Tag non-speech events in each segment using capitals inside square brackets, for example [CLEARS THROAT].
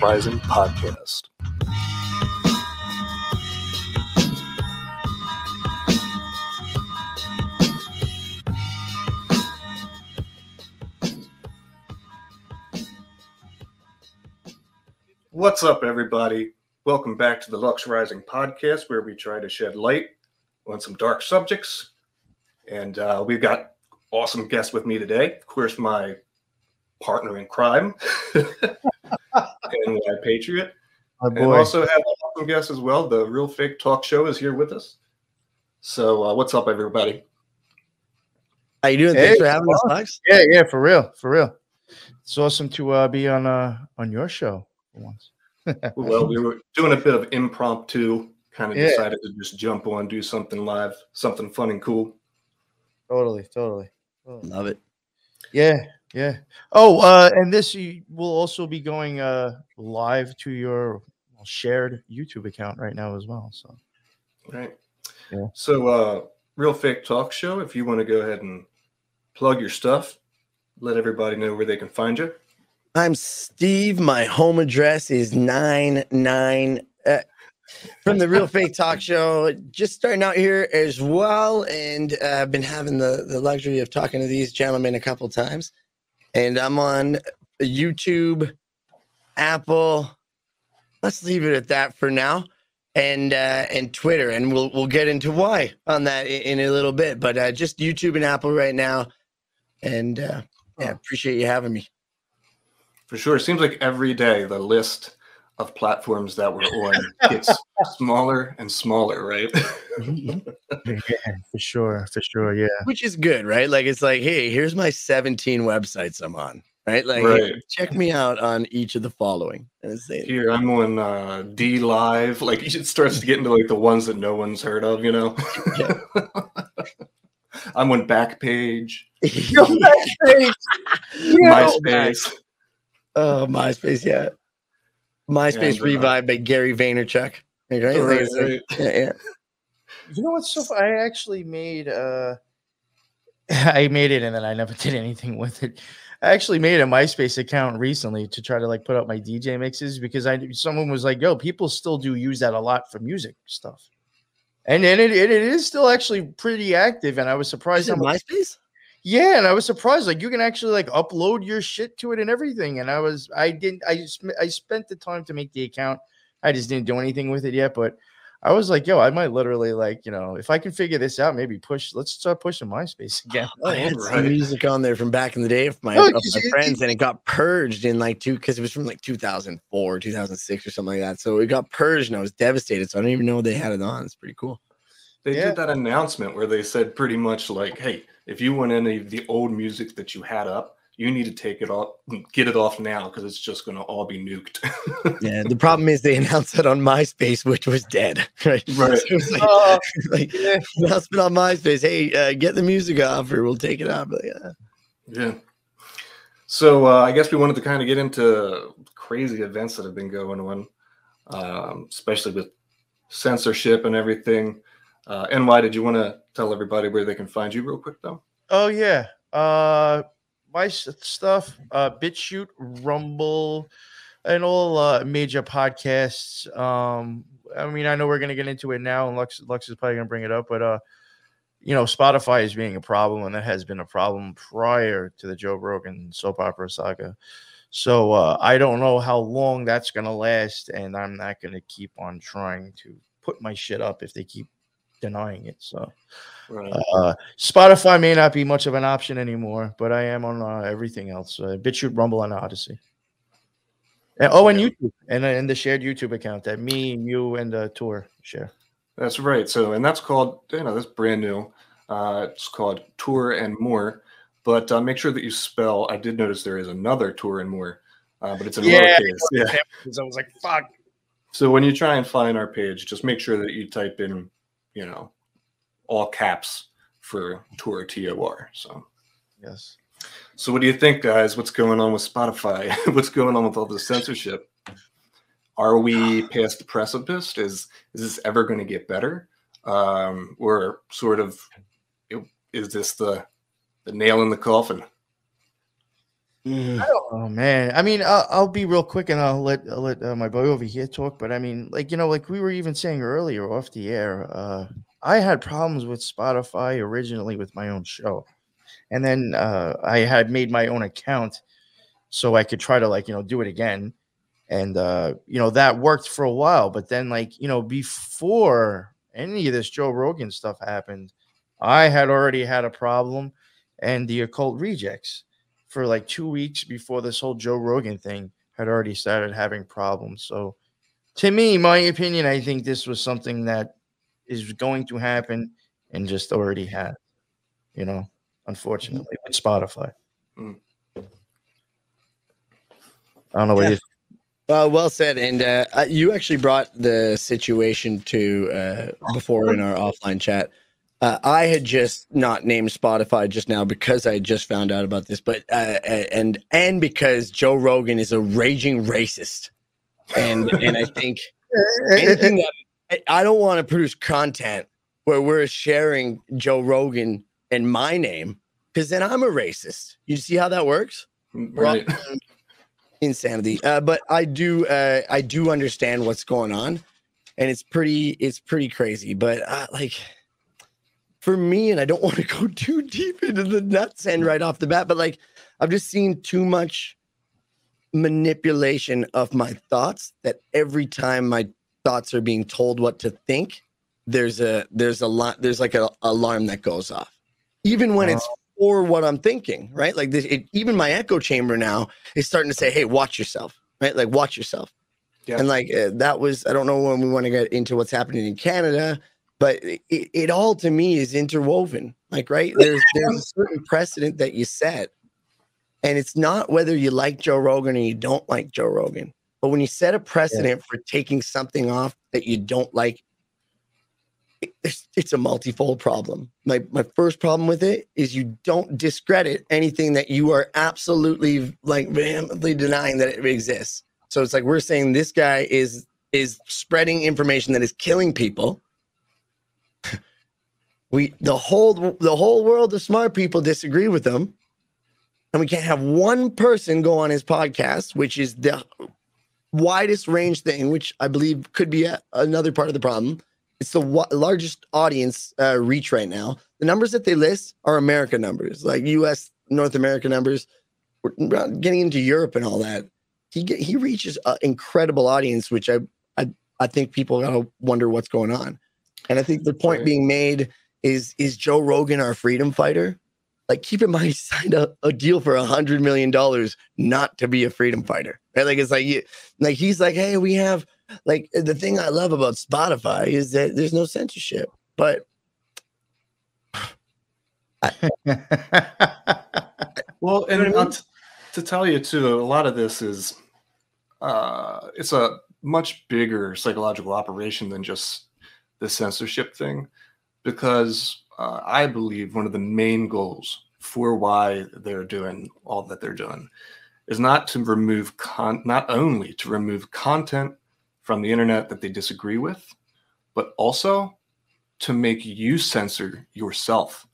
to the Lux Rising Podcast. What's up, everybody? Welcome back to the Lux Rising Podcast, where we try to shed light on some dark subjects. And uh, we've got awesome guests with me today. Of course, my partner in crime, [LAUGHS] and Patriot. My And also have an awesome guest as well. The Real Fake Talk Show is here with us. So, uh, what's up, everybody? How you doing? Hey, Thanks for having us, Lex. yeah, yeah, for real, for real. It's awesome to uh, be on uh, on your show for once. [LAUGHS] Well, we were doing a bit of impromptu, kind of Yeah. decided to just jump on, do something live, something fun and cool. Totally, totally. totally. Love it. Yeah, yeah. Oh, uh, and this will also be going uh, live to your shared YouTube account right now as well. So Right. Yeah. So, uh, Real Fake Talk Show, if you want to go ahead and plug your stuff, let everybody know where they can find you. I'm Steve. My home address is nine nine uh, from the Real Fake Talk [LAUGHS] Show. Just starting out here as well, and uh, I've been having the the luxury of talking to these gentlemen a couple times. And I'm on YouTube, Apple. Let's leave it at that for now. And uh, and Twitter, and we'll we'll get into why on that in, in a little bit. But uh, just YouTube and Apple right now. And uh, yeah, appreciate you having me. For sure. It seems like every day the list of platforms that we're on [LAUGHS] gets smaller and smaller, right? yeah, [LAUGHS] for sure, for sure. Yeah, which is good, right? Like it's like, hey, here's my 17 websites I'm on, right? Like, Right. check me out on each of the following. And it's saying, Here I'm on uh, DLive. Like it starts to get into like the ones that no one's heard of, you know. Yeah. [LAUGHS] I'm on Backpage, Yeah. MySpace. Oh, MySpace, yeah. MySpace And, uh, revived by Gary Vaynerchuk. Right? Right, like- right. yeah, yeah. [LAUGHS] you know what's so? fu- I actually made uh, [LAUGHS] I made it and then I never [LAUGHS] did anything with it. I actually made a MySpace account recently to try to like put up my DJ mixes because I someone was like, "Yo, people still do use that a lot for music stuff," and then it, it, it is still actually pretty active. And I was Is surprised it how much MySpace? Yeah, and I was surprised. Like you can actually like upload your shit to it and everything. And I was, I didn't, I just, I spent the time to make the account. I just didn't do anything with it yet. But I was like, yo, I might literally like, you know, if I can figure this out, maybe push. Let's start pushing MySpace again. [LAUGHS] Oh, I had right. some music on there from back in the day of my, No, of my it- friends, and it got purged in like two because it was from like 2004, 2006, or something like that. So it got purged, and I was devastated. So I don't even know they had it on. It's pretty cool. They Yeah. did that announcement where they said pretty much like, "Hey, if you want any of the old music that you had up, you need to take it off, get it off now because it's just going to all be nuked." [LAUGHS] Yeah, the problem is they announced it on MySpace, which was dead. [LAUGHS] Right. Right. So like, Uh, [LAUGHS] like yeah. announcement on MySpace. Hey, uh, get the music off, or we'll take it off. Like, uh, Yeah. So uh, I guess we wanted to kind of get into crazy events that have been going on, um, especially with censorship and everything. Uh, NY, did you want to tell everybody where they can find you real quick, though? Oh yeah. Uh my stuff, uh BitChute, Rumble, and all uh major podcasts. Um I mean, I know we're gonna get into it now, and Lux Lux is probably gonna bring it up, but uh you know, Spotify is being a problem, and that has been a problem prior to the Joe Rogan soap opera saga. So uh, I don't know how long that's gonna last, and I'm not gonna keep on trying to put my shit up if they keep denying it. So Right. uh, Spotify may not be much of an option anymore, but I am on uh, everything else: uh, BitChute, Rumble, and Odysee. And, oh, and Yeah. YouTube, and, uh, and the shared YouTube account that me, you, and the tour share. That's right. So, and that's called, you know, that's brand new. Uh, it's called Tour and More. but uh, make sure that you spell. I did notice there is another Tour and More, uh, but it's in Yeah. lowercase. Yeah. Because I was like, fuck. So when you try and find our page, just make sure that you type in, you know, all caps for Tour T O R. So. Yes. So what do you think, guys? What's going on with Spotify? [LAUGHS] What's going on with all the censorship? Are we past the precipice? Is is this ever going to get better? Um, or sort of is this the the nail in the coffin? Mm. Oh man, I mean, I'll, I'll be real quick and I'll let I'll let uh, my boy over here talk. But I mean, like you know, like we were even saying earlier off the air, uh, I had problems with Spotify originally with my own show, and then uh, I had made my own account so I could try to like you know do it again, and uh, you know that worked for a while. But then like you know before any of this Joe Rogan stuff happened, I had already had a problem, and the occult rejects for like two weeks before this whole Joe Rogan thing had already started having problems. So, to me, my opinion, I think this was something that is going to happen and just already had, you know, unfortunately, with Spotify. Mm. I don't know what Yeah. you Uh, well said. And uh, uh, you actually brought the situation to uh, before in our offline chat. Uh, I had just not named Spotify just now because I just found out about this, but uh, and and because Joe Rogan is a raging racist, and and I think [LAUGHS] anything that I- don't want to produce content where we're sharing Joe Rogan and my name because then I'm a racist. You see how that works? Right. [LAUGHS] insanity uh, but i do uh, i do understand what's going on and it's pretty it's pretty crazy but uh, like for me and i don't [LAUGHS] want to go too deep into the nuts end right off the bat but like i've just seen too much manipulation of my thoughts that every time my thoughts are being told what to think there's a there's a lot there's like an alarm that goes off. Even when it's for what i'm thinking right? Like this it, even my echo chamber now is starting to say hey watch yourself right? Like watch yourself. Yeah. and like uh, that was i don't know when we want to get into what's happening in canada but it, it all to me is interwoven like right there's there's a certain precedent that you set and it's not whether you like joe rogan or you don't like joe rogan but when you set a precedent for taking something off that you don't like it- it's, it's a multifold problem. My my first problem with it is you don't discredit anything that you are absolutely like vehemently denying that it exists. So it's like we're saying this guy is is spreading information that is killing people. We the whole the whole world of smart people disagree with them. And we can't have one person go on his podcast, which is the widest range thing, which I believe could be a, another part of the problem. It's the wa- largest audience uh, reach right now. The numbers that they list are America numbers, like U.S. North America numbers. We're not getting into Europe and all that. He get, he reaches an incredible audience, which I I, I think people gotta wonder what's going on. And I think the point being made is is Joe Rogan our freedom fighter? Like, keep in mind, he [LAUGHS] signed a, a deal for a hundred million dollars not to be a freedom fighter. Right? Like, it's like you, like he's like, hey, we have like the thing I love about Spotify is that there's no censorship. But [LAUGHS] Well, You know and I mean? to tell you too, a lot of this is uh, it's a much bigger psychological operation than just the censorship thing, because uh, I believe one of the main goals for why they're doing all that they're doing is not to remove con, not only to remove content from the internet that they disagree with, but also to make you censor yourself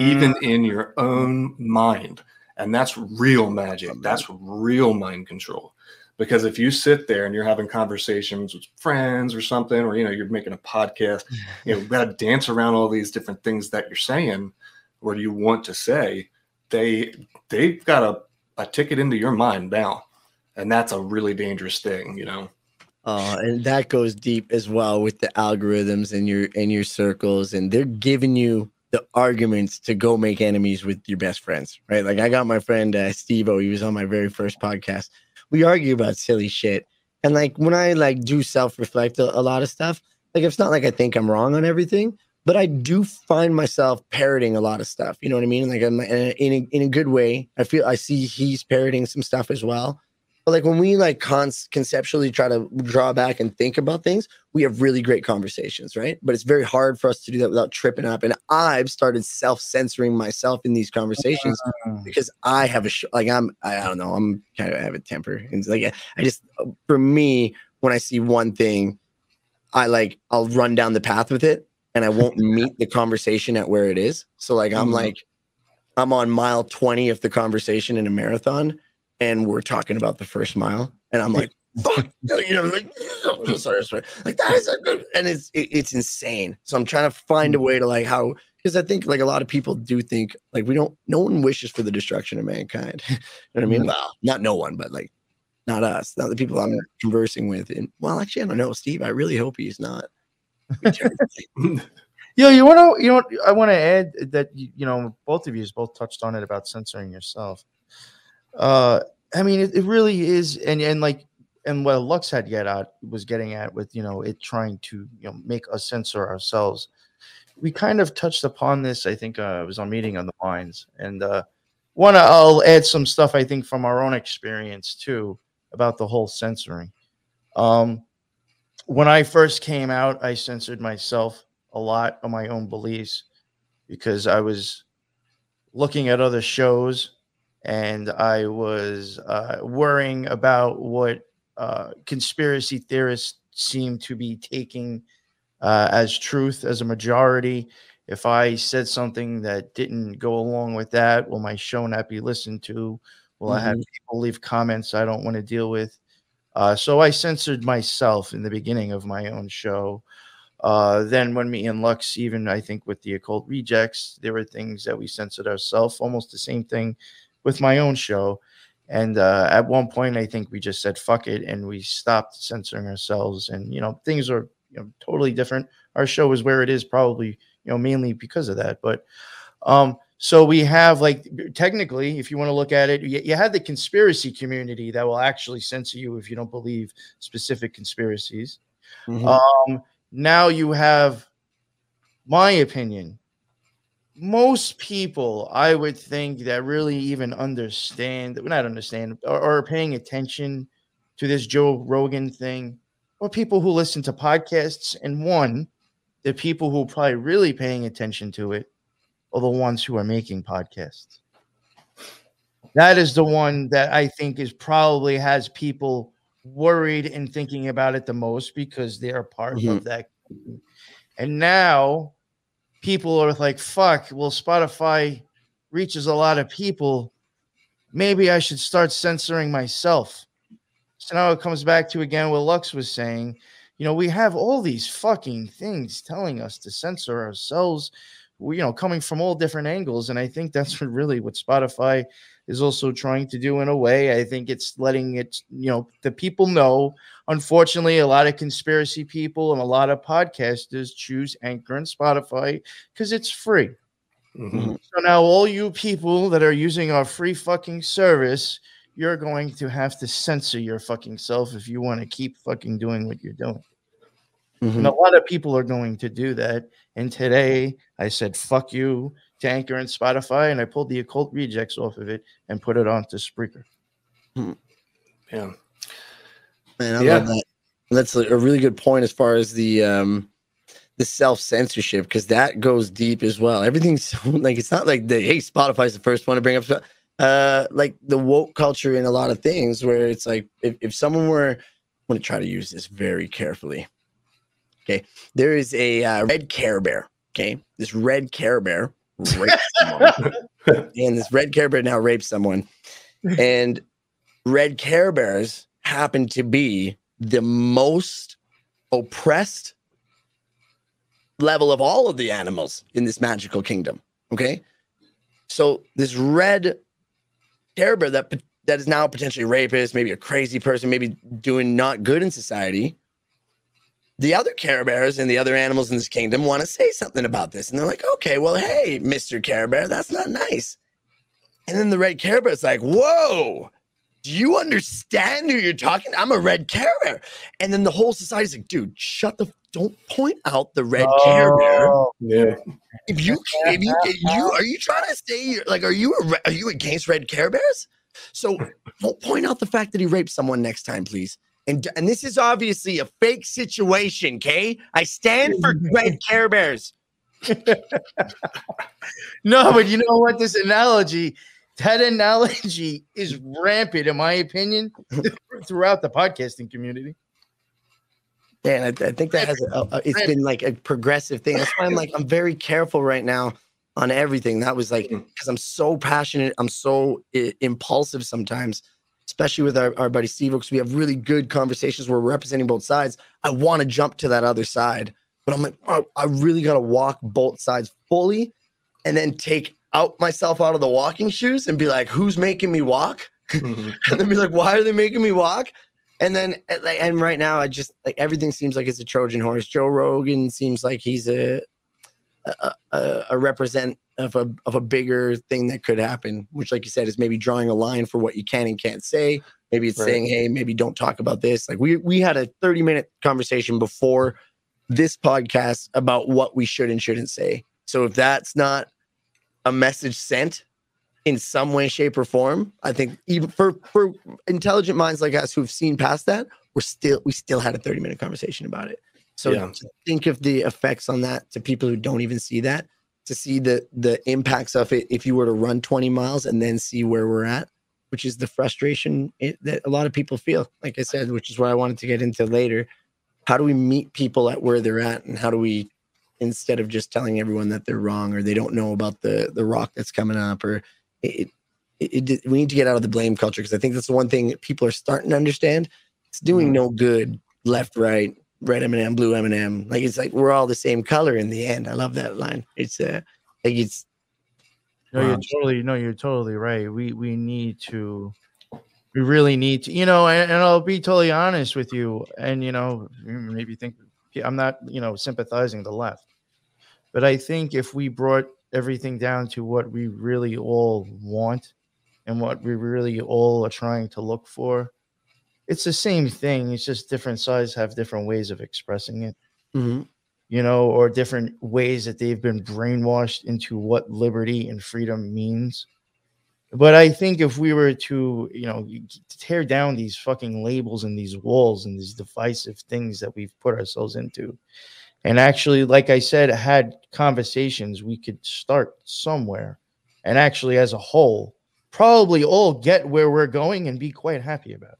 even in your own mind. And that's real magic. That's real mind control. Because if you sit there and you're having conversations with friends or something, or you know, you're making a podcast, you know, you gotta dance around all these different things that you're saying or you want to say, they they've got a, a ticket into your mind now. And that's a really dangerous thing, you know. uh, and that goes deep as well with the algorithms and your and your circles, and they're giving you the arguments to go make enemies with your best friends, right? Like I got my friend uh, Steve O. He was on my very first podcast. We argue about silly shit, and like when I like do self reflect a, a lot of stuff, like it's not like I think I'm wrong on everything, but I do find myself parroting a lot of stuff. You know what I mean? Like I'm in a, in a, in a good way. I feel I see he's parroting some stuff as well. But like when we like cons- conceptually try to draw back and think about things, we have really great conversations, right? But it's very hard for us to do that without tripping up. And I've started self censoring myself in these conversations because I have a sh- like I'm I don't know I'm kind of I have a temper and it's like I just for me when I see one thing, I like I'll run down the path with it and I won't [LAUGHS] meet the conversation at where it is. So like I'm Mhm. like I'm on mile 20 of the conversation in a marathon and we're talking about the first mile and I'm like [LAUGHS] fuck you know like [LAUGHS] sorry, sorry. like that is a good and it's it- it's insane. So I'm trying to find a way to like how because I think like a lot of people do think like we don't no one wishes for the destruction of mankind. [LAUGHS] you know what I mean? Well, not no one, but like not us, not the people I'm conversing with. And well, actually, I don't know, Steve. I really hope he's not. Yo, you want to, you know, I want to add that you, you know, both of you both touched on it about censoring yourself. Uh, I mean, it, it really is, and and like, and what Lux had get at was getting at with you know it trying to you know make us censor ourselves. We kind of touched upon this. I think uh, it was on meeting on the minds, and uh, one I'll add some stuff I think from our own experience too about the whole censoring. Um, when I first came out, I censored myself a lot of my own beliefs because I was looking at other shows and I was uh, worrying about what uh, conspiracy theorists seem to be taking uh, as truth as a majority. If I said something that didn't go along with that, will my show not be listened to? Will I have people leave comments I don't want to deal with? Uh, so I censored myself in the beginning of my own show. Uh, then when me and Lux, even I think with the occult rejects, there were things that we censored ourselves. Almost the same thing with my own show. And uh, at one point, I think we just said "fuck it" and we stopped censoring ourselves. And you know, things are you know totally different. Our show is where it is, probably you know mainly because of that. But um, so we have like technically, if you want to look at it, you, you have the conspiracy community that will actually censor you if you don't believe specific conspiracies. Mhm. Um, now you have my opinion. Most people, I would think, that really even understand, not understand, or, or are paying attention to this Joe Rogan thing, or people who listen to podcasts. And one, the people who are probably really paying attention to it are the ones who are making podcasts. That is the one that I think is probably has people worried and thinking about it the most because they're part Mhm. of that. And now people are like, fuck, well, Spotify reaches a lot of people. Maybe I should start censoring myself. So now it comes back to again what Lux was saying. You know, we have all these fucking things telling us to censor ourselves, you know, coming from all different angles. And I think that's [LAUGHS] really what Spotify is also trying to do in a way. I think it's letting it, you know, the people know. Unfortunately, a lot of conspiracy people and a lot of podcasters choose Anchor and Spotify because it's free. Mhm. So now, all you people that are using our free fucking service, you're going to have to censor your fucking self if you want to keep fucking doing what you're doing. Mhm. And a lot of people are going to do that. And today I said, fuck you to Anchor and Spotify, and I pulled the occult rejects off of it and put it onto Spreaker. Yeah. Man, I Yeah. love that. That's a a really good point as far as the um the self censorship because that goes deep as well. Everything's [LAUGHS] so, like it's not like the hey Spotify's the first one to bring up uh like the woke culture in a lot of things where it's like if, if someone were I'm gonna try to use this very carefully. Okay, there is a uh, red Care Bear. Okay, this red Care Bear someone, [LAUGHS] and this red Care Bear now rapes someone, and red Care Bears happen to be the most oppressed level of all of the animals in this magical kingdom. Okay. So this red Care Bear that that is now potentially a rapist, maybe a crazy person, maybe doing not good in society. The other Care Bears and the other animals in this kingdom want to say something about this. And they're like, okay, well, hey, Mr. Care Bear, that's not nice. And then the red Care Bear's like, whoa, do you understand who you're talking? To? I'm a red Care Bear. And then the whole society's like, dude, shut the don't point out the red Care oh, Bear. Oh, Yeah. If you, if you, if you are you trying to say like are you a, are you against red Care Bears? So don't point out the fact that he raped someone next time, please. And and this is obviously a fake situation. Okay, I stand for [LAUGHS] red Care Bears. [LAUGHS] No, but you know what? This analogy, that analogy is rampant, in my opinion, [LAUGHS] throughout the podcasting community. Yeah, and I, I think that has a, a, it's been like a progressive thing. That's why I'm like I'm very careful right now on everything. That was like Mm. because I'm so passionate, I'm so i- impulsive sometimes, especially with our, our buddy Steve, because we have really good conversations where we're representing both sides. I want to jump to that other side, but I'm like, oh, I really got to walk both sides fully, and then take out myself out of the walking shoes and be like, who's making me walk? Mhm. [LAUGHS] and then be like, why are they making me walk? And then, and right now, I just like everything seems like it's a Trojan horse. Joe Rogan seems like he's a a, a, a represent of a of a bigger thing that could happen, which, like you said, is maybe drawing a line for what you can and can't say. Maybe it's Right. saying, hey, maybe don't talk about this. Like we we had a 30 minute conversation before this podcast about what we should and shouldn't say. So if that's not a message sent in some way, shape, or form, I think even for for intelligent minds like us who've seen past that, we're still we still had a 30 minute conversation about it. So Yeah. think of the effects on that to people who don't even see that, to see the the impacts of it if you were to run 20 miles and then see where we're at, which is the frustration it, that a lot of people feel. Like I said, which is what I wanted to get into later. How do we meet people at where they're at, and how do we instead of just telling everyone that they're wrong or they don't know about the the rock that's coming up or it, it, it we need to get out of the blame culture because I think that's the one thing that people are starting to understand. It's doing mm-hmm. no good, left, right, red M&M, blue M&M. Like it's like we're all the same color in the end. I love that line. It's uh like it's No, Wow. you're totally no, you're totally right. We we need to we really need to, you know, and, and I'll be totally honest with you. And you know, maybe think I'm not, you know, sympathizing the left, but I think if we brought everything down to what we really all want and what we really all are trying to look for, it's the same thing. It's just different sides have different ways of expressing it mhm. you know, or different ways that they've been brainwashed into what liberty and freedom means. But I think if we were to, you know, tear down these fucking labels and these walls and these divisive things that we've put ourselves into, and actually, like I said, had conversations, we could start somewhere and actually, as a whole, probably all get where we're going and be quite happy about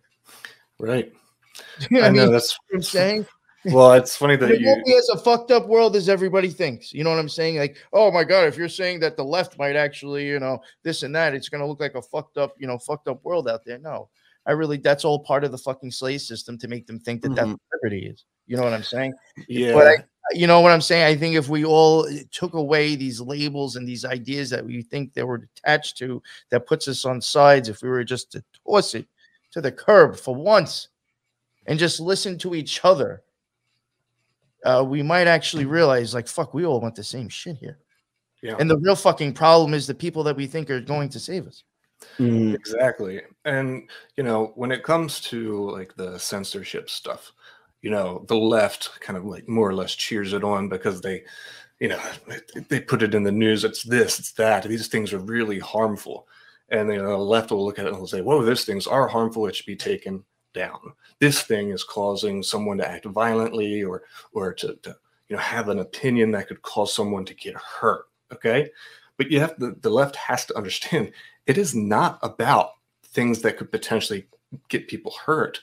Right. [LAUGHS] You know I I know that's [LAUGHS] what I'm saying? well. It's funny that it you. won't be as a fucked up world as everybody thinks. You know what I'm saying? Like, oh my god, if you're saying that the left might actually, you know, this and that, it's gonna look like a fucked up, you know, fucked up world out there. No, I really, that's all part of the fucking slave system to make them think that that's Mhm. what liberty is. You know what I'm saying? Yeah. But I, you know what I'm saying? I think if we all took away these labels and these ideas that we think they were attached to, that puts us on sides, if we were just to toss it to the curb for once and just listen to each other, uh, we might actually realize, like, fuck, we all want the same shit here. yeah. And the real fucking problem is the people that we think are going to save us. Mhm. Exactly. And, you know, when it comes to like the censorship stuff, you know, the left kind of like more or less cheers it on because they, you know, they- they put it in the news. It's this, it's that. These things are really harmful. And know, the left will look at it and will say, whoa, these things are harmful. It should be taken down. This thing is causing someone to act violently or or to, to you know have an opinion that could cause someone to get hurt. Okay. But you have the, the left has to understand [LAUGHS] it is not about things that could potentially get people hurt.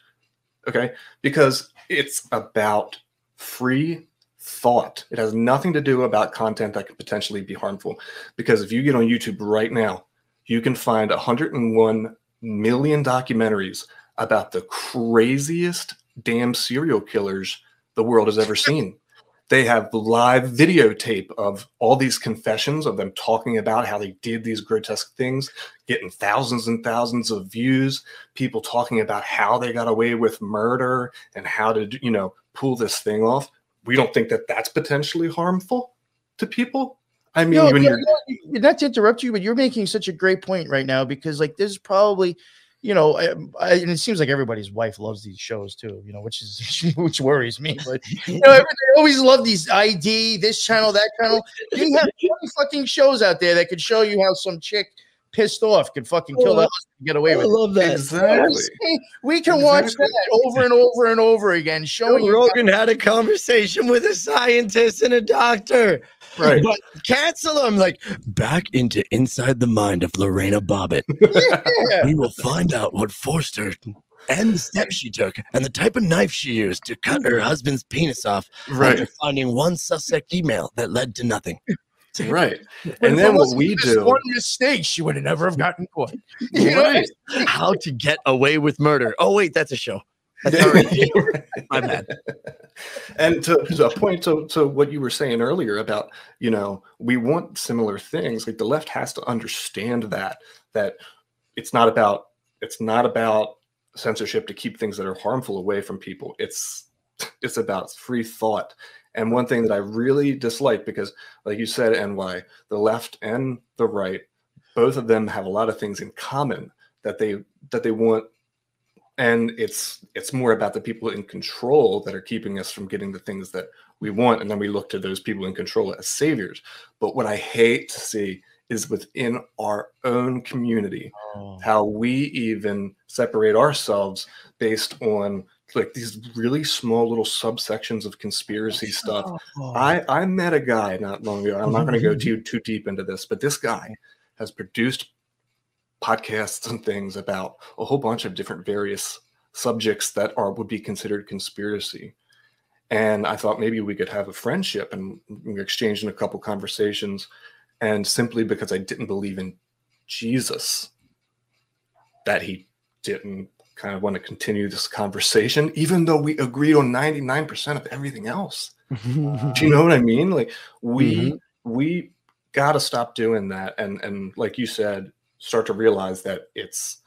Okay. Because it's about free thought. It has nothing to do about content that could potentially be harmful. Because if you get on YouTube right now, you can find 101 million documentaries about the craziest damn serial killers the world has ever seen. They have live videotape of all these confessions of them talking about how they did these grotesque things, getting thousands and thousands of views, people talking about how they got away with murder and how to, you know, pull this thing off. We don't think that that's potentially harmful to people. I mean, No, when no, you're no, not to interrupt you, but you're making such a great point right now because, like, there's probably you know, I, um, I, and it seems like everybody's wife loves these shows too. You know, which is [LAUGHS] which worries me. But you know, everybody always love these ID, this channel, that channel. You have [LAUGHS] fucking shows out there that could show you how some chick pissed off could fucking kill Oh, that husband and get away I with it. love that. Exactly. We can watch Exactly. that over and over and over again, showing Joe you. Rogan had a conversation with a scientist and a doctor. Right. But cancel him. Like back into inside the mind of Lorena Bobbitt. [LAUGHS] Yeah. We will find out what forced her and the steps she took and the type of knife she used to cut her husband's penis off Right. after finding one suspect email that led to nothing. Right. And then what we do. one mistake, she would have never have gotten caught. Right. How to get away with murder. Oh wait, that's a show. That's Yeah. already [LAUGHS] my bad. and to, to a point to, to what you were saying earlier about you know we want similar things like the left has to understand that that it's not about it's not about censorship to keep things that are harmful away from people it's it's about free thought and one thing that i really dislike because like you said ny the left and the right both of them have a lot of things in common that they that they want and it's it's more about the people in control that are keeping us from getting the things that we want. And then we look to those people in control as saviors. But what i hate to see is within our own community oh. how we even separate ourselves based on like these really small little subsections of conspiracy stuff. I, I met a guy not long ago. I'm not going to go [LAUGHS] too too deep into this, but this guy has produced podcasts and things about a whole bunch of different various subjects that are would be considered conspiracy. And I thought maybe we could have a friendship and we exchanged in a couple conversations. And simply because I didn't believe in Jesus, that he didn't kind of want to continue this conversation, even though we agreed on 99% of everything else. [LAUGHS] Do you know what I mean? Like we mm-hmm. we got to stop doing that, and and like you said, start to realize that it's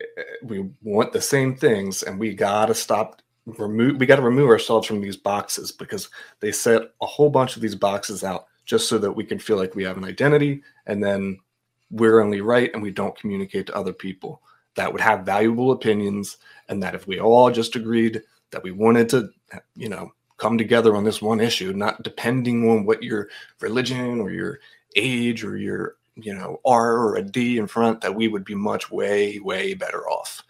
eh, we want the same things, and we got to stop remove. We got to remove ourselves from these boxes because they set a whole bunch of these boxes out just so that we can feel like we have an identity, and then we're only right, and we don't communicate to other people that would have valuable opinions, and that if we all just agreed that we wanted to, you know come together on this one issue, not depending on what your religion or your age or your, you know, R or a D in front, that we would be much way, way better off.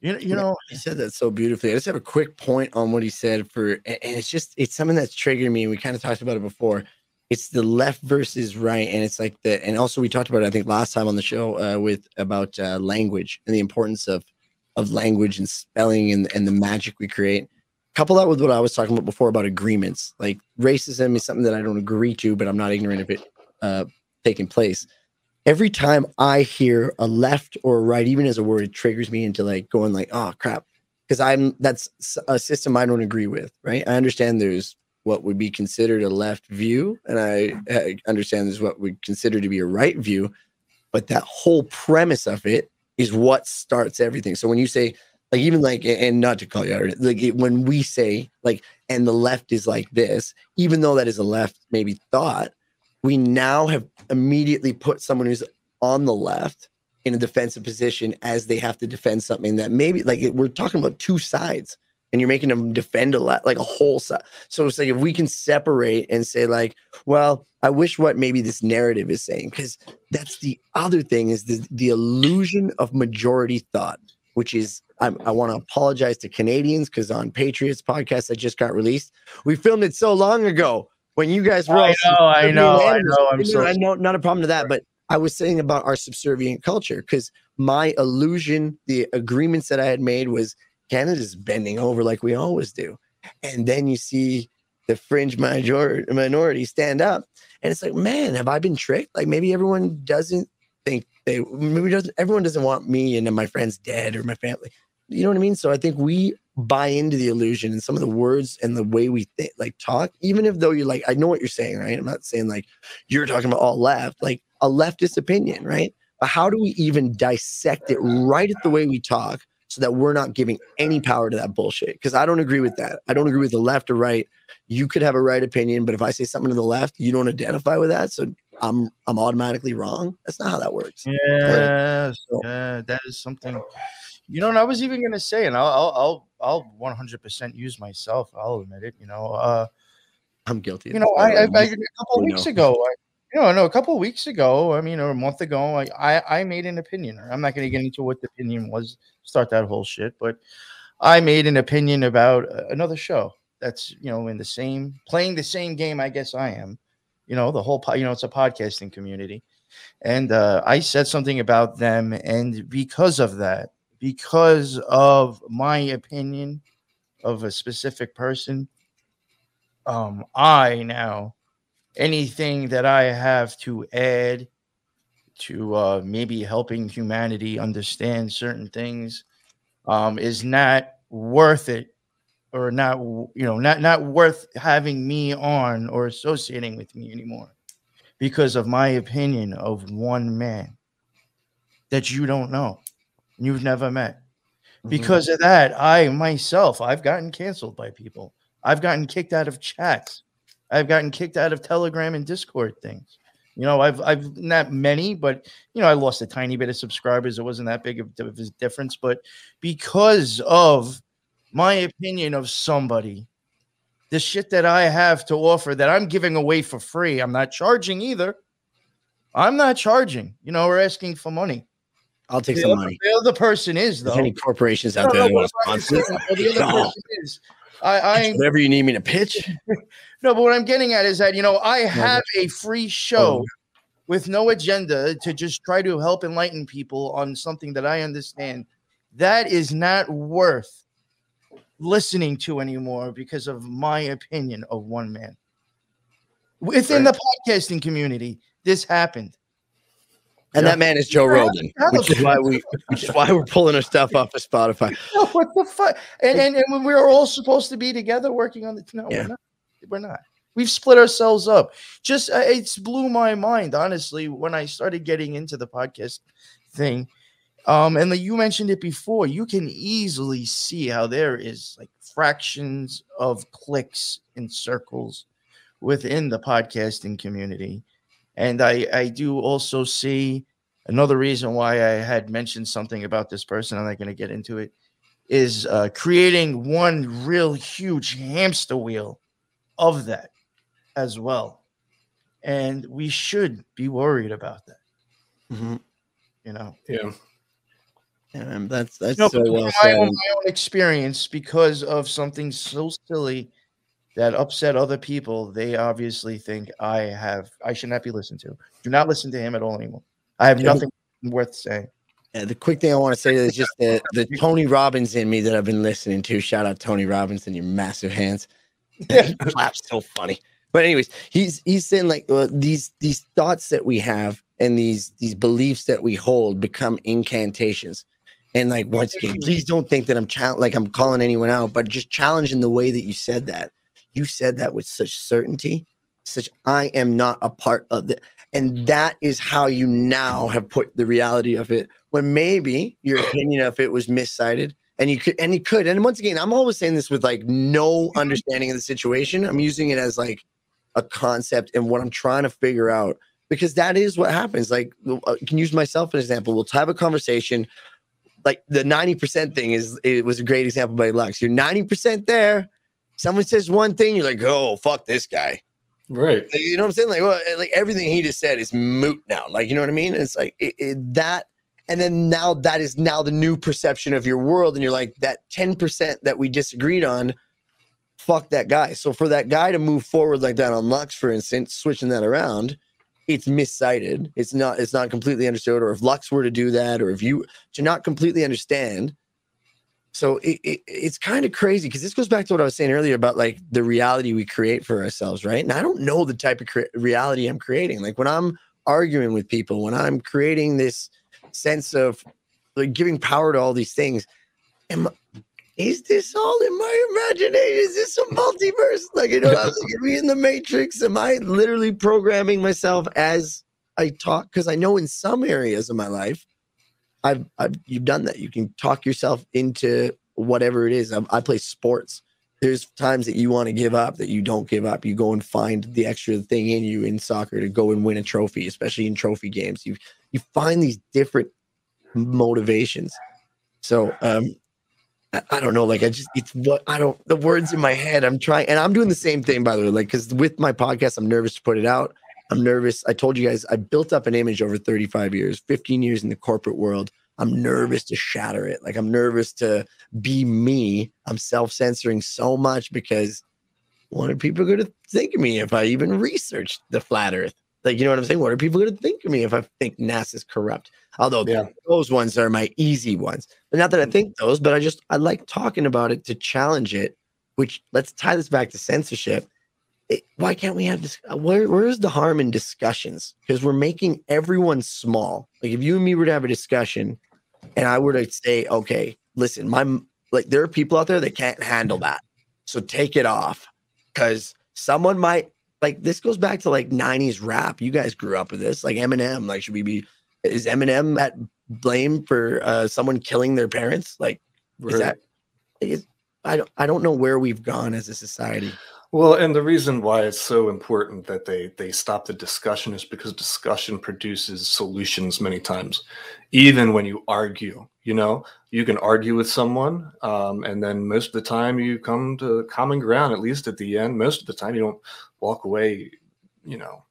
You know, you know, He said that so beautifully. I just have a quick point on what he said for, and it's just it's something that's triggered me. We kind of talked about it before. It's the left versus right, and it's like the, and also we talked about it. I think last time on the show uh, with about uh, language and the importance of of language and spelling and and the magic we create. Couple that with what I was talking about before about agreements. Like racism is something that I don't agree to, but I'm not ignorant of it uh, taking place. Every time I hear a left or a right, even as a word, it triggers me into like going like, oh crap, because I'm that's a system I don't agree with. Right? I understand there's what would be considered a left view, and I uh, understand there's what we consider to be a right view, but that whole premise of it is what starts everything. So when you say like even like and not to call you out like when we say like and the left is like this even though that is a left maybe thought we now have immediately put someone who's on the left in a defensive position as they have to defend something that maybe like we're talking about two sides and you're making them defend a lot like a whole side so it's like if we can separate and say like well i wish what maybe this narrative is saying because that's the other thing is the, the illusion of majority thought which is I'm, I want to apologize to Canadians because on Patriots podcast that just got released, we filmed it so long ago when you guys were. I know, I know, I know. I'm so I know, not a problem to that, but I was saying about our subservient culture because my illusion, the agreements that I had made was Canada's bending over like we always do, and then you see the fringe majority minority stand up, and it's like, man, have I been tricked? Like maybe everyone doesn't think they maybe doesn't everyone doesn't want me and then my friends dead or my family. You know what I mean? So I think we buy into the illusion and some of the words and the way we think, like talk, even if though you're like, I know what you're saying, right? I'm not saying like you're talking about all left, like a leftist opinion, right? But how do we even dissect it right at the way we talk so that we're not giving any power to that bullshit? Because I don't agree with that. I don't agree with the left or right. You could have a right opinion, but if I say something to the left, you don't identify with that. So I'm I'm automatically wrong. That's not how that works. Yeah, So- yeah, that is something. You know, and I was even gonna say, and I'll I'll I'll I'll 100% use myself. I'll admit it. You know, uh, I'm guilty. you know, I, I. I a couple of weeks know. ago, I, you know, no, a couple weeks ago, I mean, or a month ago, I, I, I made an opinion. I'm not going to get into what the opinion was, start that whole shit, but I made an opinion about uh, another show that's, you know, in the same, playing the same game, I guess I am, you know, the whole, po- you know, it's a podcasting community. And uh, I said something about them. And because of that, because of my opinion of a specific person, um, I now anything that I have to add to uh, maybe helping humanity understand certain things um, is not worth it or not you know not not worth having me on or associating with me anymore because of my opinion of one man that you don't know you've never met. Mhm. because of that i myself i've gotten canceled by people. I've gotten kicked out of chats. I've gotten kicked out of telegram and discord things. You know i've i've not many but you know i lost a tiny bit of subscribers. It wasn't that big of of a difference. But because of my opinion of somebody the shit that i have to offer that i'm giving away for free i'm not charging either. I'm not charging you know we're asking for money I'll take the some other, money. the other person is though any corporations out there that want what to sponsor, the other [LAUGHS] No. person is I, I whatever you need me to pitch. [LAUGHS] no, but what I'm getting at is that you know I have a free show Oh. with no agenda to just try to help enlighten people on something that I understand. That is not worth listening to anymore because of my opinion of one man. Within the podcasting community, this happened. And Yeah. that man is Joe Rogan, which is why we, [LAUGHS] which is why we're pulling our stuff off of Spotify. what the fuck? And, and and when we were all supposed to be together working on the no, Yeah. we're not. We're not. We've split ourselves up. Just uh, it's blew my mind, honestly, when I started getting into the podcast thing. Um, and like you mentioned it before, you can easily see how there is like fractions of clicks and circles within the podcasting community. And I, I do also see another reason why I had mentioned something about this person. I'm not going to get into it. Is uh, creating one real huge hamster wheel of that as well, and we should be worried about that. Mhm. You know, Yeah. And that's that's no, so but well my, said. own, my own experience because of something so silly that upset other people. They obviously think I have I should not be listened to. Do not listen to him at all anymore. I have nothing worth saying. Yeah, the quick thing I want to say is just the [LAUGHS] the Tony Robbins in me that I've been listening to. Shout out Tony Robbins and your massive hands. [LAUGHS] He claps so funny. But anyways, he's he's saying like uh, these these thoughts that we have and these these beliefs that we hold become incantations. And like once again, please don't think that I'm chal- like I'm calling anyone out, but just challenging the way that you said that. You said that with such certainty, such I am not a part of it. And that is how you now have put the reality of it when maybe your [COUGHS] opinion of it was miscited and you could and you could and once again i'm always saying this with like no understanding of the situation i'm using it as like a concept and what i'm trying to figure out because that is what happens like uh, I can use myself as an example we'll have a conversation like the 90% thing is it was a great example by lux you're 90% there someone says one thing you're like oh fuck this guy Right. like, you know what I'm saying? Like, well, eh, like everything he just said is moot now. Like, you know what I mean? It's like it, it, that, and then now that is now the new perception of your world, and you're like that ten percent that we disagreed on. Fuck that guy. So for that guy to move forward like that on Lux, for instance, switching that around, it's miscited. It's not. It's not completely understood. Or if Lux were to do that, or if you to not completely understand. So it, it, it's kind of crazy because this goes back to what I was saying earlier about like the reality we create for ourselves, right? And I don't know the type of cre- reality I'm creating. Like when I'm arguing with people, when I'm creating this sense of like giving power to all these things, am is this all in my imagination? Is this a multiverse? Like you know, [LAUGHS] I was like, are we in the Matrix? Am I literally programming myself as I talk? Because I know in some areas of my life, I've, I've you've done that. You can talk yourself into whatever it is. I, I play sports, there's times that you want to give up that you don't give up. You go and find the extra thing in you in soccer to go and win a trophy, especially in trophy games. You you find these different motivations. So um I, I don't know, like I just it's what I don't the words in my head. I'm trying and I'm doing the same thing by the way, like because with my podcast, I'm nervous to put it out. I'm nervous. I told you guys I built up an image over 35 years, 15 years in the corporate world. I'm nervous to shatter it. Like I'm nervous to be me. I'm self-censoring so much because what are people going to think of me if I even researched the flat earth? Like, you know what I'm saying? What are people going to think of me if I think NASA's corrupt? Although Yeah. those ones are my easy ones. But not that I mm. think those, but I just I like talking about it to challenge it. Which let's tie this back to censorship. It- why can't we have this? uh, Where where's the harm in discussions? Because we're making everyone small. Like if you and me were to have a discussion, and I were to say, okay, listen, my like there are people out there that can't handle that, so take it off, because someone might like this goes back to like 90s rap. You guys grew up with this, like Eminem. Like, should we be? Is Eminem at blame for uh, someone killing their parents? Like, is that? Is, I don't. I don't know where we've gone as a society. Well, and the reason why it's so important that they they stop the discussion is because discussion produces solutions many times, even when you argue. You know, you can argue with someone, um, and then most of the time you come to common ground. At least at the end, most of the time you don't walk away. You know,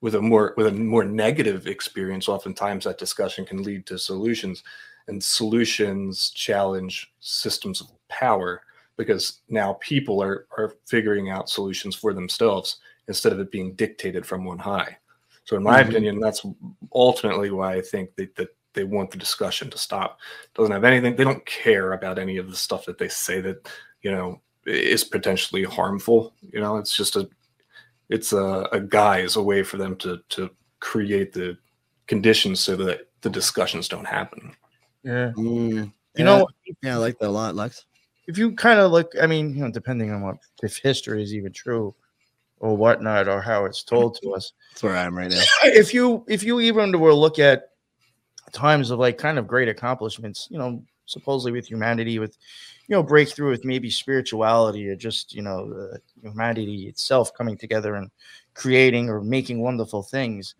with a more with a more negative experience. Oftentimes, that discussion can lead to solutions, and solutions challenge systems of power because now people are are figuring out solutions for themselves instead of it being dictated from one high. So, in my Mhm. opinion, that's ultimately why I think that, that they want the discussion to stop. It Doesn't have anything. They don't care about any of the stuff that they say that you know is potentially harmful. You know, it's just a it's a, a guise, a way for them to to create the conditions so that the discussions don't happen. Yeah. Mm, You know, yeah, I like that a lot, Lux. If you kind of look, I mean, you know, depending on what if history is even true or whatnot, or how it's told to us. That's where I am right now. [LAUGHS] If you if you even were to look at times of like kind of great accomplishments, you know, supposedly with humanity, with you know, breakthrough with maybe spirituality or just you know, uh, humanity itself coming together and creating or making wonderful things.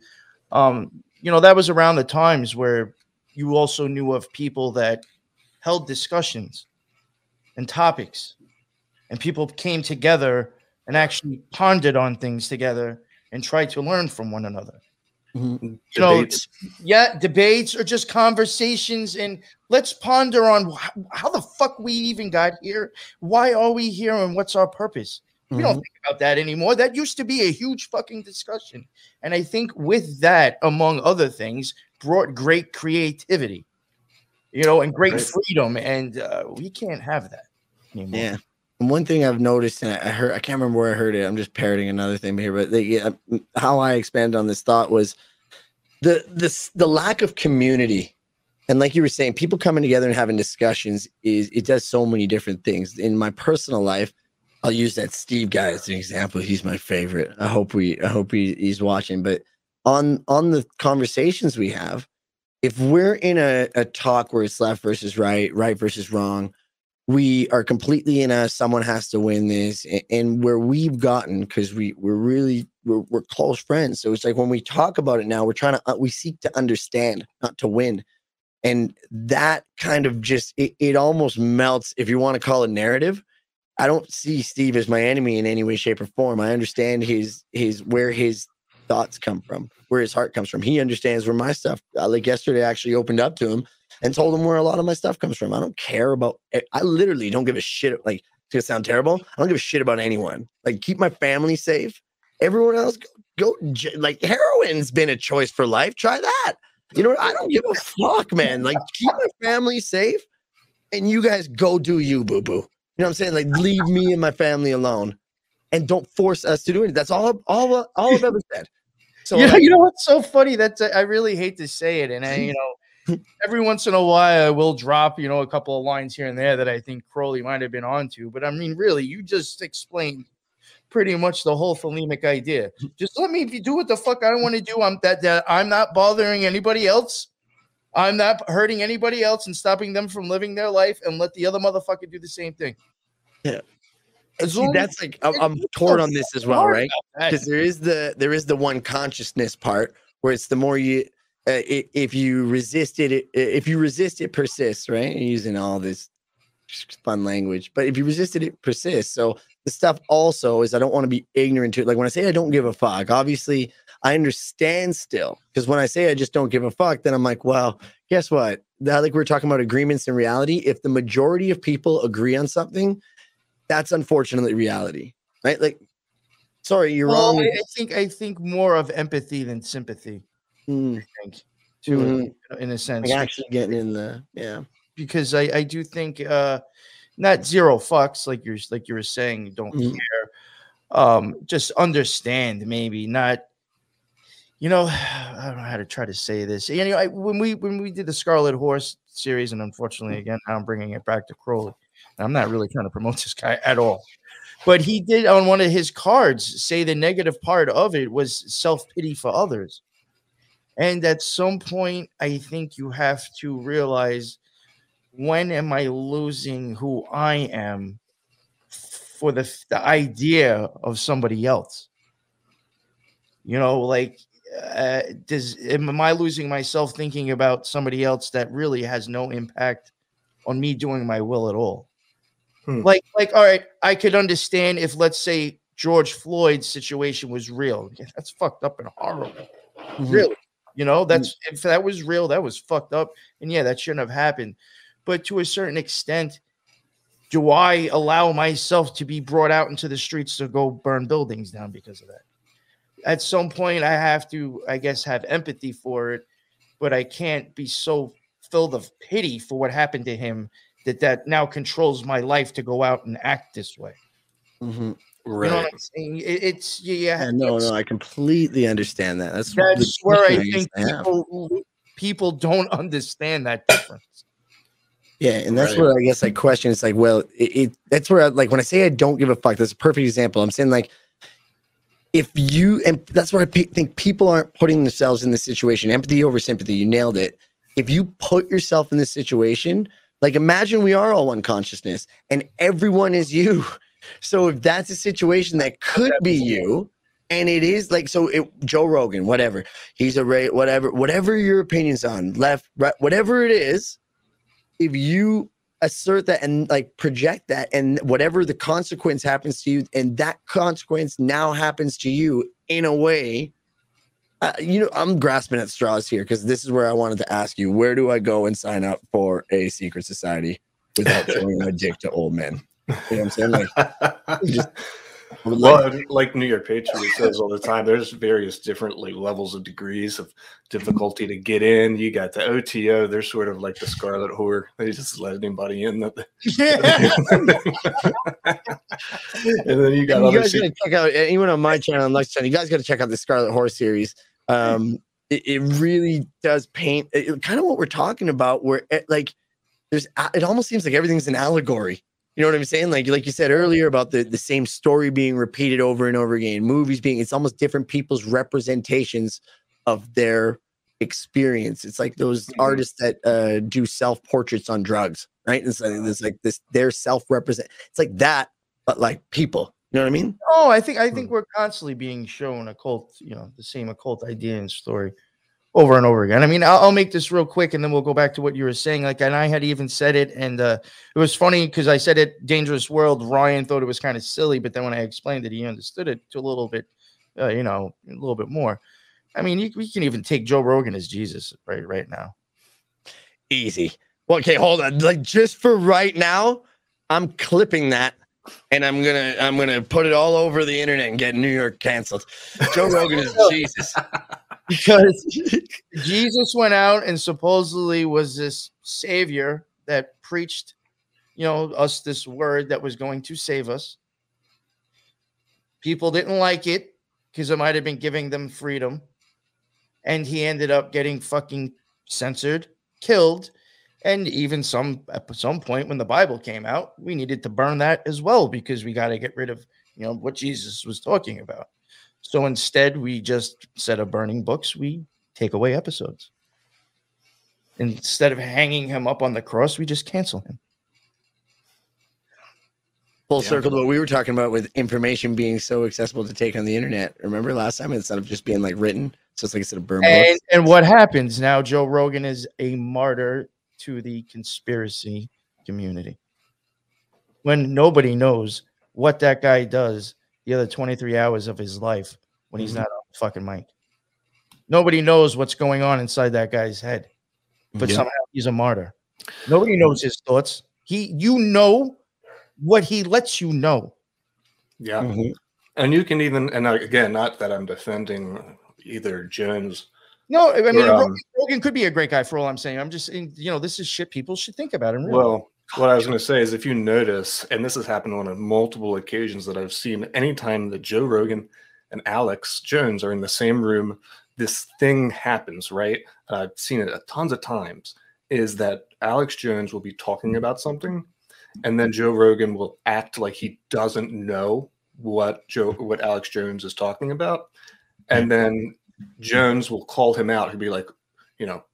Um, you know, that was around the times where you also knew of people that held discussions and topics. And people came together and actually pondered on things together and tried to learn from one another. Mhm. you know Debates. yeah debates or just conversations and let's ponder on wh- how the fuck we even got here? Why are we here and what's our purpose? We don't Mhm. think about that anymore. That used to be a huge fucking discussion. And i think with that among other things brought great creativity you know and great Right. freedom and uh, we can't have that anymore Yeah. And one thing I've noticed, and I heard, I can't remember where I heard it. I'm just parroting another thing here, but they, yeah, how I expanded on this thought was the this the lack of community. And like you were saying, people coming together and having discussions is it does so many different things. In my personal life, I'll use that Steve guy as an example. He's my favorite. I hope we I hope he, he's watching. But on on the conversations we have, if we're in a, a talk where it's left versus right, right versus wrong, we are completely in a someone has to win this and where we've gotten because we we're really we're, we're close friends. So it's like when we talk about it now we're trying to uh, we seek to understand not to win. And that kind of just it, it almost melts if you want to call it narrative. I don't see steve as my enemy in any way shape or form. I understand his his where his thoughts come from where his heart comes from he understands where my stuff uh, like yesterday I actually opened up to him and told him where a lot of my stuff comes from. I don't care about. I- literally don't give a shit. Like it's gonna sound terrible. I don't give a shit about anyone. Like keep my family safe. Everyone else go, go like heroin's been a choice for life. Try that. You know I don't give a fuck, man. Like keep my family safe, and you guys go do you, boo boo. You know what I'm saying? Like leave me and my family alone, and don't force us to do it. That's all. All. All I've ever [LAUGHS] said. So you know, you know what's so funny? That's I really hate to say it, and I, you know, [LAUGHS] every once in a while I will drop, you know, a couple of lines here and there that I think Crowley might have been onto. But I mean, really, you just explained pretty much the whole thelemic idea. Just let me do what the fuck I want to do. I'm that that I'm not bothering anybody else. I'm not hurting anybody else and stopping them from living their life, and let the other motherfucker do the same thing. As See, that's like I'm, I'm torn on this as well, right? Because there is the there is the one consciousness part where it's the more you uh, if you resist it, it if you resist it persists, right? Using all this fun language, but if you resist it, it persists. So the stuff also is I don't want to be ignorant to it. Like when I say I don't give a fuck, obviously I understand still because when I say I just don't give a fuck, then I'm like, well, guess what? That like we we're talking about agreements in reality. If the majority of people agree on something, that's unfortunately reality, right? Like, sorry, you're Well, wrong. I, I think I think more of empathy than sympathy. Mm, I think to it, in a sense. like actually getting in the yeah. because I, I do think uh not zero fucks like you're like you were saying you don't Mhm. care um just understand maybe not you know [SIGHS] i don't know how to try to say this you know I, when we when we did the Scarlet Whore series and unfortunately again i'm bringing it back to crowley i'm not really trying to promote [LAUGHS] this guy at all but he did on one of his cards say the negative part of it was self-pity for others and at some point i think you have to realize when am I losing who I am for the the idea of somebody else? You know, like uh, does am I losing myself thinking about somebody else that really has no impact on me doing my will at all? Hmm. Like, like, all right, I could understand if let's say George Floyd's situation was real. Yeah, that's fucked up and horrible. Mhm. Really, you know, that's if that was real, that was fucked up, and yeah, that shouldn't have happened but to a certain extent, do I allow myself to be brought out into the streets to go burn buildings down because of that? At some point, I have to, I guess, have empathy for it, but I can't be so filled of pity for what happened to him that that now controls my life to go out and act this way. Mhm. You know what I'm saying? It- it's yeah, Yeah, no, it's- no, I completely understand that. That's That's where I think guess have. people people don't understand that difference. Yeah, and that's Right. where I guess I question. It's like, well, it, it that's where I, like when I say I don't give a fuck. That's a perfect example. I'm saying like, if you and that's where I pe- think people aren't putting themselves in this situation. Empathy over sympathy. You nailed it. If you put yourself in this situation, like imagine we are all one consciousness and everyone is you. [LAUGHS] So if that's a situation that could be you, and it is like so, it, Joe Rogan, whatever he's a right, whatever, whatever your opinions on left, right, whatever it is if you assert that and like project that and whatever the consequence happens to you and that consequence now happens to you in a way uh, you know i'm grasping at straws here because this is where i wanted to ask you where do i go and sign up for a secret society without showing my dick to old men you know what i'm saying like, just- well, like New York Patriot says all the time, there's various different like levels of degrees of difficulty to get in. You got the OTO, they're sort of like the Scarlet Whore. They just let anybody in. That [LAUGHS] [LAUGHS] and then you got you guys gotta check out anyone on my channel and Lux channel. You guys got to check out the Scarlet Whore series. Um, it, it really does paint it, kind of what we're talking about. Where it, like there's, it almost seems like everything's an allegory. You know what I'm saying? Like like you said earlier about the the same story being repeated over and over again. Movies being it's almost different people's representations of their experience. It's like those Mhm. artists that uh, do self portraits on drugs, right? It's like it's like this their self represent. It's like that, but like people. You know what I mean? Oh, I think I think we're constantly being shown occult, you know, the same occult idea and story over and over again. I mean, I'll, I'll make this real quick, and then we'll go back to what you were saying. Like, and I had even said it, and uh, it was funny because I said it, "Dangerous World." Ryan thought it was kind of silly, but then when I explained it, he understood it to a little bit, uh, you know, a little bit more. I mean, you, we can even take Joe Rogan as Jesus right right now. Easy. Well, okay, hold on. Like just for right now, I'm clipping that and I'm gonna I'm gonna put it all over the internet and get New York canceled. Joe [LAUGHS] Rogan is oh. Jesus. [LAUGHS] because Jesus went out and supposedly was this savior that preached, you know, us this word that was going to save us. People didn't like it because it might have been giving them freedom. And he ended up getting fucking censored, killed, and even some at some point when the Bible came out, we needed to burn that as well because we got to get rid of, you know, what Jesus was talking about. So instead, we just instead of burning books, we take away episodes. Instead of hanging him up on the cross, we just cancel him. Full Yeah. circle to what we were talking about with information being so accessible to take on the internet. Remember last time instead of just being like written, so it's like instead of burn And, books. and what happens now? Joe Rogan is a martyr to the conspiracy community. When nobody knows what that guy does the other 23 hours of his life when he's Mhm. not on the fucking mic. Nobody knows what's going on inside that guy's head, but Yeah. somehow he's a martyr. Nobody knows his thoughts. He, you know, what he lets you know. Yeah. Mhm. And you can even, and again, not that I'm defending either Jones. No, I mean, Or, um, Rogan, Rogan could be a great guy for all I'm saying. I'm just, you know, this is shit people should think about him. Really. Well, what I was going to say is if you notice, and this has happened on multiple occasions that I've seen, anytime that Joe Rogan and Alex Jones are in the same room, this thing happens, right? And I've seen it a tons of times. Is that Alex Jones will be talking about something, and then Joe Rogan will act like he doesn't know what Joe what Alex Jones is talking about, and then Jones will call him out. He'll be like, you know,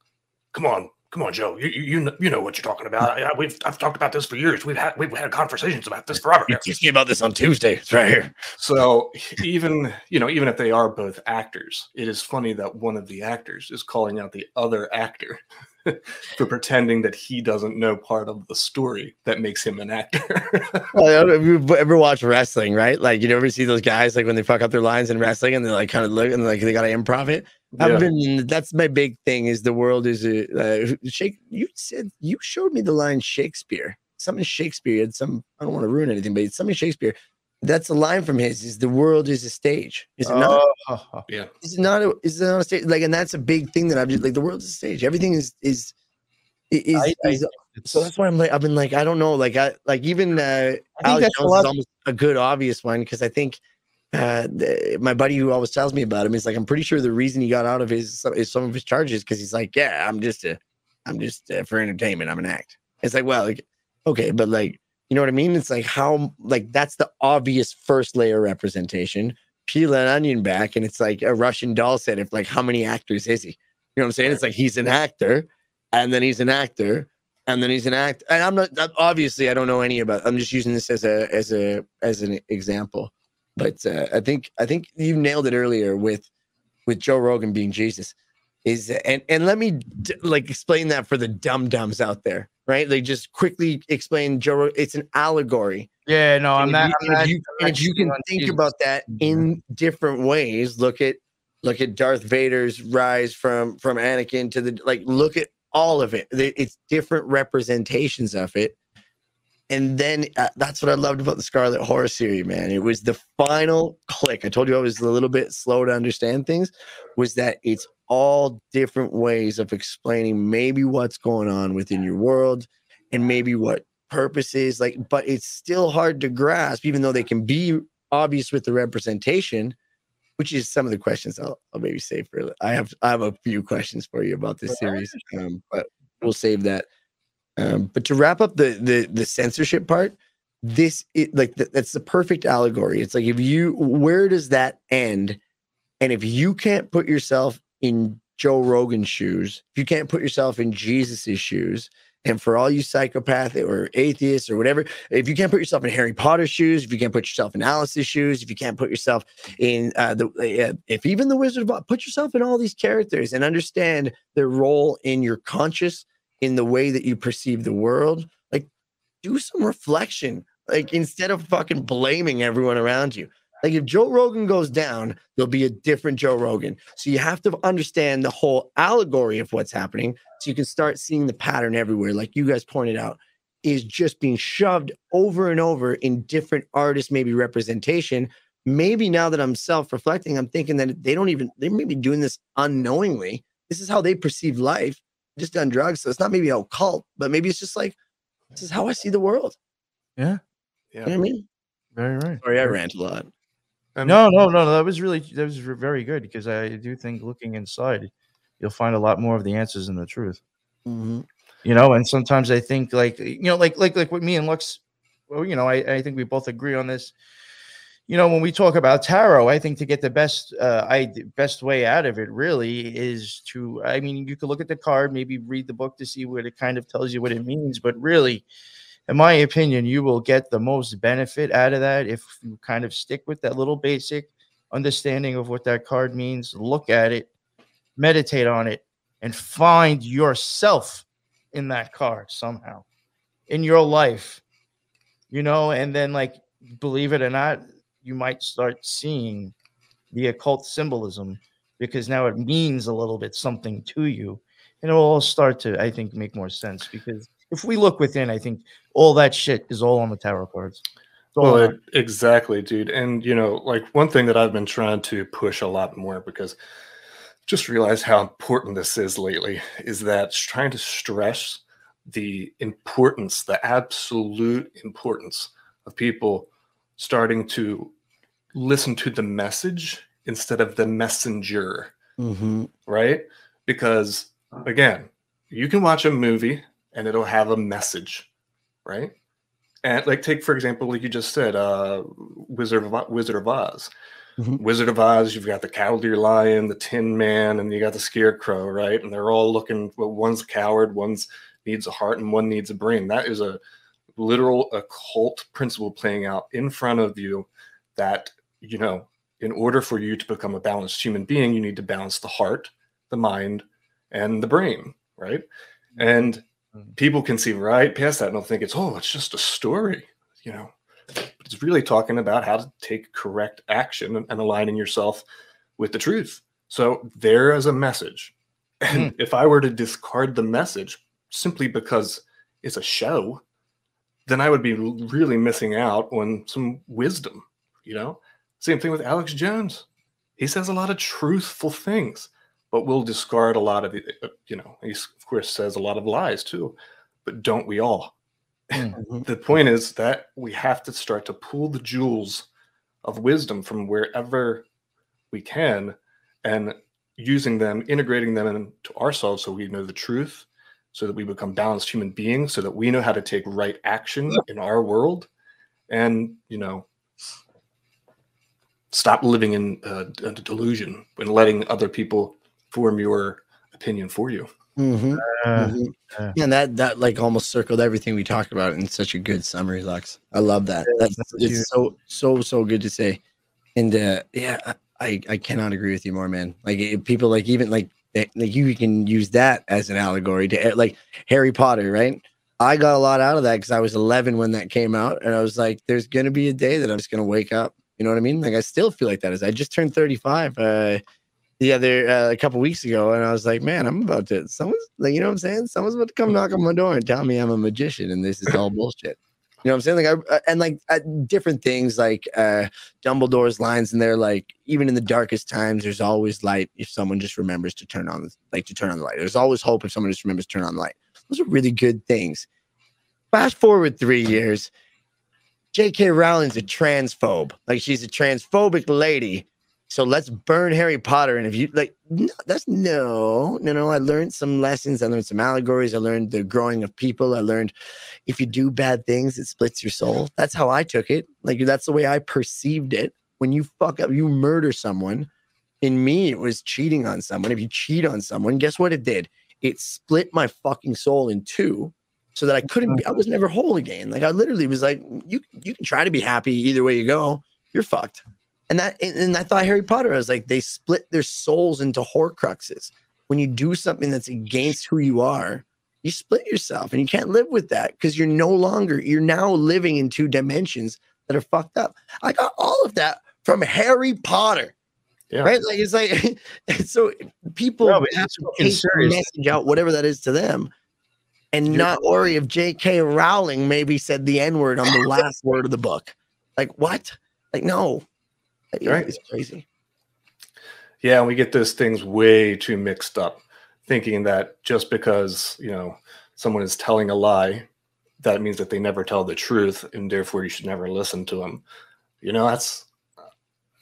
come on, come on, Joe, you you you know, what you're talking about. I, I- we've I've talked about this for years. We've had we've had conversations about this forever. You teach me about this on Tuesday. It's right here. So even you know even if they are both actors, it is funny that one of the actors is calling out the other actor [LAUGHS] for pretending that he doesn't know part of the story that makes him an actor. [LAUGHS] Well, have you ever watch wrestling, right? Like you never see those guys like when they fuck up their lines in wrestling and they like kind of look and like they gotta improv it. I've Yeah. been that's my big thing is the world is a uh, shake. You said you showed me the line Shakespeare. Something Shakespeare had some. I don't want to ruin anything, but it's something Shakespeare. That's a line from his. Is the world is a stage? Is it not? Oh, Is it not? A, is it not a stage? Like, and that's a big thing that I've just like. The world's a stage. Everything is is is. I- I- is it's- so that's why I'm like I've been like I don't know like I like even uh, Alex that's a lot- is almost a good obvious one because I think uh, the, my buddy who always tells me about him is like I'm pretty sure the reason he got out of his is some of his charges because he's like yeah I'm just a I'm just uh, for entertainment I'm an act. It's like well like okay but like you know what I mean? It's like how like that's the obvious first layer representation. Peel an onion back and it's like a Russian doll said if like how many actors is he? You know what I'm saying? It's like he's an actor and then he's an actor and then he's an act and i'm not obviously i don't know any about i'm just using this as a as a as an example but uh, i think i think you nailed it earlier with with joe rogan being jesus is and and let me d- like explain that for the dum dums out there right like just quickly explain joe Rog- it's an allegory yeah, no, I'm and not. I'm you, not- and you, I'm not if you can think Jesus. about that in different ways, look at look at Darth Vader's rise from from Anakin to the like look at all of it. It's different representations of it. And then uh, that's what I loved about the Scarlet Whore series, man. It was the final click. I told you I was a little bit slow to understand things. Was that it's all different ways of explaining maybe what's going on within your world and maybe what purposes like but it's still hard to grasp even though they can be obvious with the representation which is some of the questions i'll, I'll maybe save for i have i have a few questions for you about this series um, but we'll save that um, but to wrap up the the the censorship part this it like th- that's the perfect allegory. It's like if you where does that end? And if you can't put yourself in joe rogan's shoes if you can't put yourself in jesus's shoes and for all you psychopath or atheists or whatever, if you can't put yourself in Harry Potter's shoes, if you can't put yourself in Alice's shoes, if you can't put yourself in uh, the, uh, if even the Wizard of Oz, put yourself in all these characters and understand their role in your conscious, in the way that you perceive the world. Like, do some reflection. Like, instead of fucking blaming everyone around you. Like, if Joe Rogan goes down, there'll be a different Joe Rogan. So you have to understand the whole allegory of what's happening so you can start seeing the pattern everywhere like you guys pointed out is just being shoved over and over in different artists maybe representation maybe now that i'm self-reflecting i'm thinking that they don't even they may be doing this unknowingly this is how they perceive life just on drugs so it's not maybe a cult but maybe it's just like this is how i see the world Yeah. you know what i mean Very right. sorry i rant a lot And- No, no, no, no. That was really that was very good because I do think looking inside, you'll find a lot more of the answers and the truth. Mhm. You know, and sometimes I think like you know, like like like with me and Lux, well, you know, I, I think we both agree on this. You know, when we talk about tarot, I think to get the best uh I best way out of it really is to I mean, you could look at the card, maybe read the book to see what it kind of tells you what it means, but really in my opinion, you will get the most benefit out of that if you kind of stick with that little basic understanding of what that card means. Look at it, meditate on it, and find yourself in that card somehow in your life, you know, and then like believe it or not, you might start seeing the occult symbolism because now it means a little bit something to you. And it will all start to, I think, make more sense because if we look within, I think all that shit is all on the tarot cards. Well, it, exactly, dude. And you know, like one thing that I've been trying to push a lot more because just realize how important this is lately is that trying to stress the importance, the absolute importance of people starting to listen to the message instead of the messenger hmm right? Because again, you can watch a movie and it'll have a message, right? And like take for example, like you just said, uh, Wizard of Wizard of Oz. Mhm. Wizard of Oz, you've got the Cowardly Lion, the Tin Man, and you got the Scarecrow, right? And they're all looking. Well, one's a coward, one's needs a heart, and one needs a brain. That is a literal occult principle playing out in front of you. That you know, in order for you to become a balanced human being, you need to balance the heart, the mind, and the brain, right? And Mhm. people can see right past that and they'll think it's oh, it's just a story, you know. But it's really talking about how to take correct action and, and aligning yourself with the truth. So there is a message. And if I were to discard the message simply because it's a show, then I would be really missing out on some wisdom, you know? Same thing with Alex Jones. He says a lot of truthful things, but we'll discard a lot of the, uh, you know, he of course says a lot of lies too, but don't we all? Mhm. [LAUGHS] the point is that we have to start to pull the jewels of wisdom from wherever we can and using them, integrating them into ourselves so we know the truth, so that we become balanced human beings, so that we know how to take right action in our world and, you know, stop living in uh, a delusion and letting other people form your opinion for you. hmm Uh, Mhm. yeah. Yeah, and that that like almost circled everything we talked about in such a good summary, Lux. I love that. That's that's it's huge. so so so good to say. And uh yeah, I I cannot agree with you more, man. Like people like even like eh, like you can use that as an allegory to eh, like Harry Potter, right? I got a lot out of that because I was 11 when that came out, and I was like, "There's gonna be a day that I'm just gonna wake up." You know what I mean? Like I still feel like that. As I just turned 35 uh, the other uh, a couple weeks ago, and I was like, "Man, I'm about to someone's like, you know what I'm saying? Someone's about to come knock on my door and tell me I'm a magician, and this is all bullshit." You know what I'm saying? Like, I, uh, and like uh, different things like uh, Dumbledore's lines in there, like even in the darkest times, there's always light if someone just remembers to turn on, like to turn on the light. There's always hope if someone just remembers to turn on the light. Those are really good things. Fast forward three years, J.K. Rowling's a transphobe. Like she's a transphobic lady. So let's burn Harry Potter. And if you like, no, that's no, no, no. I learned some lessons. I learned some allegories. I learned the growing of people. I learned if you do bad things, it splits your soul. That's how I took it. Like that's the way I perceived it. When you fuck up, you murder someone. In me, it was cheating on someone. If you cheat on someone, guess what it did? It split my fucking soul in two so that I couldn't be, I was never whole again. Like I literally was like, you you can try to be happy either way you go, you're fucked. And that and, I thought Harry Potter, I was like, they split their souls into horcruxes. When you do something that's against who you are, you split yourself and you can't live with that because you're no longer, you're now living in two dimensions that are fucked up. I got all of that from Harry Potter. Yeah. Right? Like it's like [LAUGHS] so people No, have to take the message out, whatever that is to them, and not worry if J.K. Rowling maybe said the N word on the [LAUGHS] last word of the book. Like what? Like no, Right. It's crazy. Yeah, and we get those things way too mixed up, thinking that just because you know someone is telling a lie, that means that they never tell the truth, and therefore you should never listen to them. You know, that's,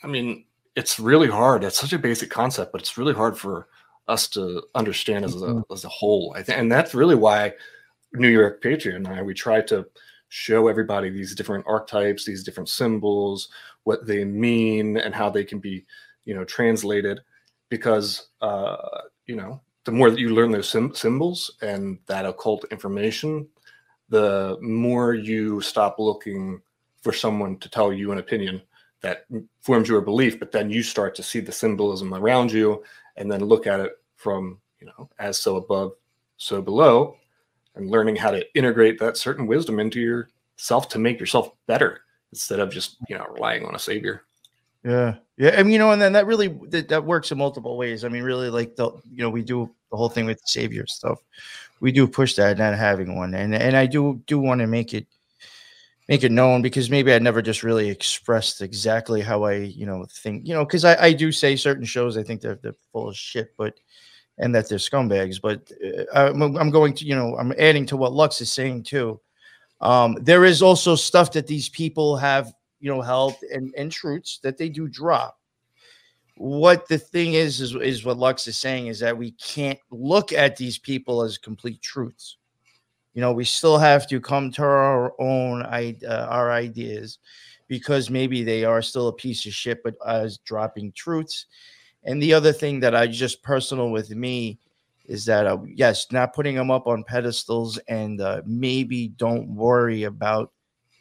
I mean, it's really hard. It's such a basic concept, but it's really hard for us to understand as a as a whole. I think, and that's really why New York Patriot and I we try to show everybody these different archetypes, these different symbols, what they mean, and how they can be you know translated because uh you know the more that you learn those sym- symbols and that occult information the more you stop looking for someone to tell you an opinion that forms your belief, but then you start to see the symbolism around you and then look at it from, you know, as so above, so below, and learning how to integrate that certain wisdom into yourself to make yourself better instead of just, you know, relying on a savior. Yeah, yeah, I mean, you know, and then that really that, that works in multiple ways. I mean, really, like the you know, we do the whole thing with the savior stuff. We do push that, not having one, and and I do do want to make it make it known because maybe I never just really expressed exactly how I you know think you know because I I do say certain shows I think they're they're full of shit, but and that they're scumbags. But uh, I'm, going to you know I'm adding to what Lux is saying too. Um, there is also stuff that these people have you know, held and, and truths that they do drop. What the thing is, is, is what Lux is saying is that we can't look at these people as complete truths. You know, we still have to come to our own uh, our ideas because maybe they are still a piece of shit, but as dropping truths. And the other thing that I just personal with me is that uh, yes, not putting them up on pedestals, and uh, maybe don't worry about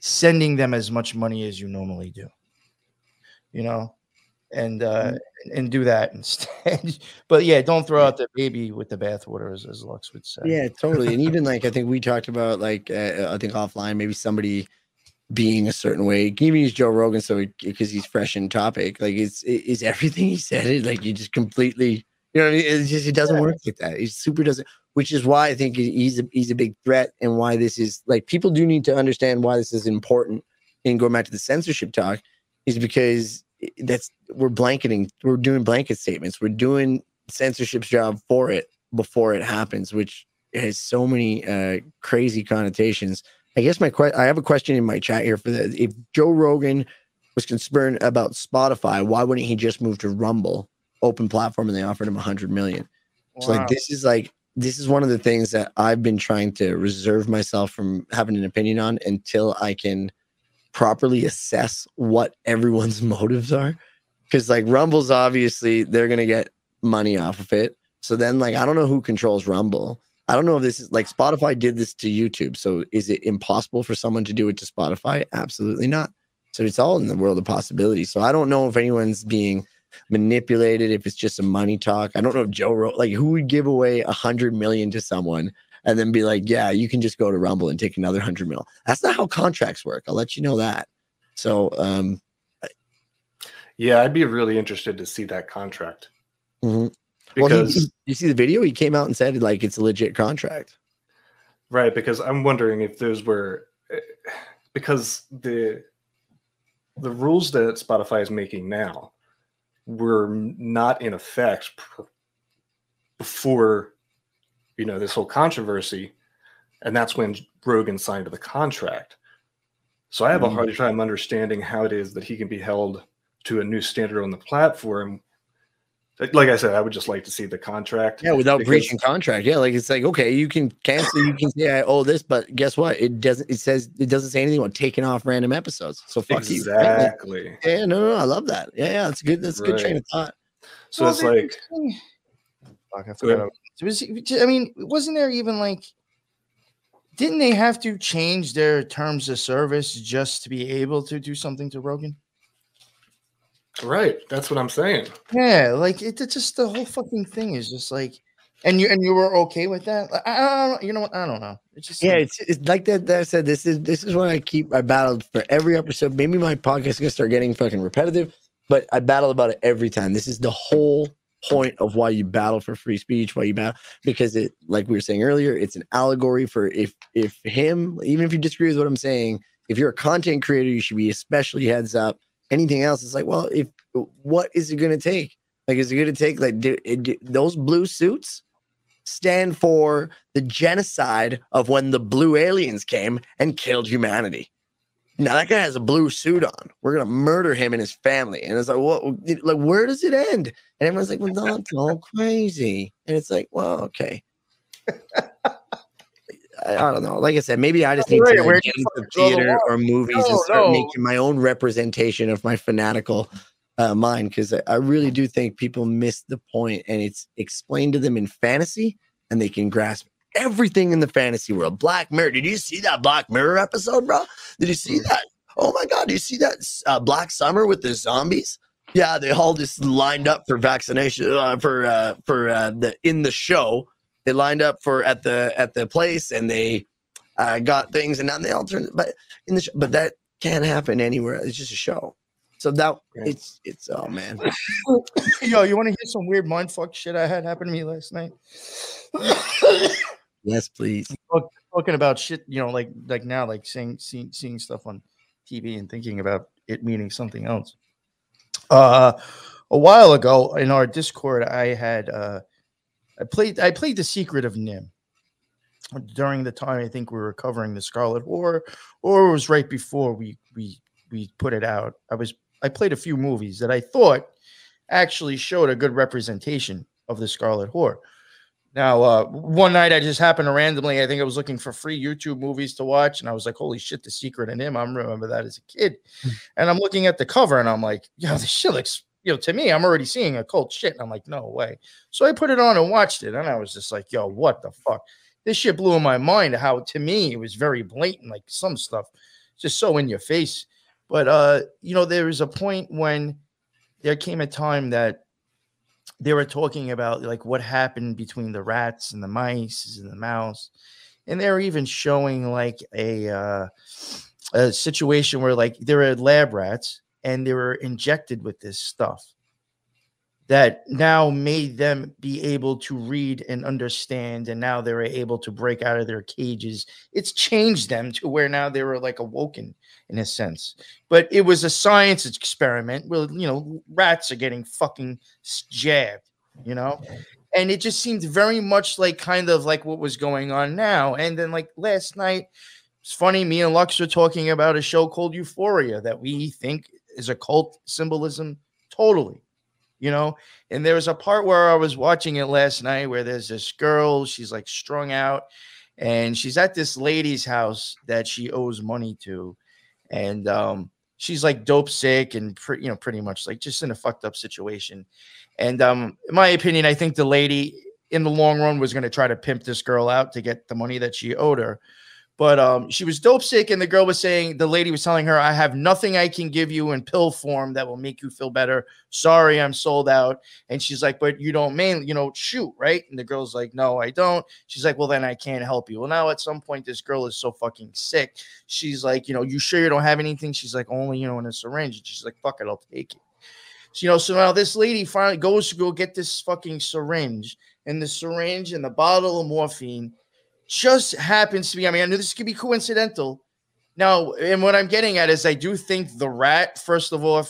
sending them as much money as you normally do. You know, and uh mm-hmm. and do that [LAUGHS] instead. but yeah, don't throw out the baby with the bathwater, as, as Lux would say. Yeah, totally. and even [LAUGHS] like I think we talked about like uh, I think offline, maybe somebody being a certain way. Even use Joe Rogan so because he's fresh in topic. Like it's is everything he said it like you just completely you know I mean? It just it doesn't yeah. work like that. It super doesn't which is why I think he's a, he's a big threat and why this is like people do need to understand why this is important. And going back to the censorship talk, is because that's we're blanketing, we're doing blanket statements, we're doing censorship's job for it before it happens, which has so many uh, crazy connotations. I guess my que- I have a question in my chat here for that. If Joe Rogan was concerned about Spotify, why wouldn't he just move to Rumble, open platform, and they offered him a hundred million? Wow. So like this is like this is one of the things that I've been trying to reserve myself from having an opinion on until I can properly assess what everyone's [LAUGHS] motives are. Because like Rumble's obviously they're gonna get money off of it. So then like I don't know who controls Rumble. I don't know if this is like Spotify did this to YouTube. So is it impossible for someone to do it to Spotify? Absolutely not. So it's all in the world of possibilities. So I don't know if anyone's being manipulated, if it's just a money talk. I don't know if Joe wrote like who would give away a hundred million to someone and then be like, yeah, you can just go to Rumble and take another hundred mil. That's not how contracts work. I'll let you know that. So, um, yeah, I'd be really interested to see that contract. Mm-hmm. Because well, he, you see the video, he came out and said like it's a legit contract. Right, because I'm wondering if those were eh, because the the rules that Spotify is making now were not in effect before you know this whole controversy and that's when rogan signed the contract so i have a hard mm. time understanding how it is that he can be held to a new standard on the platform like I said, I would just like to see the contract. Yeah, without because, breaching contract. Yeah, like it's like okay, you can cancel, you can say I owe this, but guess what? It doesn't. It says it doesn't say anything about taking off random episodes. So fuck exactly. you. Exactly. Yeah, no, no, no, I love that. Yeah, yeah, that's good. That's a good train of thought. So well, it's like. Fuck, I forgot. Was, I mean, wasn't there even like? Didn't they have to change their terms of service just to be able to do something to Rogan? Right. That's what I'm saying. Yeah, like it, it's just the whole fucking thing is just like, and you and you were okay with that. I, I don't, know, you know what? I don't know. It's just yeah, like, it's, it's like that. That I said this is this is what I keep. I battled for every episode. Maybe my podcast is gonna start getting fucking repetitive, but I battle about it every time. This is the whole point of why you battle for free speech. Why you battle because it, like we were saying earlier, it's an allegory for if if him, even if you disagree with what I'm saying, if you're a content creator, you should be especially heads up anything else. It's like, well, if what is it going to take? Like, is it going to take like do, do, those blue suits stand for the genocide of when the blue aliens came and killed humanity? Now that guy has a blue suit on. We're gonna murder him and his family. And it's like, what? Like, where does it end? And everyone's like, well, that's all crazy. And it's like, well, okay. [LAUGHS] I, don't know. Like I said, maybe I just need to like, get into theater or movies no, and start no. making my own representation of my fanatical uh, mind because I, I, really do think people miss the point and it's explained to them in fantasy and they can grasp everything in the fantasy world. Black Mirror. Did you see that Black Mirror episode, bro? Did you see that? Oh my God. Did you see that uh, Black Summer with the zombies? Yeah, they all just lined up for vaccination uh, for uh, for uh, the in the show. They lined up for at the at the place and they uh, got things and now they all turned. But in the show, but that can't happen anywhere. It's just a show. So that it's it's oh man. [LAUGHS] Yo, you want to hear some weird mindfuck shit I had happen to me last night? [COUGHS] Yes, please. Talking about shit, you know, like like now, like seeing seeing seeing stuff on TV and thinking about it meaning something else. Uh, a while ago in our Discord, I had uh, I played I played the Secret of NIMH during the time I think we were covering the Scarlet Whore, or it was right before we we we put it out. I was I played a few movies that I thought actually showed a good representation of the Scarlet Whore. Now, uh, one night I just happened to randomly, I think I was looking for free YouTube movies to watch, and I was like, "Holy shit, The Secret of NIMH!" I remember that as a kid, and I'm looking at the cover, and I'm like, "Yo, this shit looks." You know, to me, I'm already seeing a cult shit, and I'm like, "No way!" So I put it on and watched it, and I was just like, "Yo, what the fuck?" This shit blew my mind. How to me it was very blatant, like some stuff, just so in your face. But uh, you know, there was a point when there came a time that they were talking about like what happened between the rats and the mice and the mouse and they were even showing like a uh, a situation where like there were lab rats and they were injected with this stuff that now made them be able to read and understand and now they were able to break out of their cages. It's changed them to where now they were like awoken in a sense. But it was a science experiment where you know rats are getting fucking jabbed you know? And it just seemed very much like kind of like what was going on now. And then like last night it's funny me and lux were talking about a show called euphoria that we think is a cult symbolism? Totally you know? And there was a part where i was watching it last night where there's this girl she's like strung out and she's at this lady's house that she owes money to and um she's like dope sick and you know pretty much like just in a fucked up situation. And um in my opinion i think the lady in the long run was going to try to pimp this girl out to get the money that she owed her but um she was dope sick and the girl was saying the lady was telling her i have nothing i can give you in pill form that will make you feel better. Sorry i'm sold out. And she's like but you don't mainly you know shoot right? And the girl's like no i don't. She's like well then i can't help you. Well now at some point this girl is so fucking sick. She's like you know you sure you don't have anything? She's like only you know in a syringe. And she's like fuck it i'll take it. So, you know so now this lady finally goes to go get this fucking syringe and the syringe and the bottle of morphine just happens to be i mean i knew this could be coincidental. Now and what i'm getting at is i do think the rat first of all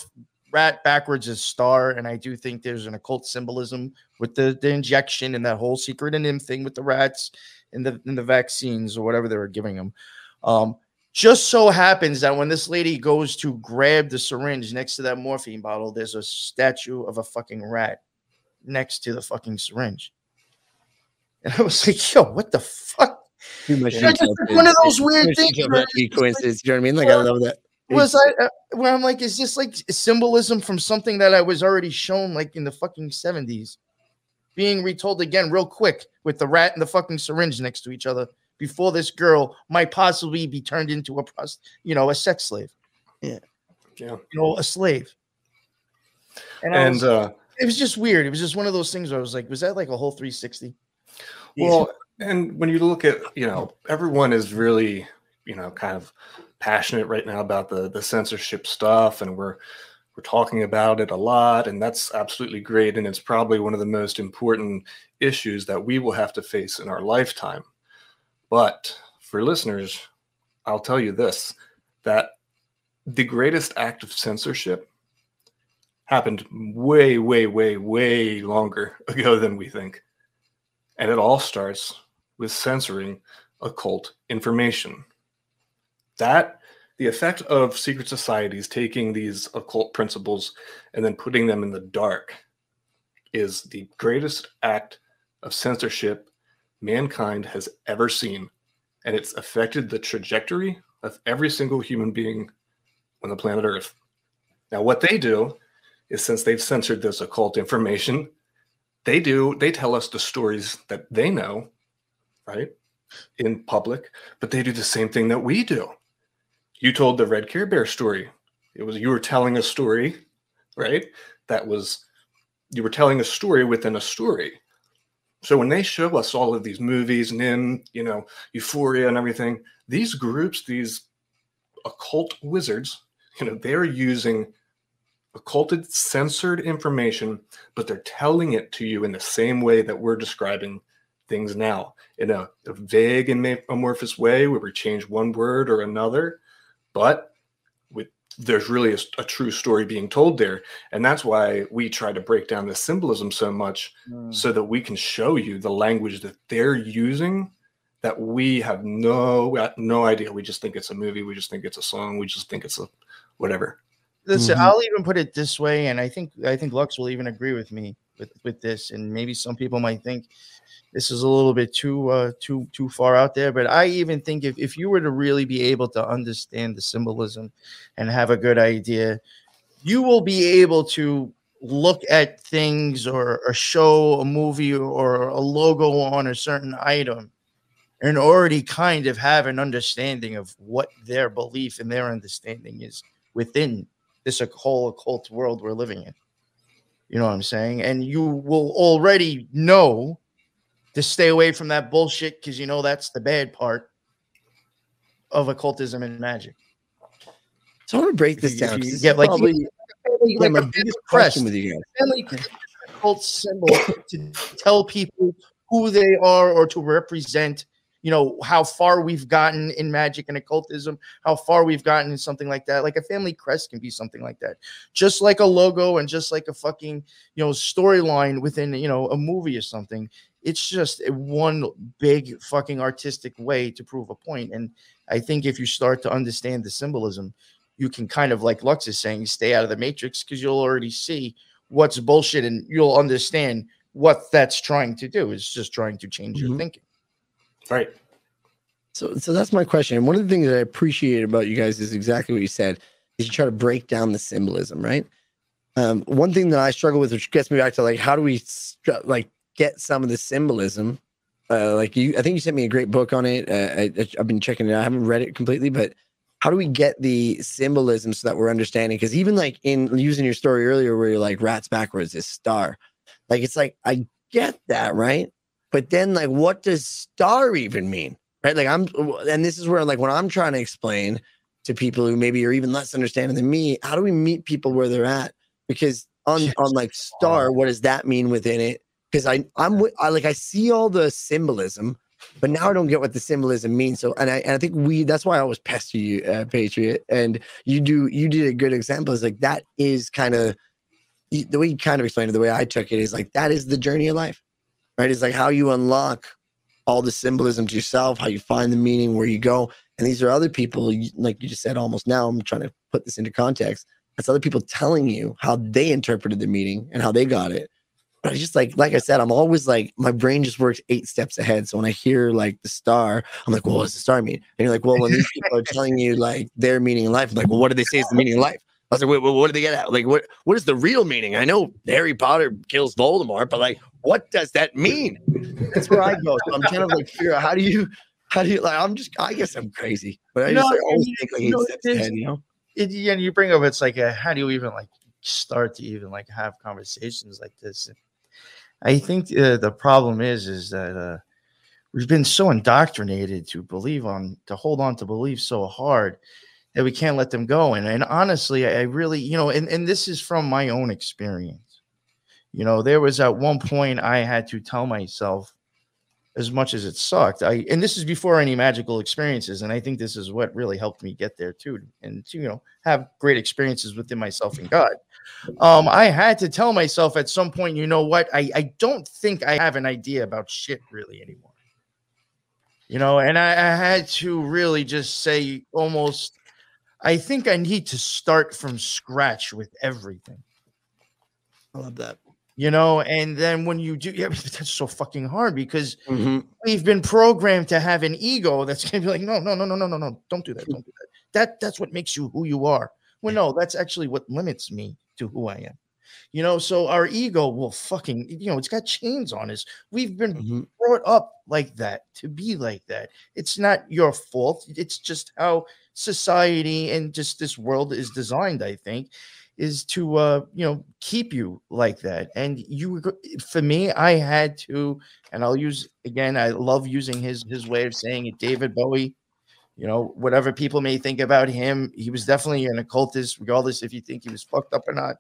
rat backwards is star and i do think there's an occult symbolism with the, the injection and that whole Secret of NIMH thing with the rats and the and the vaccines or whatever they were giving them um just so happens that when this lady goes to grab the syringe next to that morphine bottle there's a statue of a fucking rat next to the fucking syringe and i was like yo what the fuck Too much It's just like one of those weird things detail where for it to be it's just like- coincidence. You know what I mean? Like I love that. was I uh, where I'm like, is this like symbolism from something that I was already shown like in the fucking 70s? Being retold again real quick with the rat and the fucking syringe next to each other before this girl might possibly be turned into a prost, you know, a sex slave, Yeah. Yeah. you know, a slave. And, And was- uh, it was just weird. It was just one of those things where I was like, was that like a whole 360? Well, and when you look at, you know, everyone is really, you know, kind of passionate right now about the the censorship stuff, and we're we're talking about it a lot, and that's absolutely great, and it's probably one of the most important issues that we will have to face in our lifetime. But for listeners, I'll tell you this: that the greatest act of censorship happened way, way, way, way longer [LAUGHS] ago than we think. And it all starts with censoring occult information. That, the effect of secret societies taking these occult principles and then putting them in the dark, is the greatest act of censorship mankind has ever seen. And it's affected the trajectory of every single human being on the planet Earth. Now, what they do is since they've censored this occult information, they do they tell us the stories that they know right? In public, but they do the same thing that we do. You told the Red Care Bear story. It was you were telling a story, right? That was you were telling a story within a story. So when they show us all of these movies and in, you know, Euphoria and everything, these groups, these occult wizards, you know, they're using occulted, censored information, but they're telling it to you in the same way that we're describing things now. In a, a vague and amorphous way where we change one word or another, but with there's really a, a, true story being told there. And that's why we try to break down the symbolism so much mm. so that we can show you the language that they're using that we have no no idea. We just think it's a movie. We just think it's a song. We just think it's a whatever Listen, mm-hmm. I'll even put it this way, and I think I think Lux will even agree with me with with this, and maybe some people might think this is a little bit too uh, too too far out there. But I even think if if you were to really be able to understand the symbolism and have a good idea, you will be able to look at things or a show, a movie, or a logo on a certain item and already kind of have an understanding of what their belief and their understanding is within this whole occult world we're living in. You know what I'm saying? And you will already know to stay away from that bullshit because you know that's the bad part of occultism and magic. So I want to break this down. You get like, probably, you, like, like my biggest question with you guys. Family cult symbol [COUGHS] to tell people who they are or to represent you know how far we've gotten in magic and occultism how far we've gotten in something like that. Like a family crest can be something like that. Just like a logo and just like a fucking you know storyline within you know a movie or something it's just one big fucking artistic way to prove a point. And i think if you start to understand the symbolism you can kind of like lux is saying stay out of the matrix because you'll already see what's bullshit and you'll understand what that's trying to do. Is just trying to change mm-hmm. your thinking Right. So, so that's my question. And one of the things that I appreciate about you guys is exactly what you said. Is you try to break down the symbolism, right? Um, one thing that I struggle with, which gets me back to like, how do we like get some of the symbolism? Uh, like you, I think you sent me a great book on it. Uh, I, have been checking it out. I haven't read it completely, but how do we get the symbolism so that we're understanding? Because even like in using your story earlier, where you're like rats backwards is star, like it's like I get that, right? But then, like, what does star even mean? Right. Like, I'm, and this is where, like, when I'm trying to explain to people who maybe are even less understanding than me, how do we meet people where they're at? Because on, on like star, what does that mean within it? Because I, I'm, I like, I see all the symbolism, but now I don't get what the symbolism means. So, and I, and I think we, that's why I always pester you, uh, Patriot. And you do, you did a good example. Is like, that is kind of the way you kind of explained it, the way I took it is like, that is the journey of life right? It's like how you unlock all the symbolism to yourself, how you find the meaning, where you go. And these are other people, like you just said almost now, I'm trying to put this into context. That's other people telling you how they interpreted the meaning and how they got it. But I just like, like I said, I'm always like, my brain just works eight steps ahead. So when I hear like the star, I'm like, well, what does the star mean? And you're like, well, when these people are telling you like their meaning in life, I'm like, well, what do they say is the meaning of life? I was like, wait, what do they get at? Like, what what is the real meaning? I know Harry Potter kills Voldemort, but like, what does that mean? That's where I go. So I'm trying to like figure out how do you how do you like I'm just I guess I'm crazy, but I just like, always think like eight know, steps ahead, you know. It, and you bring up it's like a, how do you even like start to even like have conversations like this? I think uh, the problem is is that uh, we've been so indoctrinated to believe on to hold on to believe so hard that we can't let them go. And and honestly, I really, you know, and, and this is from my own experience. You know, there was at one point I had to tell myself, as much as it sucked, I and this is before any magical experiences, and I think this is what really helped me get there too, and to, you know, have great experiences within myself and God. Um, I had to tell myself at some point, you know what, I, I don't think I have an idea about shit really anymore. You know, and I, I had to really just say almost I think I need to start from scratch with everything. I love that. You know, and then when you do, yeah, [LAUGHS] that's so fucking hard because mm-hmm. we've been programmed to have an ego that's gonna be like, no, no, no, no, no, no, no, don't do that, don't do that. That that's what makes you who you are. Well, no, that's actually what limits me to who I am. You know, so our ego will fucking, you know, it's got chains on us. We've been Mhm. brought up like that to be like that. It's not your fault. It's just how society and just this world is designed, I think, is to uh, you know, keep you like that. And you for me, I had to, and I'll use again, I love using his his way of saying it, David Bowie. You know, whatever people may think about him, he was definitely an occultist, regardless if you think he was fucked up or not.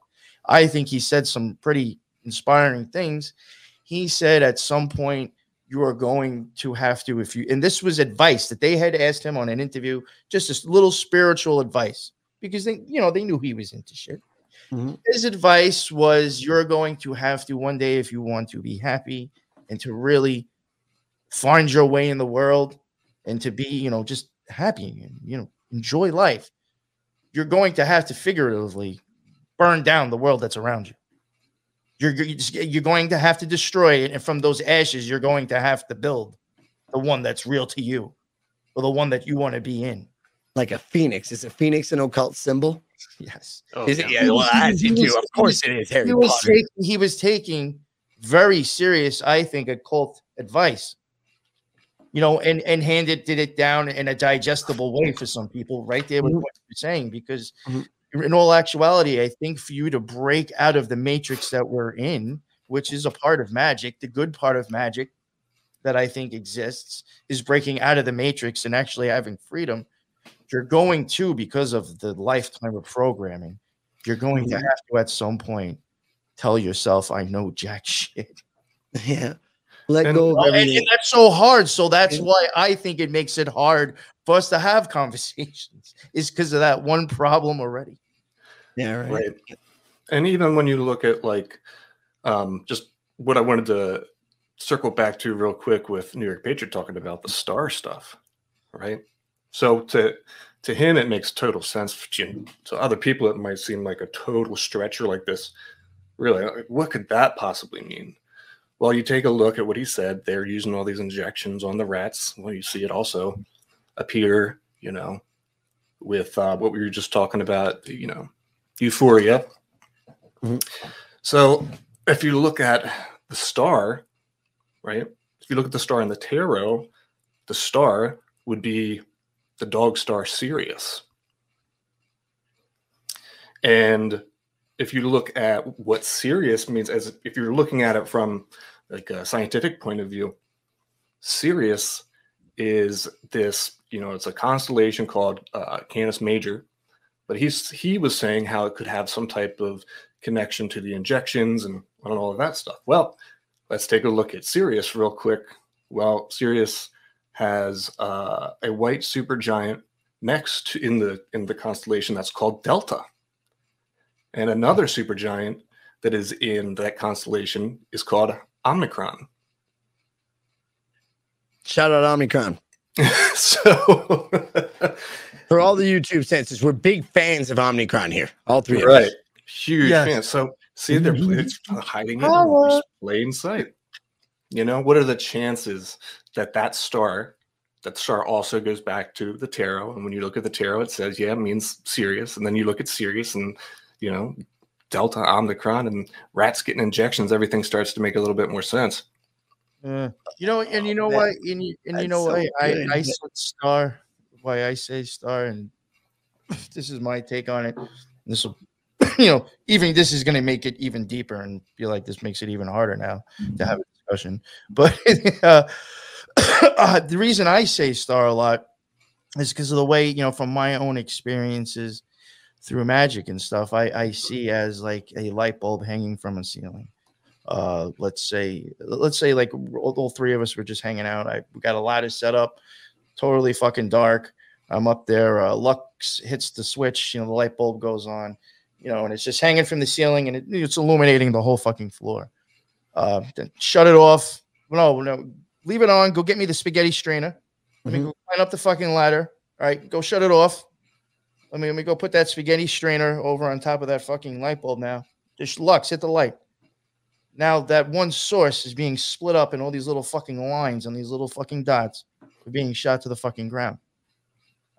I think he said some pretty inspiring things. He said at some point you are going to have to, if you, and this was advice that they had asked him on an interview, just this little spiritual advice because they, you know, they knew he was into shit. Mhm. His advice was you're going to have to one day, if you want to be happy and to really find your way in the world and to be, you know, just happy and, you know, enjoy life, you're going to have to figuratively burn down the world that's around you. You're you're you're going to have to destroy it, and from those ashes, you're going to have to build the one that's real to you, or the one that you want to be in. Like a phoenix. Is a phoenix an occult symbol? Yes, Oh, is it? yeah. Yeah, well, that's He it too. Of course it is. Harry he was Potter. taking he was taking very serious, I think, occult advice. You know, and and handed did it down in a digestible way for some people, right there with Mhm. what you're saying, because Mhm. in all actuality, I think for you to break out of the matrix that we're in, which is a part of magic, the good part of magic that I think exists is breaking out of the matrix and actually having freedom. You're going to, because of the lifetime of programming, you're going to Mhm. have to at some point tell yourself, I know jack [LAUGHS] shit. Yeah. Let And- go of Well, and, and that's so hard. So that's Yeah. why I think it makes it hard for us to have [LAUGHS] conversations, is because of that one problem already. yeah, right. right and even when you look at like um just what i wanted to circle back to real quick with new york patriot talking about the star stuff right so to to him it makes total sense to other people it might seem like a total stretcher like this. Really what could that possibly mean? Well you take a look at what he said. They're using all these injections on the rats. Well you see it also appear you know with uh, what we were just talking about you know euphoria. Mhm. so if you look at the star right if you look at the star in the tarot the star would be the dog star sirius and if you look at what sirius means as if you're looking at it from like a scientific point of view sirius is this you know it's a constellation called uh, canis major but he's he was saying how it could have some type of connection to the injections and, and all of that stuff. Well let's take a look at sirius real quick. Well sirius has uh, a white supergiant next to, in the in the constellation that's called delta and another supergiant that is in that constellation is called omicron Shout out Omicron. [LAUGHS] so [LAUGHS] For all the YouTube senses, we're big fans of Omicron here. All three of right us. huge Yes. fan so see they're [LAUGHS] it's hiding in plain sight you know what are the chances that that star that star also goes back to the tarot and when you look at the tarot it says yeah it means Sirius and then you look at Sirius and you know delta omicron and rats getting injections everything starts to make a little bit more sense Uh, you know, and you know man. what, and you, and you know so why I. I said star, why I say star, and [SNIFFS] this is my take on it. This will, [CLEARS THROAT] you know, even this is going to make it even deeper and feel like this makes it even harder now to have a discussion. But [LAUGHS] uh, uh, [COUGHS] the reason I say star a lot is because of the way you know, from my own experiences through magic and stuff, I, I see as like a light bulb hanging from a ceiling. Uh let's say let's say like all, three of us were just hanging out. I got a ladder set up totally fucking dark. I'm up there uh lux hits the switch you know the light bulb goes on you know and it's just hanging from the ceiling and it, it's illuminating the whole fucking floor. Uh then shut it off. No no leave it on. Go get me the spaghetti strainer. Let me Mhm. go climb up the fucking ladder. All right go shut it off. Let me let me go put that spaghetti strainer over on top of that fucking light bulb now. Just lux hit the light. Now that one source is being split up in all these little fucking lines and these little fucking dots are being shot to the fucking ground.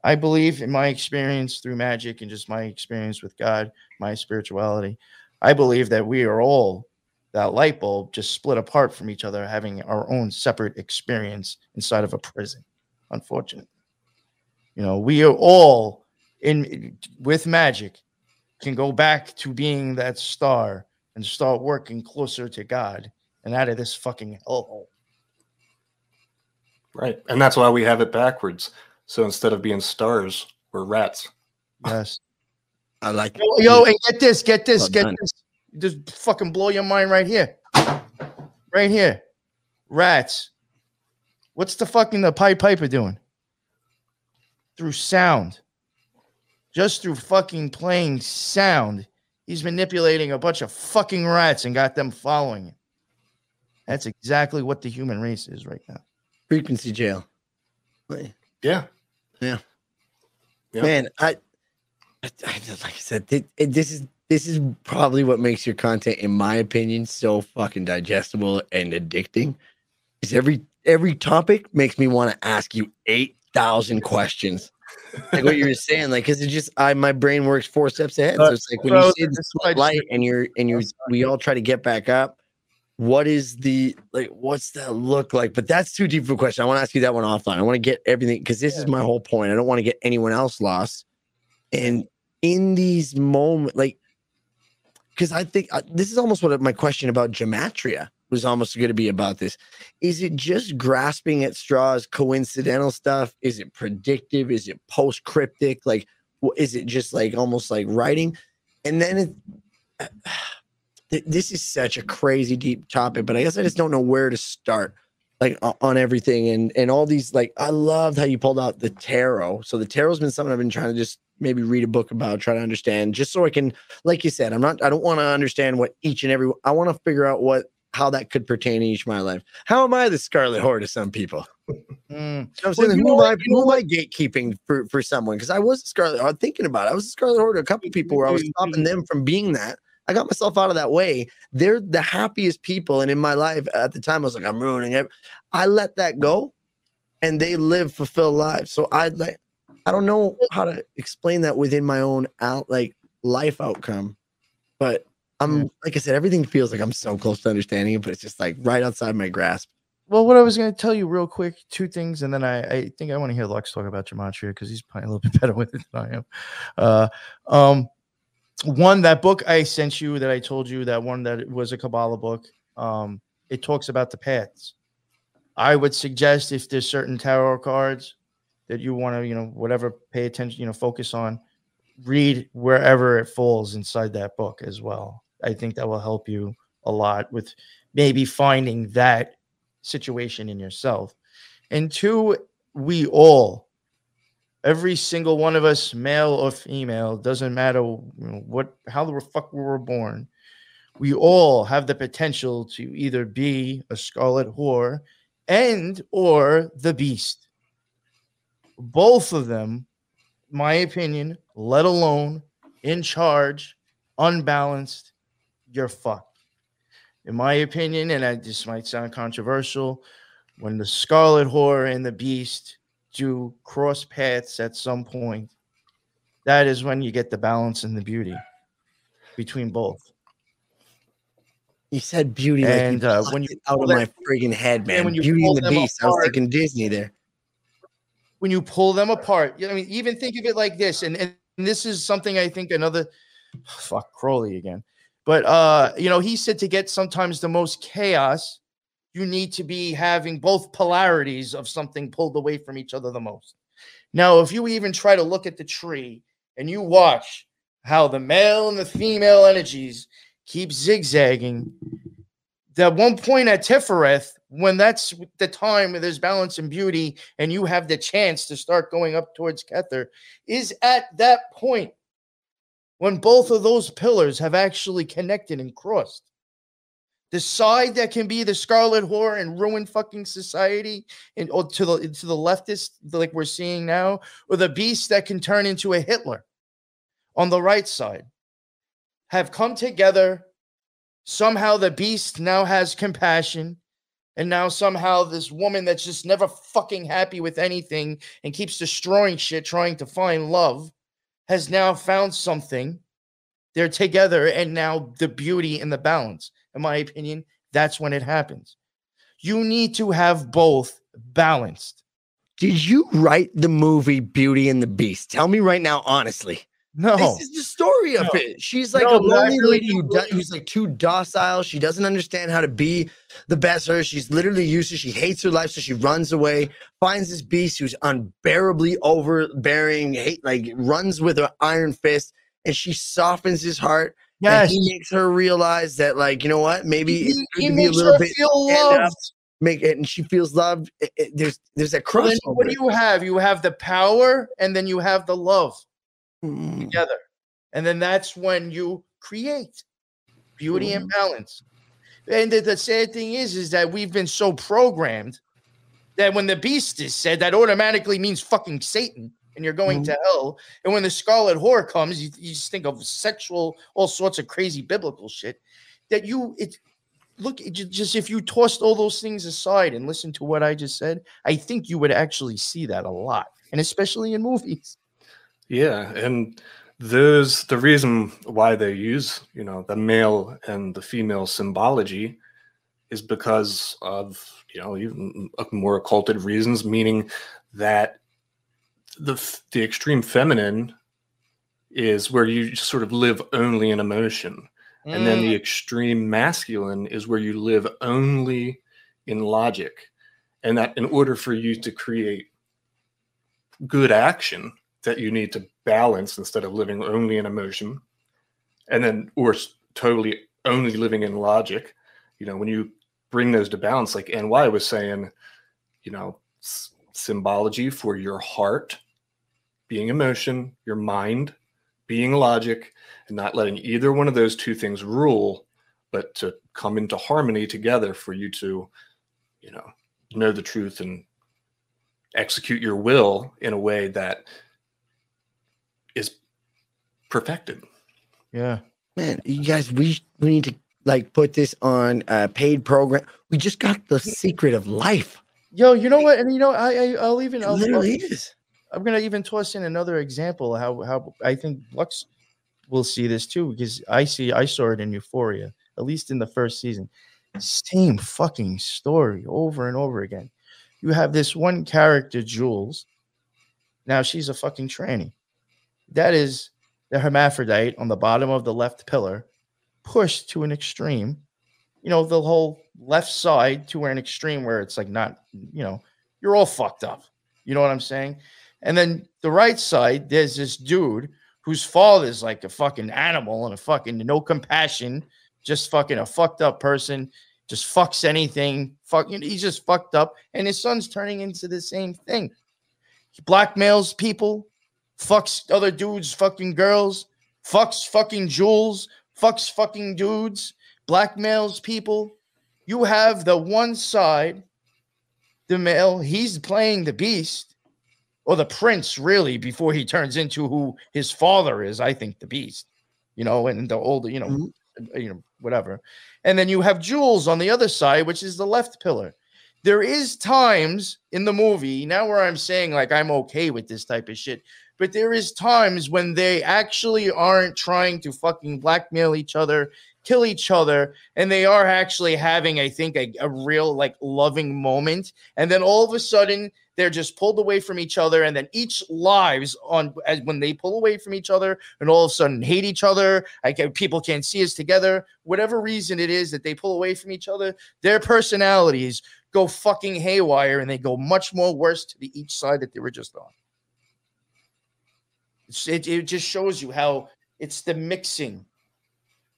I believe in my experience through magic and just my experience with God, my spirituality, I believe that we are all that light bulb just split apart from each other, having our own separate experience inside of a prison. Unfortunately, you know, we are all in with magic can go back to being that star and start working closer to God and out of this fucking hellhole. Right. And that's why we have it backwards. So instead of being stars, we're rats. Yes. I like Yo, yo, and get this, get this, Well get this. Just fucking blow your mind right here. Right here. Rats. What's the fucking the Pied Piper doing? Through sound. Just through fucking playing sound. He's manipulating a bunch of fucking rats and got them following him. That's exactly what the human race is right now. frequency jail. Wait. Yeah. Yeah. Man, I, I, I like I said, thi- it- this is this is probably what makes your content, in my opinion, so fucking digestible and addicting. Is every every topic makes me want to ask you eight thousand questions. Like what you were saying, like because it just I my brain works four steps ahead. So it's like when you see the this is why I sweat light and you're and you're we all try to get back up. What is the like? What's that look like? But that's too deep of a question. I want to ask you that one offline. I want to get everything because this is my whole point. I don't want to get anyone else lost. And in these moments, like, because I think uh, this is almost what my question about gematria was almost going to be about. This is it just grasping at straws, coincidental stuff? Is it predictive? Is it post cryptic? Like, is it just like almost like writing? And then it, [SIGHS] th- this is such a crazy deep topic, but I guess I just don't know where to start like on everything and and all these like I loved how you pulled out the tarot. So the tarot's been something I've been trying to just maybe read a book about, try to understand, just so I can, like you said, I'm not I don't want to understand what each and every I want to figure out what how that could pertain to each of my life. How am I the Scarlet Whore to some people? [LAUGHS] Mm. You know what I'm Well, saying? you who know am? I, You know who am I gatekeeping for, for someone? Because I was a Scarlet, I was thinking about it. I was a Scarlet Whore to a couple people where I was stopping them from being that. I got myself out of that way. They're the happiest people. And in my life at the time, I was like, I'm ruining it. I let that go and they live fulfilled lives. So I like, I don't know how to explain that within my own out like life outcome, but I'm like I said, everything feels like I'm so close to understanding it, but it's just like right outside my grasp. Well, what I was going to tell you real quick, two things, and then I, I think I want to hear Lux talk about gematria because he's probably a little [LAUGHS] bit better with it than I am. Uh, um, one that book I sent you that I told you that one that was a Kabbalah book. Um, it talks about the paths. I would suggest if there's certain tarot cards that you want to, you know, whatever, pay attention, you know, focus on, read wherever it falls inside that book as well. I think that will help you a lot with maybe finding that situation in yourself. And two, we all, every single one of us, male or female, doesn't matter what, how the fuck we were born. We all have the potential to either be a scarlet whore and or the beast. Both of them, my opinion, let alone in charge, unbalanced, you're fucked in my opinion, and I, this might sound controversial, when the Scarlet Whore and the Beast do cross paths at some point, that is when you get the balance and the beauty between both. You said beauty, like you uh, when you out of my friggin' head, man. when you Beauty and the them Beast. I was apart- thinking Disney there. When you pull them apart, I mean, even think of it like this, and, and this is something I think another [SIGHS] fuck Crowley again. But uh, you know, he said to get sometimes the most chaos, you need to be having both polarities of something pulled away from each other the most. Now, if you even try to look at the tree and you watch how the male and the female energies keep zigzagging, at one point at Tifereth, when that's the time where there's balance and beauty, and you have the chance to start going up towards Kether, is at that point when both of those pillars have actually connected and crossed. The side that can be the scarlet whore and ruin fucking society, and or to the to the leftist, like we're seeing now, or the beast that can turn into a Hitler on the right side, have come together. Somehow the beast now has compassion, and now somehow this woman that's just never fucking happy with anything and keeps destroying shit, trying to find love, has now found something they're together and now the beauty and the balance in my opinion that's when it happens you need to have both balanced Did you write the movie Beauty and the Beast? Tell me right now, honestly. no This is the story of No. it. She's like No, a lonely really lady who do, who's like too docile. She doesn't understand how to be the best her. She's literally useless. She hates her life, so she runs away. Finds this beast who's unbearably overbearing. Hate like runs with her iron fist, and she softens his heart. And yes. he makes her realize that, like, you know what? Maybe he, he a makes little her bit feel up, loved. make it, and she feels loved. It- it- there's there's that Well, then what do you have? You have the power and then you have the love Mm. together. And then that's when you create beauty and balance. And the, the sad thing is is that we've been so programmed that when the beast is said that automatically means fucking satan and you're going mm-hmm. to hell. And when the scarlet whore comes you, you just think of sexual all sorts of crazy biblical shit that you it look it just if you tossed all those things aside and listened to what i just said i think you would actually see that a lot and especially in movies. Yeah, and there's the reason why they use you know the male and the female symbology is because of you know even more occulted reasons, meaning that the the extreme feminine is where you sort of live only in emotion, and then the mm. extreme masculine is where you live only in logic, and that in order for you to create good action that you need to balance instead of living only in emotion and then or totally only living in logic you know when you bring those to balance like ny was saying you know symbology for your heart being emotion your mind being logic and not letting either one of those two things rule but to come into harmony together for you to you know know the truth and execute your will in a way that is perfected. yeah Man, you guys, we we need to like put this on a paid program. We just got the secret of life. Yo, you know what? And you know, I, I I'll even It I'll, literally is. I'm gonna even toss in another example how how I think Lux will see this too because I see I saw it in Euphoria at least in the first season. Same fucking story over and over again. You have this one character, Jules. Now she's a fucking tranny. That is the hermaphrodite on the bottom of the left pillar, pushed to an extreme. You know, the whole left side to an extreme where it's like not, you know, you're all fucked up. You know what I'm saying? And then the right side, there's this dude whose father's like a fucking animal and a fucking no compassion, just fucking a fucked up person, just fucks anything. Fucking, he's just fucked up. And his son's turning into the same thing. He blackmails people, fucks other dudes, fucking girls, fucks fucking Jules, fucks fucking dudes, blackmails people. You have the one side, the male, he's playing the beast or the prince, really, before he turns into who his father is. I think the beast, you know, and the older, you know, Mhm. you know, whatever. And then you have Jules on the other side, which is the left pillar. There is times in the movie now where I'm saying like I'm okay with this type of shit, but there is times when they actually aren't trying to fucking blackmail each other, kill each other, and they are actually having, I think, a, a real like loving moment. And then all of a sudden they're just pulled away from each other, and then each lives on as when they pull away from each other, and all of a sudden hate each other. Like people can't see us together. Whatever reason it is that they pull away from each other, their personalities go fucking haywire, and they go much more worse to the each side that they were just on. It's, it, it just shows you how it's the mixing.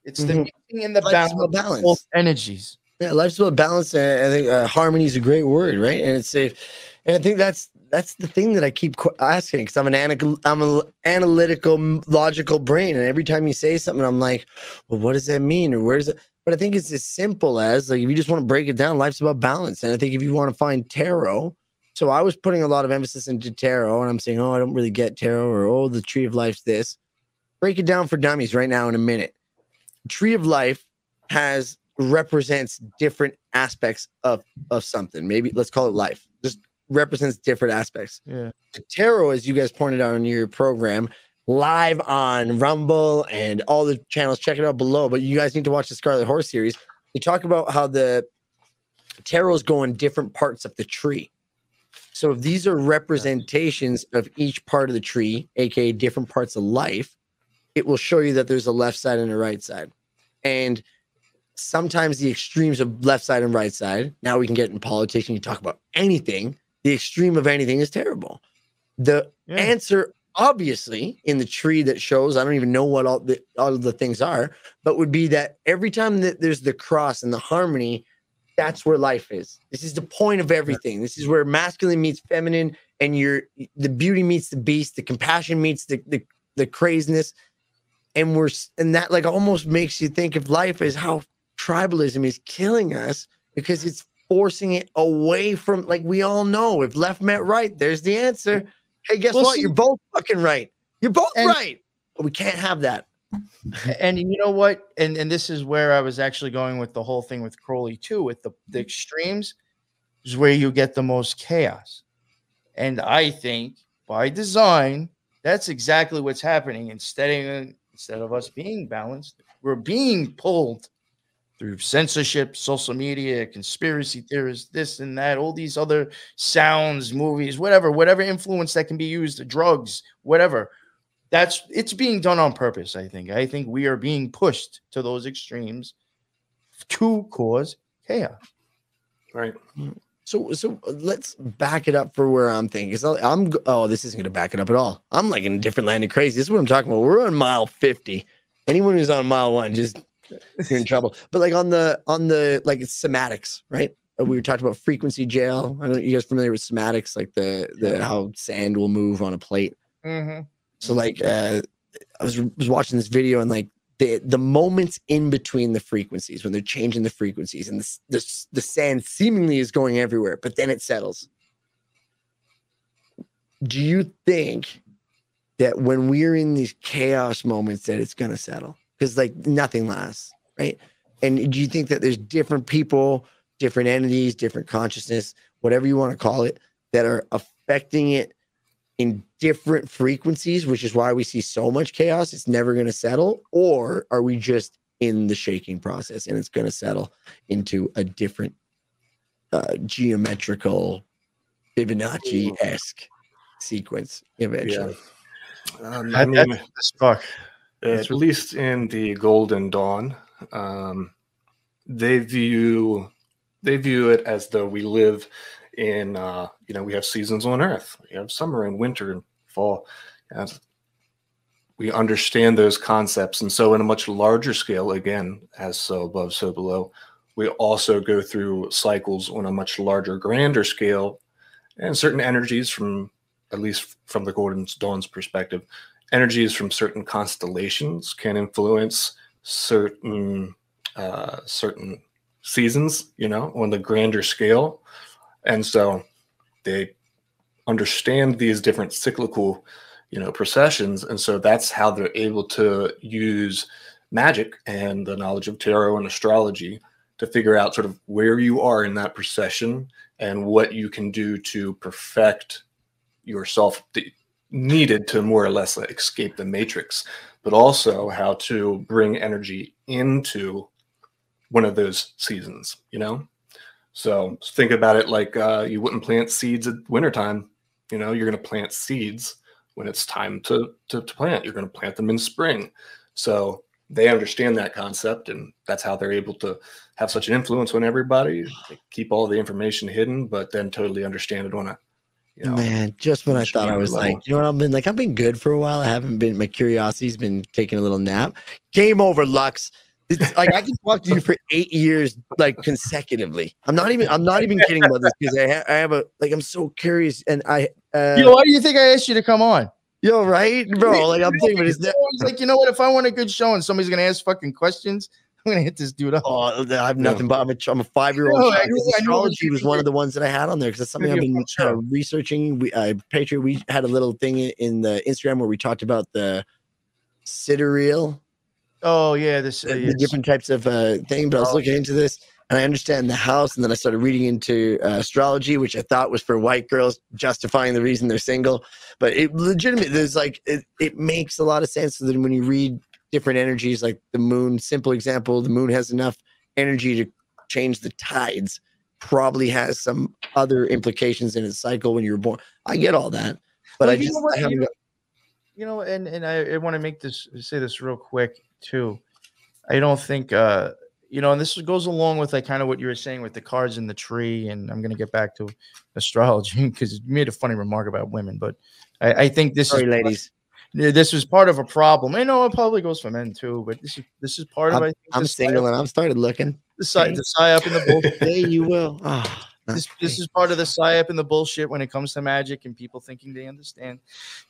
It's the Mhm. mixing and the balance, balance. both energies. Yeah, life's about balance. And I think uh, harmony is a great word, right? And it's safe. And I think that's that's the thing that I keep asking because I'm an analytical, I'm an analytical, logical brain, and every time you say something, I'm like, well, what does that mean, or where's it? But I think it's as simple as like if you just want to break it down, life's about balance. And I think if you want to find tarot, so I was putting a lot of emphasis into tarot, and I'm saying, oh, I don't really get tarot, or oh, the tree of life's this. Break it down for dummies right now in a minute. Tree of life has represents different aspects of of something. Maybe let's call it life. Represents different aspects. Yeah. The tarot, as you guys pointed out in your program, live on Rumble and all the channels. Check it out below. But you guys need to watch the Scarlet Whore's series. We talk about how the tarots go in different parts of the tree. So if these are representations of each part of the tree, aka different parts of life, it will show you that there's a left side and a right side. And sometimes the extremes of left side and right side, now we can get in politics and you talk about anything, the extreme of anything is terrible. The Yeah. answer, obviously, in the tree that shows, I don't even know what all the all of the things are, but would be that every time that there's the cross and the harmony, that's where life is. This is the point of everything. This is where masculine meets feminine, and your the beauty meets the beast, the compassion meets the the, the craziness. And we're and that like almost makes you think of life as how tribalism is killing us because it's forcing it away from like we all know if left met right, there's the answer. Mm. Hey, guess Well, what? see- You're both fucking right. You're both And- right. But we can't have that. and you know what and and this is where i was actually going with the whole thing with crowley too with the, the extremes is where you get the most chaos and i think by design that's exactly what's happening instead of instead of us being balanced we're being pulled through censorship social media conspiracy theorists this and that all these other sounds movies whatever whatever influence that can be used drugs whatever that's it's being done on purpose i think i think we are being pushed to those extremes to cause chaos Right. So, so uh, let's back it up for where I'm thinking. Because I'm, oh, this isn't going to back it up at all. I'm like in a different land of crazy. This is what I'm talking about. We're on mile 50. Anyone who's on mile one, just you're in trouble. But like on the, on the, like it's cymatics, right? Uh, We were talking about frequency jail. I don't know, you guys familiar with cymatics, like the, the, how sand will move on a plate. So like uh I was was watching this video and like the the moments in between the frequencies when they're changing the frequencies and the the, the sand seemingly is going everywhere, but then it settles. Do you think that when we're in these chaos moments that it's gonna settle? Because like nothing lasts, right? And do you think that there's different people, different entities, different consciousness, whatever you want to call it, that are affecting it in different frequencies, which is why we see so much chaos. It's never going to settle, or are we just in the shaking process and it's going to settle into a different uh, geometrical Fibonacci esque sequence eventually? Um, I mean, that's fuck at least in the Golden Dawn, um, they view they view it as though we live in uh, you know we have seasons on Earth. We have summer and winter and fall. And we understand those concepts, and so in a much larger scale, again, as so above, so below, we also go through cycles on a much larger, grander scale, and certain energies from at least from the Golden Dawn's perspective energies from certain constellations can influence certain uh, certain seasons, you know, on the grander scale, and so they understand these different cyclical, you know, processions, and so that's how they're able to use magic and the knowledge of tarot and astrology to figure out sort of where you are in that procession and what you can do to perfect yourself needed to more or less escape the matrix, but also how to bring energy into one of those seasons, you know? So think about it like uh, you wouldn't plant seeds at wintertime. You know, you're going to plant seeds when it's time to, to, to plant. You're going to plant them in spring. So they understand that concept, and that's how they're able to have such an influence on everybody. They keep all the information hidden, but then totally understand it on a you know, Man, just when I thought I was level. like, you know what, I've been like, I've been good for a while. I haven't been, my curiosity's been taking a little nap. Game over, Lux. It's like I can talk to you for eight years, like consecutively. I'm not even, I'm not even kidding about this because I, ha- I have a, like, I'm so curious. And I, uh, Yo, why do you think I asked you to come on? yo, right, bro? Like, I'm thinking, [LAUGHS] but it's It's like, you know what? If I want a good show and somebody's gonna ask fucking questions, [LAUGHS] I'm gonna hit this dude up. Oh, I have nothing but I'm a, I'm a five year old. I knew- I was Astrology was one of the ones that I had on there because that's [LAUGHS] something I've gonna be a been uh, researching. We, uh, Patriot, we had a little thing in, the Instagram where we talked about the sidereal, Oh yeah, this uh, the, yes. different types of uh, thing. But I was Oh. looking into this, and I understand the house, and then I started reading into uh, astrology, which I thought was for white girls, justifying the reason they're single. But it legitimately, there's like it, it makes a lot of sense that when you read different energies, like the moon. Simple example: the moon has enough energy to change the tides. Probably has some other implications in its cycle when you were born. I get all that, but Well, I you just know what, I you- got- you know and and i, I want to make this say this real quick too i don't think uh you know and this goes along with like kind of what you were saying with the cards in the tree and i'm going to get back to astrology [LAUGHS] because you made a funny remark about women but i, I think this sorry, is ladies. Yeah, this was part of a problem i know it probably goes for men too but this is this is part of i I'm single and I've started looking. the, psy- the psyop and the bullshit [LAUGHS] Hey, you will. Ah, this, this is part of the psyop and the bullshit when it comes to magic and people thinking they understand.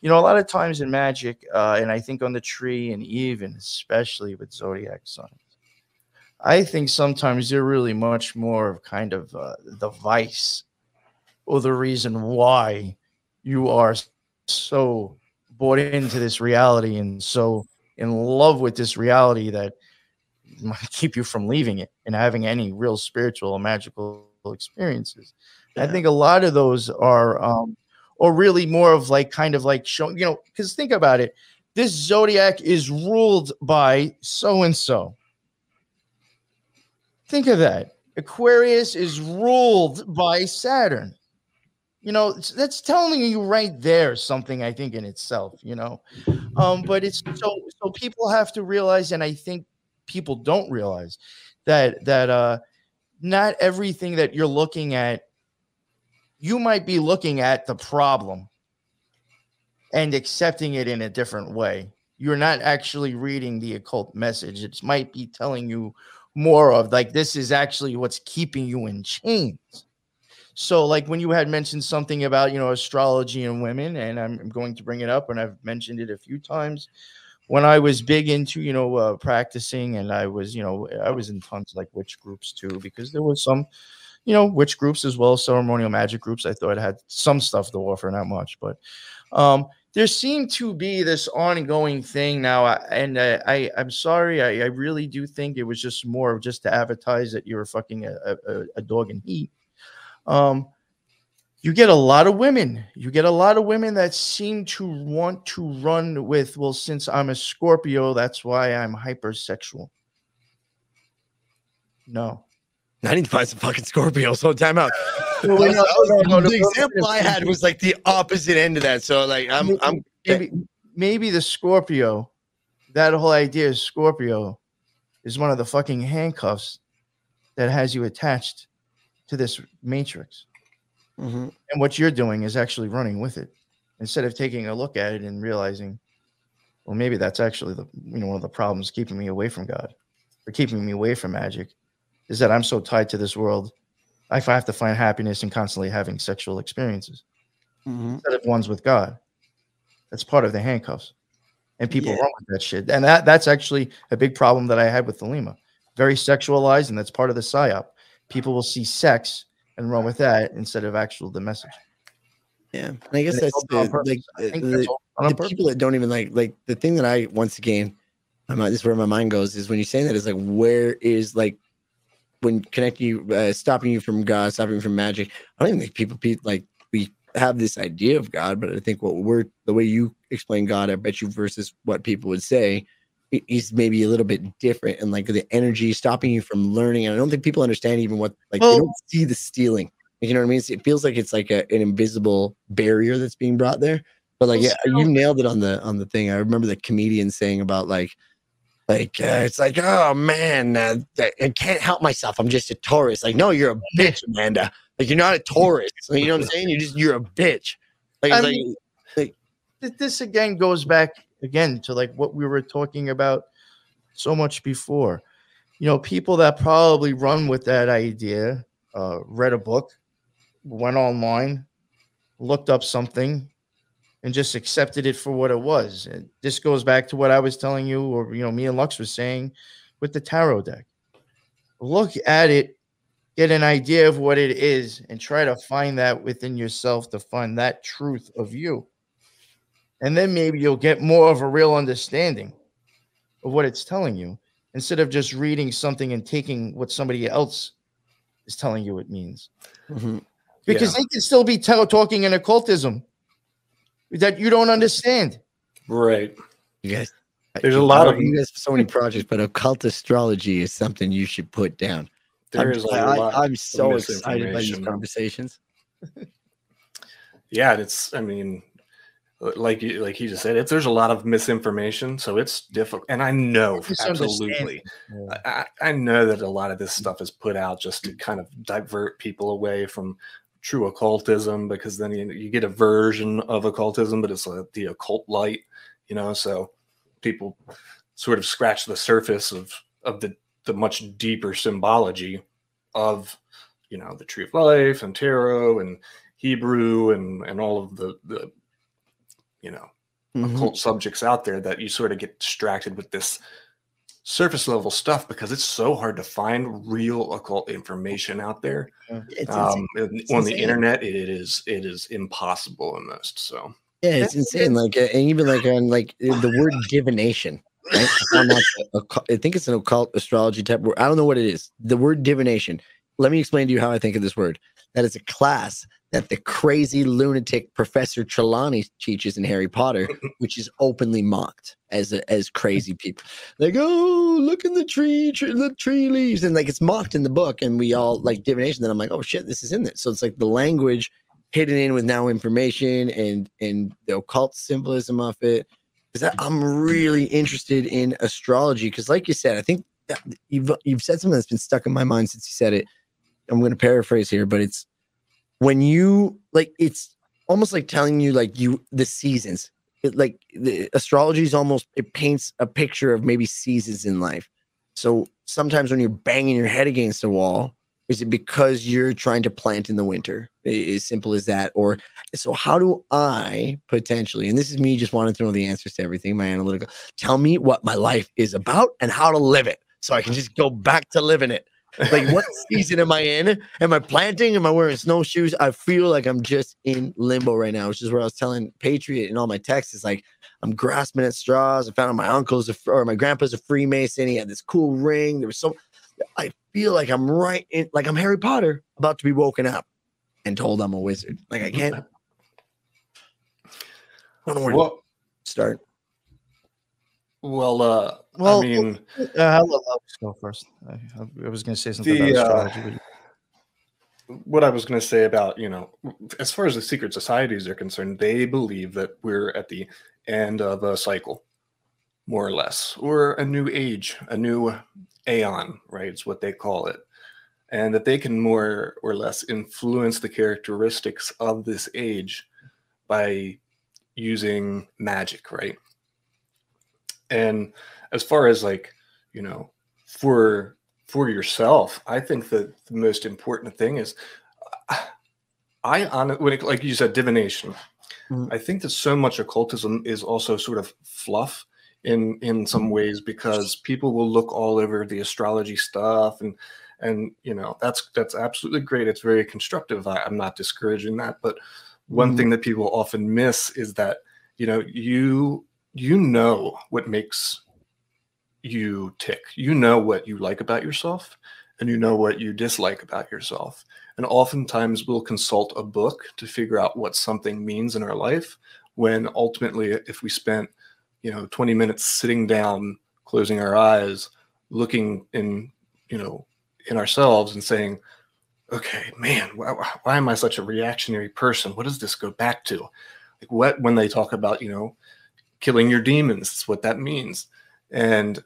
You know, a lot of times in magic, uh, and I think on the tree, and even especially with zodiac signs, I think sometimes they're really much more of kind of uh, the vice or the reason why you are so bought into this reality and so in love with this reality that might [LAUGHS] keep you from leaving it and having any real spiritual or magical experiences. I think a lot of those are, um, or really more of like kind of like showing, you know, because think about it. This zodiac is ruled by so and so. Think of that. Aquarius is ruled by Saturn. You know, that's telling you right there something I think in itself, you know. Um, but it's so so people have to realize, and I think people don't realize that that uh not everything that you're looking at, you might be looking at the problem and accepting it in a different way. You're not actually reading the occult message. It might be telling you more of like this is actually what's keeping you in chains. So, like when you had mentioned something about you know astrology and women, and I'm going to bring it up, and I've mentioned it a few times. When I was big into you know uh, practicing, and I was you know I was in tons like witch groups too, because there was some you know witch groups as well as ceremonial magic groups. I thought had some stuff to offer, not much, but um, there seemed to be this ongoing thing now, and I, I I'm sorry, I, I really do think it was just more just to advertise that you were fucking a, a, a dog in heat. Um, you get a lot of women. You get a lot of women that seem to want to run with, well, since I'm a Scorpio, that's why I'm hypersexual. No. I need to find some fucking Scorpio. So time out. No, no, no, no, no, the no, example I had was like the opposite end of that. So like I'm I'm maybe, maybe the Scorpio, that whole idea of Scorpio is one of the fucking handcuffs that has you attached to this matrix. Mhm. And what you're doing is actually running with it instead of taking a look at it and realizing, well, maybe that's actually the you know one of the problems keeping me away from God or keeping me away from magic is that I'm so tied to this world. I have to find happiness in constantly having sexual experiences Mhm. instead of ones with God. That's part of the handcuffs. And people Yeah. run with that shit. And that that's actually a big problem that I had with Thelema. Very sexualized, and that's part of the psyop. People will see sex and run with that instead of actual the message. Yeah. And I guess And that's all done on the, like the- that's all done on the people that don't even like like the thing that I once again, I'm not, this is where my mind goes is when you're saying that is like where is like when connecting you, uh, stopping you from God, stopping you from magic. I don't even think people pe- like we have this idea of God, but I think what we're the way you explain God, I bet you versus what people would say, is maybe a little bit different and like the energy stopping you from learning. And I don't think people understand even what like Well- they don't see the stealing. You know what I mean? It feels like it's like a, an invisible barrier that's being brought there. But like, yeah, you nailed it on the on the thing. I remember the comedian saying about like, like uh, it's like, oh man, uh, I can't help myself. I'm just a Taurus. Like, no, you're a [LAUGHS] bitch, Amanda. Like, you're not a Taurus. Like, you know what I'm saying? You just you're a bitch. Like, I mean, like Th- this again goes back again to like what we were talking about so much before. You know, people that probably run with that idea, uh, read a book, went online, looked up something, and just accepted it for what it was. And this goes back to what I was telling you, or you know, me and Lux was saying with the tarot deck. Look at it, get an idea of what it is, and try to find that within yourself to find that truth of you and then maybe you'll get more of a real understanding of what it's telling you instead of just reading something and taking what somebody else is telling you it means. Mhm. Because Yeah. they can still be tell, talking in occultism that you don't understand. right. You guys, There's a lot don't- of- you guys have so many projects, but occult astrology is something you should put down. There I'm, is a I, lot. I'm so excited by these conversations. [LAUGHS] yeah, it's. I mean, like you, like he just said, it's there's a lot of misinformation, so it's difficult. And I know Misunderstanding. absolutely, I, I know that a lot of this stuff is put out just to kind of divert people away from true occultism because then you, you get a version of occultism, but it's like the occult light, you know. So people sort of scratch the surface of of the the much deeper symbology of you know the tree of life and tarot and Hebrew and and all of the the you know Mhm. occult subjects out there that you sort of get distracted with this surface level stuff because it's so hard to find real occult information out there It's, um, it's on the internet it is it is impossible almost so Yeah, it's insane. Like, uh, and even like on like the word divination. Right? I, found that's a- a- I think it's an occult astrology type word. I don't know what it is. The word divination. Let me explain to you how I think of this word. That is a class that the crazy lunatic Professor Trelawney teaches in Harry Potter, [LAUGHS] which is openly mocked as a, as crazy [LAUGHS] people. Like, oh, look in the tree, tree, the tree leaves, and like it's mocked in the book, and we all like divination. Then I'm like, oh shit, this is in there. So it's like the language hidden in with now information and and the occult symbolism of it because i'm really interested in astrology because like you said i think you've you've said something that's been stuck in my mind since you said it i'm going to paraphrase here but it's when you like it's almost like telling you like you the seasons it, like the astrology is almost it paints a picture of maybe seasons in life so sometimes when you're banging your head against the wall is it because you're trying to plant in the winter? As simple as that. Or so how do I potentially, and this is me just wanting to know the answers to everything, my analytical, tell me what my life is about and how to live it so I can just go back to living it. Like what season am I in? Am I planting? Am I wearing snowshoes? I feel like I'm just in limbo right now, which is where I was telling Patriot in all my texts. Is like I'm grasping at straws. I found out my uncle's a, or my grandpa's a Freemason. He had this cool ring. There was so I feel like I'm right in, like I'm Harry Potter about to be woken up and told I'm a wizard. Like I can't. I don't know where to start. Well uh Well, i mean Uh, I'll Alex go first. I, I was going to say something The, about uh, astrology. but what I was going to say about, you know, as far as the secret societies are concerned, they believe that we're at the end of a cycle, more or less, or a new age, a new aeon, right? It's what they call it. And that they can more or less influence the characteristics of this age by using magic, right? And as far as like, you know, for for yourself, I think that the most important thing is, I on when it, like you said, divination. Mhm. I think that so much occultism is also sort of fluff in in some ways because people will look all over the astrology stuff and and you know that's that's absolutely great. It's very constructive. I, I'm not discouraging that, but one Mhm. thing that people often miss is that you know you you know what makes you tick. You know what you like about yourself and you know what you dislike about yourself. And oftentimes we'll consult a book to figure out what something means in our life when ultimately if we spent, you know, 20 minutes sitting down, closing our eyes, looking in, you know, in ourselves and saying, okay, man, why, why am I such a reactionary person? What does this go back to? Like what when they talk about, you know, killing your demons, it's what that means. And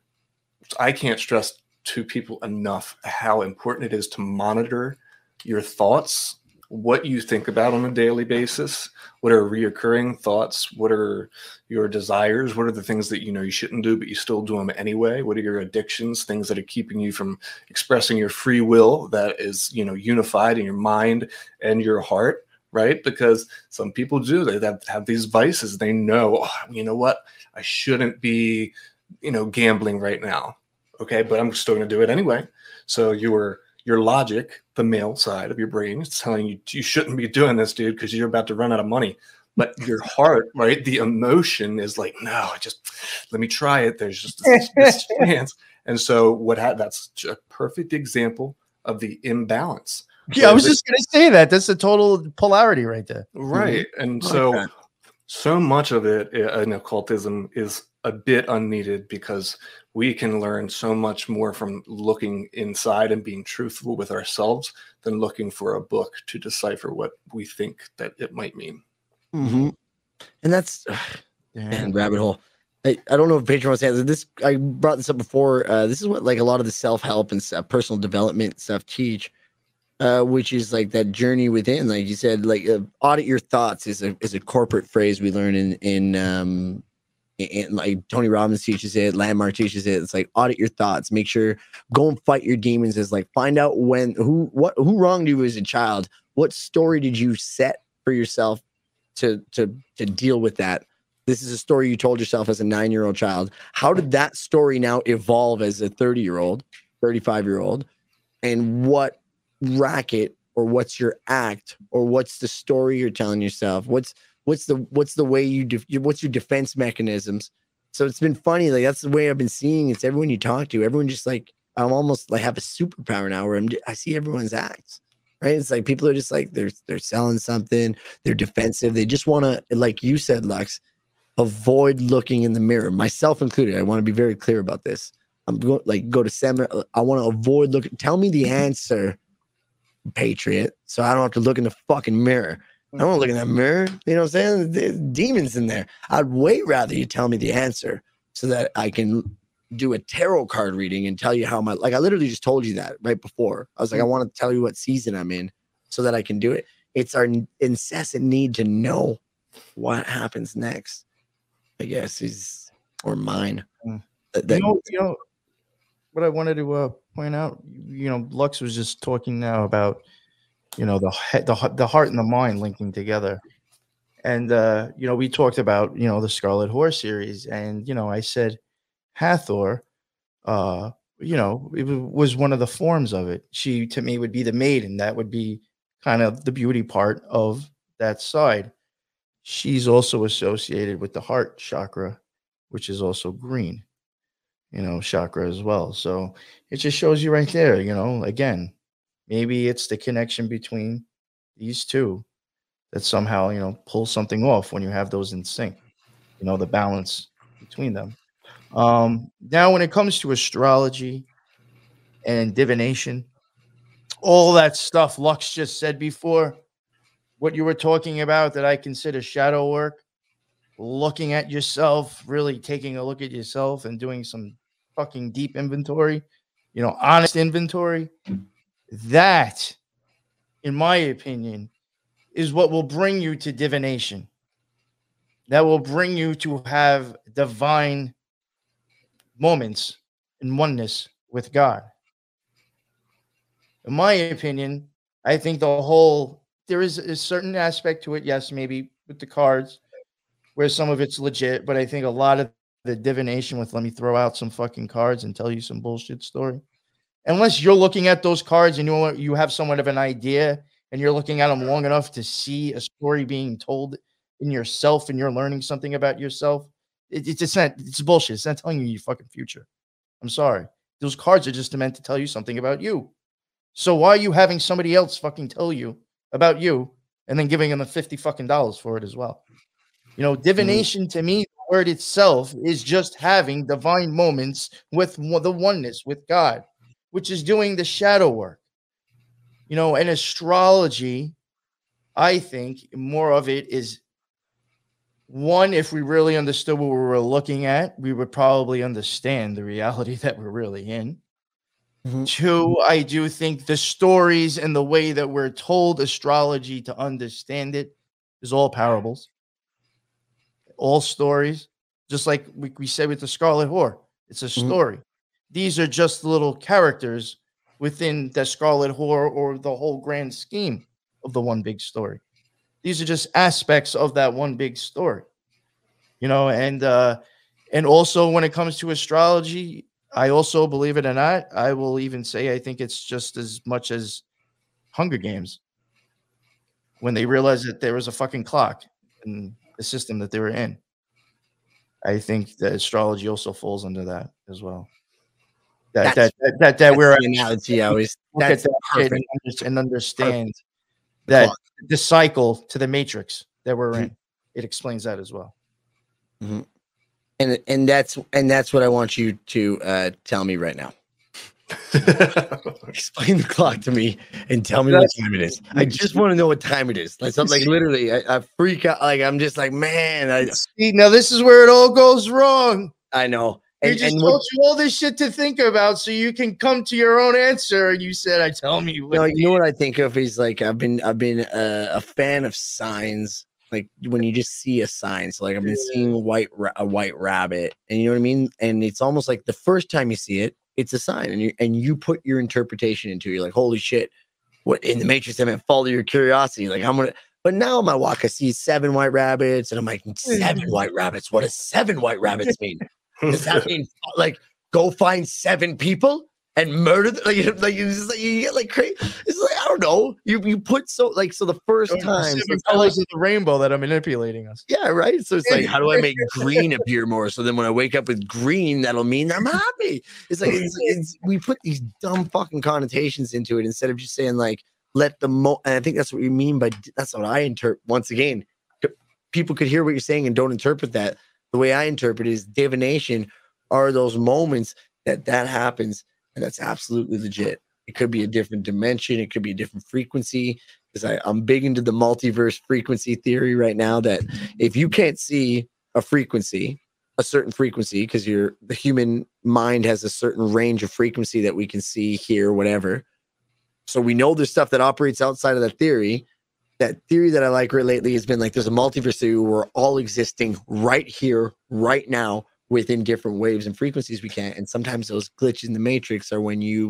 I can't stress to people enough how important it is to monitor your thoughts, what you think about on a daily basis, what are reoccurring thoughts, what are your desires, what are the things that you know you shouldn't do, but you still do them anyway, what are your addictions, things that are keeping you from expressing your free will that is, you know, unified in your mind and your heart, right? Because some people do, they have, have these vices. They know, oh, you know what, I shouldn't be, you know, gambling right now okay but i'm still going to do it anyway so your your logic the male side of your brain is telling you you shouldn't be doing this dude because you're about to run out of money but your heart right the emotion is like no just let me try it there's just this, this [LAUGHS] chance and so what ha- that's a perfect example of the imbalance. Yeah, I was just gonna say that. That's a total polarity right there. Right. And I like so that. so much of it in occultism is a bit unneeded because we can learn so much more from looking inside and being truthful with ourselves than looking for a book to decipher what we think that it might mean. Mhm. And that's Yeah. man, rabbit hole. I, I don't know if Patriot wants to answer this. I brought this up before. Uh, this is what like a lot of the self help and stuff, personal development stuff teach, uh, which is like that journey within. Like you said, like uh, audit your thoughts is a is a corporate phrase we learn in in um like Tony Robbins teaches it, Landmark teaches it. It's like audit your thoughts. Make sure go and fight your demons. Is like find out when who what who wronged you as a child. What story did you set for yourself to to to deal with that? this is a story you told yourself as a nine year old child. How did that story now evolve as a 30 year old, 35 year old? And what racket or what's your act or what's the story you're telling yourself? What's what's the what's the way you def- what's your defense mechanisms? So it's been funny. Like that's the way I've been seeing. It's everyone you talk to. Everyone just like I'm almost like have a superpower now where I'm I see everyone's acts. Right. It's like people are just like they're they're selling something. They're defensive. They just want to, like you said, Lux, avoid looking in the mirror, myself included. I want to be very clear about this. I'm going like go to seminar. I want to avoid looking. Tell me the mm-hmm. answer, Patriot, so I don't have to look in the fucking mirror. I don't look in that mirror. You know what I'm saying? There's demons in there. I'd way rather you tell me the answer so that I can do a tarot card reading and tell you how my like I literally just told you that right before. I was like, I want to tell you what season I'm in so that I can do it. It's our incessant need to know what happens next. I guess is or mine. Mm. That, that- you know, you know what I wanted to uh, point out. You know, Lux was just talking now about you know the he- the the heart and the mind linking together, and uh, you know we talked about you know the Scarlet Whore series, and you know I said Hathor, uh, you know it wa- was one of the forms of it. She to me would be the maiden. That would be kind of the beauty part of that side. She's also associated with the heart chakra, which is also green you know, chakra as well. So it just shows you right there, you know, again, maybe it's the connection between these two that somehow, you know, pull something off when you have those in sync, you know, the balance between them. Um, now, when it comes to astrology and divination, all that stuff Lux just said before, what you were talking about that I consider shadow work, looking at yourself, really taking a look at yourself and doing some fucking deep inventory, you know, honest inventory. That, in my opinion, is what will bring you to divination. That will bring you to have divine moments in oneness with God. In my opinion, I think the whole there is a certain aspect to it, yes, maybe with the cards, where some of it's legit, but I think a lot of the divination with let me throw out some fucking cards and tell you some bullshit story. Unless you're looking at those cards and you you have somewhat of an idea and you're looking at them long enough to see a story being told in yourself and you're learning something about yourself, it, it's it's not it's bullshit. It's not telling you your fucking future. I'm sorry. Those cards are just meant to tell you something about you. So why are you having somebody else fucking tell you about you and then giving them the 50 fucking dollars for it as well? You know, mm-hmm. divination to me, word itself is just having divine moments with the oneness with God, which is doing the shadow work. You know, and astrology, I think more of it is one, if we really understood what we were looking at, we would probably understand the reality [LAUGHS] that we're really in. Mhm. Two, I do think the stories and the way that we're told astrology to understand it is all parables, all stories, just like we, we said with the Scarlet Whore. It's a Mhm. story. These are just little characters within the Scarlet Whore or the whole grand scheme of the one big story. These are just aspects of that one big story. You know, and uh and also when it comes to astrology, I also believe it or not, I will even say I think it's just as much as Hunger Games. When they realized that there was a fucking clock in the system that they were in. I think that astrology also falls under that as well. That That's- that that that, we're the analogy I was. [LAUGHS] That's that perfect. and, under- and understand that the cycle to the matrix that we're in. It explains that as well. and and that's and that's what I want you to uh, tell me right now. [LAUGHS] Explain the clock to me and tell me what time it is. I just want to know what time it is. Like, something- like [LAUGHS] literally, I, I freak out. Like I'm just like, man, I See, now this is where it all goes wrong. I know. And, just and told you all this shit to think about so you can come to your own answer. And you said, I tell me what no, you know what I think of is like I've been I've been uh, a fan of signs. Like when you just see a sign, so like I've been seeing white ra- a white rabbit, and you know what I mean. And it's almost like the first time you see it, it's a sign, and you and you put your interpretation into. it. You're like, holy shit, what in the Matrix? I meant follow your curiosity. Like I'm gonna. But now my walk, I see seven white rabbits, and I'm like, seven [LAUGHS] white rabbits. What does seven white rabbits mean? Does that [LAUGHS] mean like go find seven people and murder them? Like, you- [LAUGHS] like, you, just, like you get like crazy. It's like I don't know. You you put so like so the first time. so specific it's colors of the rainbow that are manipulating us. yeah, right. So it's like, how do I make green appear more? So then when I wake up with green, that'll mean I'm happy. It's like it's, it's, we put these dumb fucking connotations into it instead of just saying like let the mo. And I think that's what you mean by that's what I interpret. Once again, people could hear what you're saying and don't interpret that the way I interpret it is divination are those moments that that happens, and that's absolutely legit. It could be a different dimension. It could be a different frequency. Because I'm big into the multiverse frequency theory right now. That if you can't see a frequency, a certain frequency, because you're the human mind has a certain range of frequency that we can see, hear, whatever. So we know there's stuff that operates outside of that theory. That theory that I like lately has been like there's a multiverse theory where we're all existing right here, right now, within different waves and frequencies we can't. And sometimes those glitches in the matrix are when you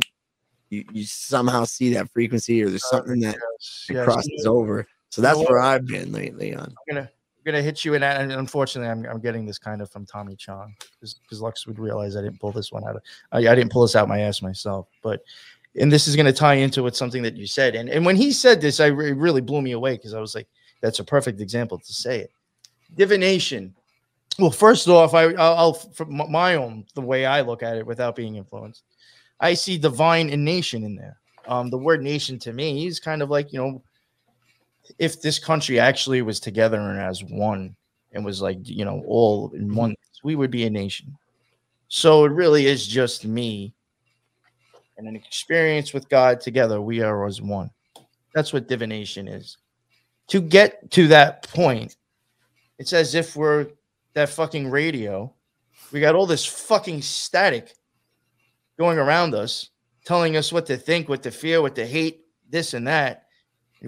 you, you somehow see that frequency or there's uh, something that Yes, yes. crosses over. So that's know where I've been lately on. I'm gonna I'm gonna hit you in that, and unfortunately, I'm, I'm getting this kind of from Tommy Chong because Lux would realize I didn't pull this one out of I, I didn't pull this out my ass myself, but and this is gonna tie into with something that you said, and and when he said this, I re- really blew me away because I was like, that's a perfect example to say it. Divination. Well, first off, I I'll, I'll from my own the way I look at it without being influenced, I see divine and nation in there. Um, the word nation to me is kind of like you know if this country actually was together and as one and was like you know all in one we would be a nation. So it really is just me and an experience with god together we are as one. That's what divination is. To get to that point it's as if we're that fucking radio we got all this fucking static going around us telling us what to think what to feel what to hate this and that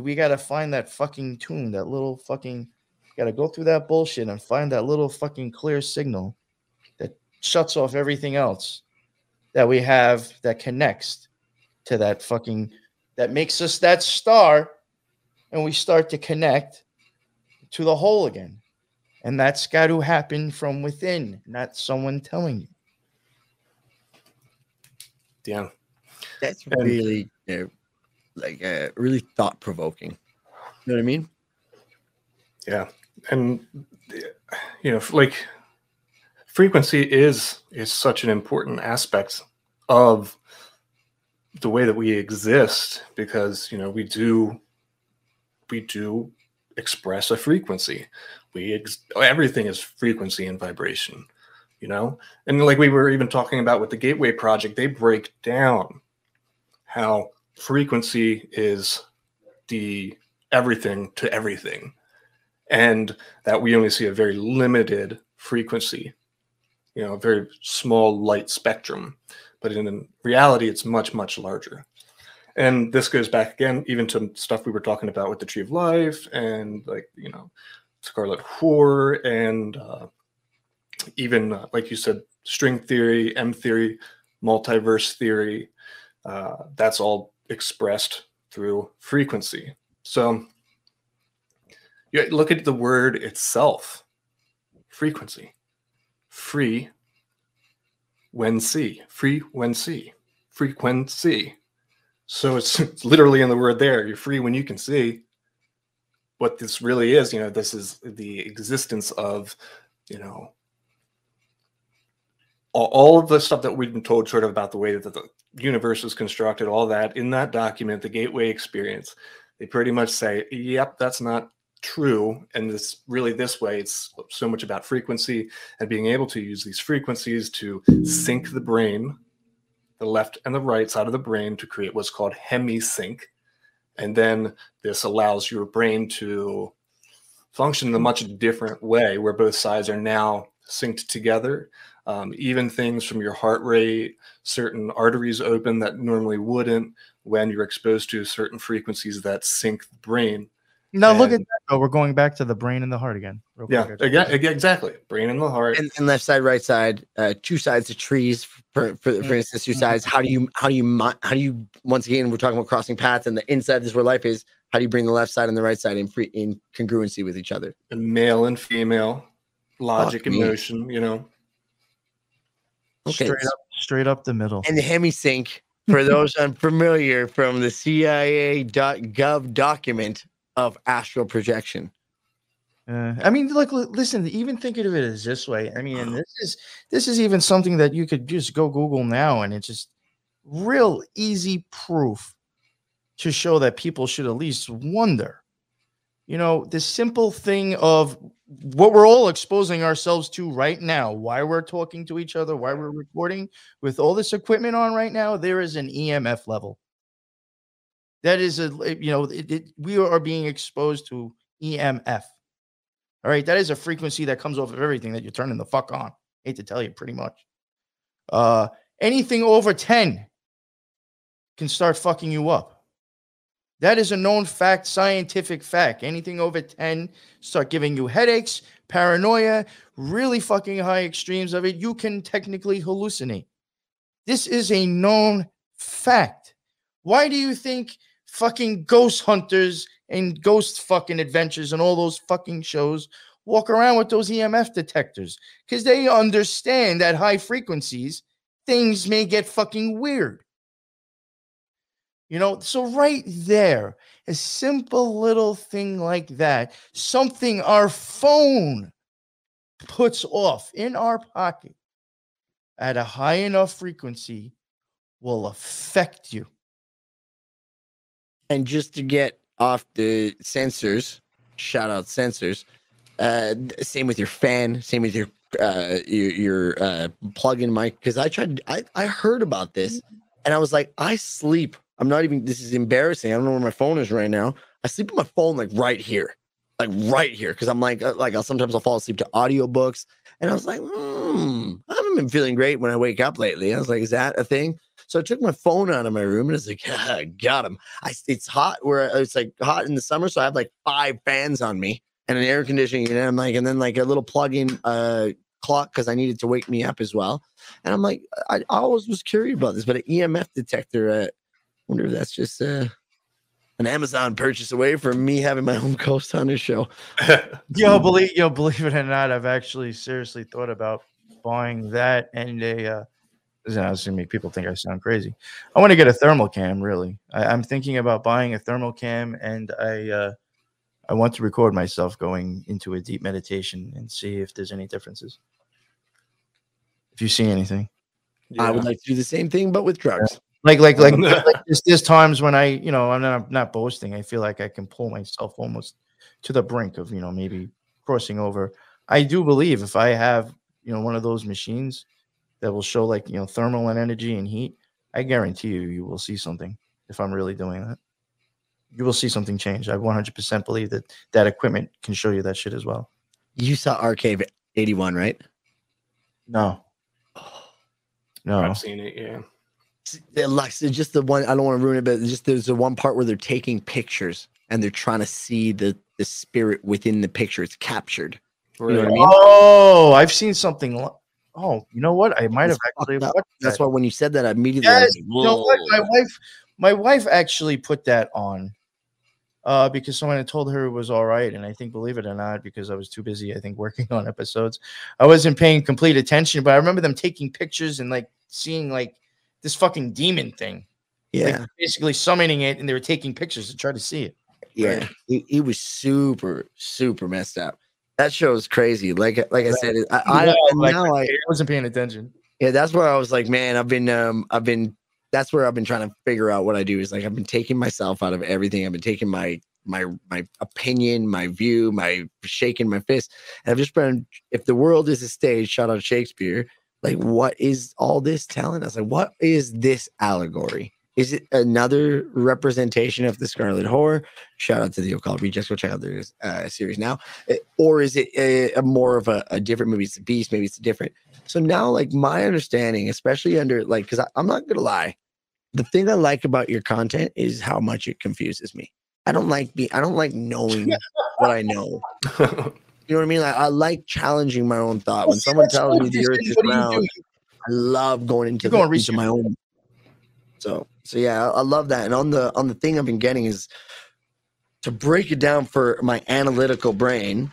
we got to find that fucking tune, that little fucking, got to go through that bullshit and find that little fucking clear signal that shuts off everything else that we have that connects to that fucking, that makes us that star. And we start to connect to the whole again. And that's got to happen from within, not someone telling you. Yeah. That's And- really uh, like uh, really thought provoking. You know what I mean? Yeah. And you know, like frequency is is such an important aspect of the way that we exist because you know we do we do express a frequency we everything is frequency and vibration you know? And like we were even talking about with the gateway project they break down how frequency is the everything to everything. And that we only see a very limited frequency you know a very small light spectrum but in reality it's much much larger. And this goes back again even to stuff we were talking about with the tree of life and like you know scarlet whore and uh, even uh, like you said string theory m theory multiverse theory uh, that's all expressed through frequency. So you look at the word itself. Frequency. Free when when see frequency. So it's [LAUGHS] literally in the word there. You're free when you can see what this really is you know this is the existence of you know all, of the stuff that we've been told sort of about the way that the universe is constructed, all that in that document, the gateway experience, they pretty much say, yep, that's not true. And this really this way, it's so much about frequency and being able to use these frequencies to sync the brain, the left and the right side of the brain to create what's called hemisync. And then this allows your brain to function in a much different way where both sides are now synced together. Um, even things from your heart rate, certain arteries open that normally wouldn't when you're exposed to certain frequencies that sync the brain. Now look at that. though. we're going back to the brain and the heart again. Real Yeah, quick. aga- aga- exactly. Brain and the heart. and, and left side, right side, uh, two sides of trees. For for, for instance, two sides. How do you how do you mi- how do you once again we're talking about crossing paths and the inside is where life is. How do you bring the left side and the right side in free in congruency with each other? and male and female, logic, Fuck me. emotion, you know. Okay, Straight up, straight up the middle. And the hemisync, for those [LAUGHS] unfamiliar, from the CIA.gov document of astral projection. Uh, I mean, look, listen. Even thinking of it as this way, I mean, this is this is even something that you could just go Google now, and it's just real easy proof to show that people should at least wonder. You know, the simple thing of what we're all exposing ourselves to right now, why we're talking to each other, why we're recording with all this equipment on right now, there is an EMF level. That is a, you know, it, it, we are being exposed to EMF. All right, that is a frequency that comes off of everything that you're turning the fuck on. Hate to tell you, pretty much. Uh, anything over 10 can start fucking you up. That is a known fact, scientific fact. Anything over 10 start giving you headaches, paranoia, really fucking high extremes of it. You can technically hallucinate. This is a known fact. Why do you think fucking ghost hunters and ghost fucking adventures and all those fucking shows walk around with those EMF detectors? Because they understand that high frequencies, things may get fucking weird. You know, so right there, a simple little thing like that, something our phone puts off in our pocket at a high enough frequency will affect you. And just to get off the sensors, shout out sensors. Uh, same with your fan. Same with your uh your, your uh plug-in mic. Because I tried. I I heard about this, and I was like, I sleep. I'm not even. This is embarrassing. I don't know where my phone is right now. I sleep with my phone like right here, like right here. Because I'm like, uh, like I'll sometimes I'll fall asleep to audiobooks, and I was like, hmm, I haven't been feeling great when I wake up lately. I was like, is that a thing? So I took my phone out of my room and it's like, ah, got him. I it's hot where it's like hot in the summer, so I have like five fans on me and an air conditioning unit. I'm like, and then like a little plug-in uh clock because I needed to wake me up as well. And I'm like, I, I always was curious about this, but an EMF detector. Uh, wonder if that's just uh an Amazon purchase away from me having my own [LAUGHS] ghost hunter show. [LAUGHS] Yo, believe yo, believe it or not, I've actually seriously thought about buying that and a. Uh, this is gonna make people think I sound crazy. I want to get a thermal cam. Really, I, I'm thinking about buying a thermal cam, and I uh, I want to record myself going into a deep meditation and see if there's any differences. If you see anything, I would like to do the same thing, but with drugs. like like like, [LAUGHS] like there's, there's times when I, you know, I'm not, I'm not boasting. I feel like I can pull myself almost to the brink of, you know, maybe crossing over. I do believe if I have, you know, one of those machines that will show like, you know, thermal and energy and heat, I guarantee you, you will see something if I'm really doing that. You will see something change. I 100% believe that that equipment can show you that shit as well. You saw Archive 81, right? No, oh, no. I've seen it, yeah. the Lux, it's just the one I don't want to ruin it, but just there's the one part where they're taking pictures and they're trying to see the the spirit within the picture. It's captured. You know what I mean? Oh, I've seen something. Oh, you know what? I might have actually up. That's why when you said that, I immediately Yes, like, You know what? My wife, my wife actually put that on uh, because someone had told her it was all right, and I think, believe it or not, because I was too busy, I think, [LAUGHS] working on episodes, I wasn't paying complete attention. But I remember them taking pictures and like seeing like this fucking demon thing, yeah, like, basically summoning it, and they were taking pictures to try to see it. yeah. [CLEARS THROAT] He, he was super, super messed up. That show is crazy. Like like I said, I, I Yeah, like, now I I wasn't paying attention. Yeah, that's where I was like, man, I've been, um, I've been, that's where I've been trying to figure out what I do. Is like I've been taking myself out of everything. I've been taking my my my opinion, my view, my shaking my fist, and I've just been. If the world is a stage, shout out Shakespeare. Like, what is all this telling us? Like, what is this allegory? Is it another representation of the Scarlet Whore? Shout out to the Occult Rejects. Go check out their uh, series now. Uh, Or is it a, a more of a, a different? Maybe it's a beast. Maybe it's a different. So now, like my understanding, especially under like, because I'm not gonna lie, the thing I like about your content is how much it confuses me. I don't like be I don't like knowing [LAUGHS] what I know. You know what I mean? Like, I like challenging my own thought. When Well, see, someone tells me the earth is What do you round. I love going into, the, into my own. So so yeah, I, love that. And on the on the thing I've been getting is to break it down for my analytical brain,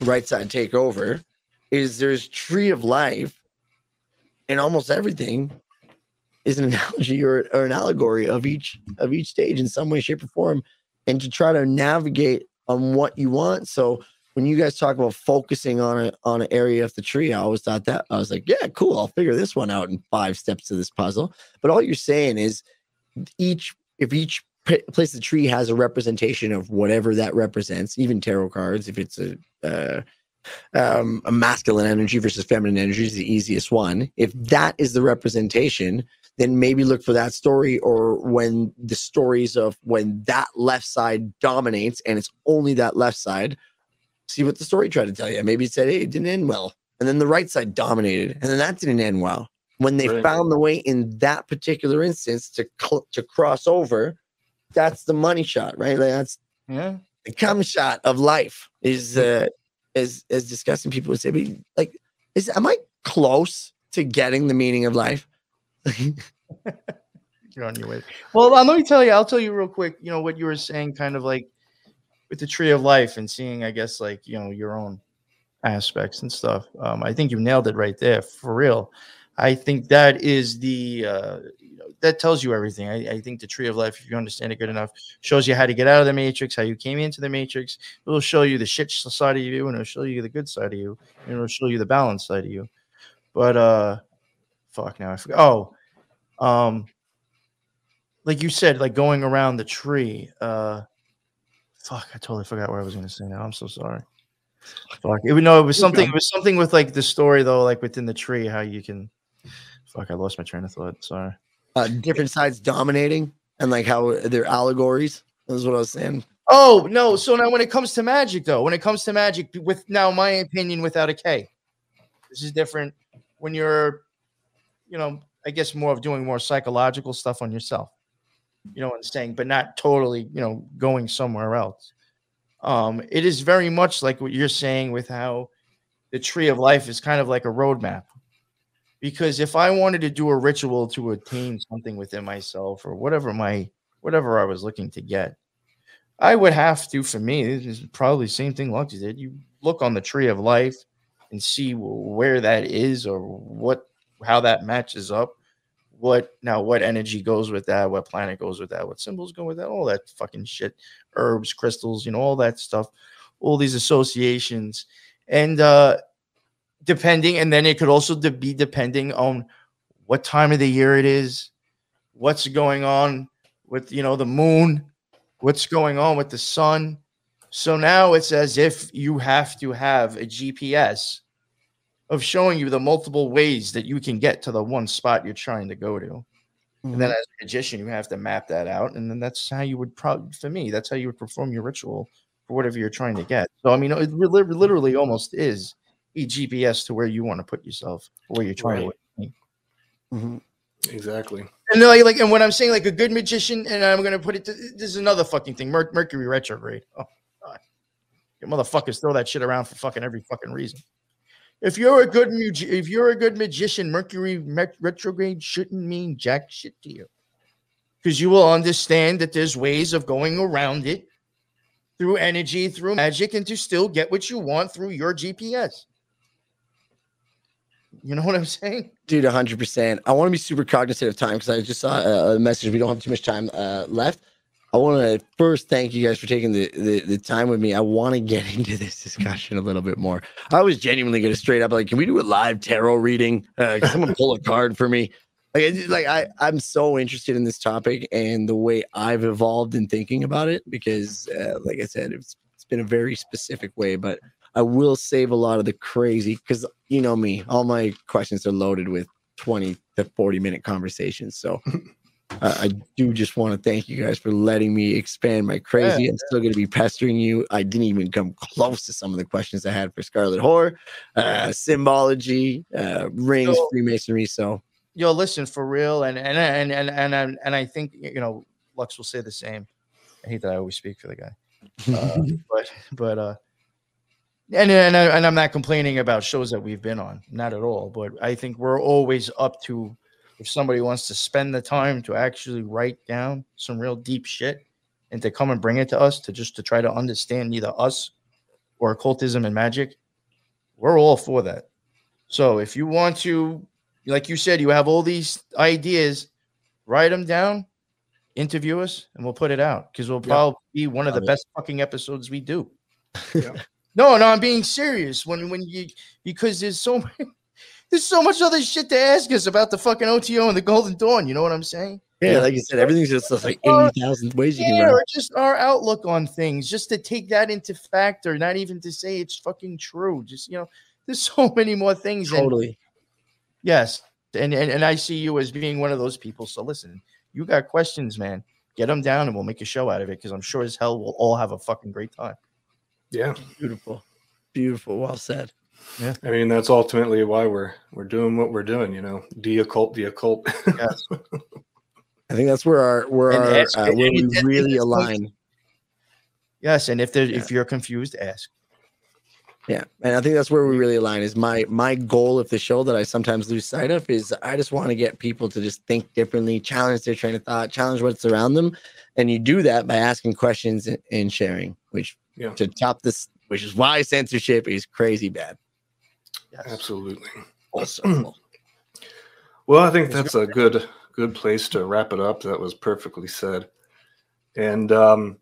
right side take over, is there's tree of life, and almost everything is an [LAUGHS] analogy or, or an allegory of each of each stage in some way, shape, or form, and to try to navigate on what you want. So when you guys talk about focusing on a on an area of the tree, I always thought that I was like, yeah, cool. I'll figure this one out in five steps to this puzzle. But all you're saying is each if each place the tree has a representation of whatever that represents, even tarot cards, if it's a uh, um, a masculine energy versus feminine energy is the easiest one. If that is the representation, then maybe look for that story or when the stories of when that left side dominates and it's only that left side, see what the story tried to tell you. Maybe it said, hey, it didn't end well. And then the right side dominated and then that didn't end well. When they Right. found the way in that particular instance to cl- to cross over, that's the money shot, right? Like that's Yeah. the cum shot of life is uh as as disgusting people would say but like is am i close to getting the meaning of life [LAUGHS] You're on your way. Well, let me tell you. I'll tell you real quick. You know what you were saying, kind of like with the tree of life and seeing, I guess, like you know your own aspects and stuff. Um, I think you nailed it right there, for real. I think that is the uh, you know, that tells you everything. I, I think the tree of life, if you understand it good enough, shows you how to get out of the matrix, how you came into the matrix. It will show you the shit side of you, and it'll show you the good side of you, and it'll show you the balanced side of you. But uh, fuck now I forgot. Oh, um, like you said, like going around the tree. Uh, fuck, I totally forgot what I was gonna say. Now I'm so sorry. Fuck, it no, it was something. It was something with like the story though, like within the tree, how you can. Fuck, I lost my train of thought. Sorry. uh different sides dominating and like how they're allegories that's what i was saying Oh no! So now, when it comes to magic, though, when it comes to magic, with now my opinion without a K, this is different. When you're, you know, I guess more of doing more psychological stuff on yourself, you know, and saying, but not totally, you know, going somewhere else. Um, it is very much like what you're saying with how the tree of life is kind of like a roadmap. Because if I wanted to do a ritual to attain something within myself or whatever my whatever I was looking to get, I would have to, for me, this is probably the same thing Lucky did. You look on the tree of life and see where that is or what how that matches up. What now what energy goes with that, what planet goes with that, what symbols go with that, all that fucking shit, herbs, crystals, you know, all that stuff, all these associations. And uh depending, and then it could also de- be depending on what time of the year it is, what's going on with you know the moon, what's going on with the sun. So now it's as if you have to have a GPS of showing you the multiple ways that you can get to the one spot you're trying to go to. And then as a magician, you have to map that out. And then that's how you would probably, for me, that's how you would perform your ritual for whatever you're trying to get. So, I mean, it li- literally almost is a GPS to where you want to put yourself, where you're trying to. attain. Mhm. Exactly. And then, like, like, and when I'm saying like a good magician, and I'm gonna put it. To, this is another fucking thing. Mer- Mercury retrograde. Oh god, you motherfuckers throw that shit around for fucking every fucking reason. If you're a good if you're a good magician, Mercury retrograde shouldn't mean jack shit to you, because you will understand that there's ways of going around it through energy, through magic, and to still get what you want through your GPS. You know what I'm saying? dude 100% i want to be super cognizant of time because i just saw a, message we don't have too much time uh, left I want to first thank you guys for taking the, the, the time with me. I want to get [LAUGHS] into this discussion a little bit more. I was genuinely going to straight up like, can we do a live tarot reading? Uh, someone pull a card for me? Like, it's just like I, I'm so interested in this topic and the way I've evolved in thinking about it because, uh, like I said, it's, it's been a very specific way, but I will save a lot of the crazy because you know me, all my questions are loaded with 20 to 40 minute conversations. So [LAUGHS] uh, I do just want to thank you guys for letting me expand my crazy. I'm still going to be pestering you. I didn't even come close to some of the questions I had for Scarlet Whore, uh, symbology, uh, rings, So- Freemasonry. So Yo, listen for real, and and and and and and, and I think you know Lux will say the same. I hate that I always speak for the guy, uh, [LAUGHS] but but uh, and and I- and I'm not complaining about shows that we've been on, not at all. But I think we're always up to if somebody wants to spend the time to actually write down some real deep shit and to come and bring it to us to just to try to understand either us or occultism and magic, we're all for that. So if you want to, like you said, you have all these ideas, write them down, interview us, and we'll put it out because we'll probably be one of the best fucking episodes we do. Yeah. [LAUGHS] No, no, I'm being serious. When when you because there's so [LAUGHS] many, there's so much other shit to ask us about the fucking OTO and the Golden Dawn. You know what I'm saying? yeah, like you said, everything's just like Uh, 80,000 ways you can Yeah, or just our outlook on things, just to take that into factor, not even to say it's fucking true. Just you know, there's [LAUGHS] so many more things. and- Totally. Yes, and, and and I see you as being one of those people. So listen, you got questions, man. Get them down, and we'll make a show out of it. Because I'm sure as hell we'll all have a fucking great time. Yeah. Beautiful. Beautiful. Well said. I mean, that's ultimately why we're we're doing what we're doing. You know, the occult, the occult. Yes. [LAUGHS] I think that's where our where And our ask- uh, where we it- it- really align. Yes, and if there, Yeah. if you're confused, ask. Yeah, and I think that's where we really align. Is my my goal of the show that I sometimes lose sight of is I just want to get people to just think differently, challenge their train of thought, challenge what's around them, and you do that by asking questions and, and sharing. Which Yeah. to top this, which is why censorship is crazy bad. Yes. Absolutely. Awesome. [CLEARS THROAT] Well, I think that's a good good place to wrap it up. That was perfectly said. And um,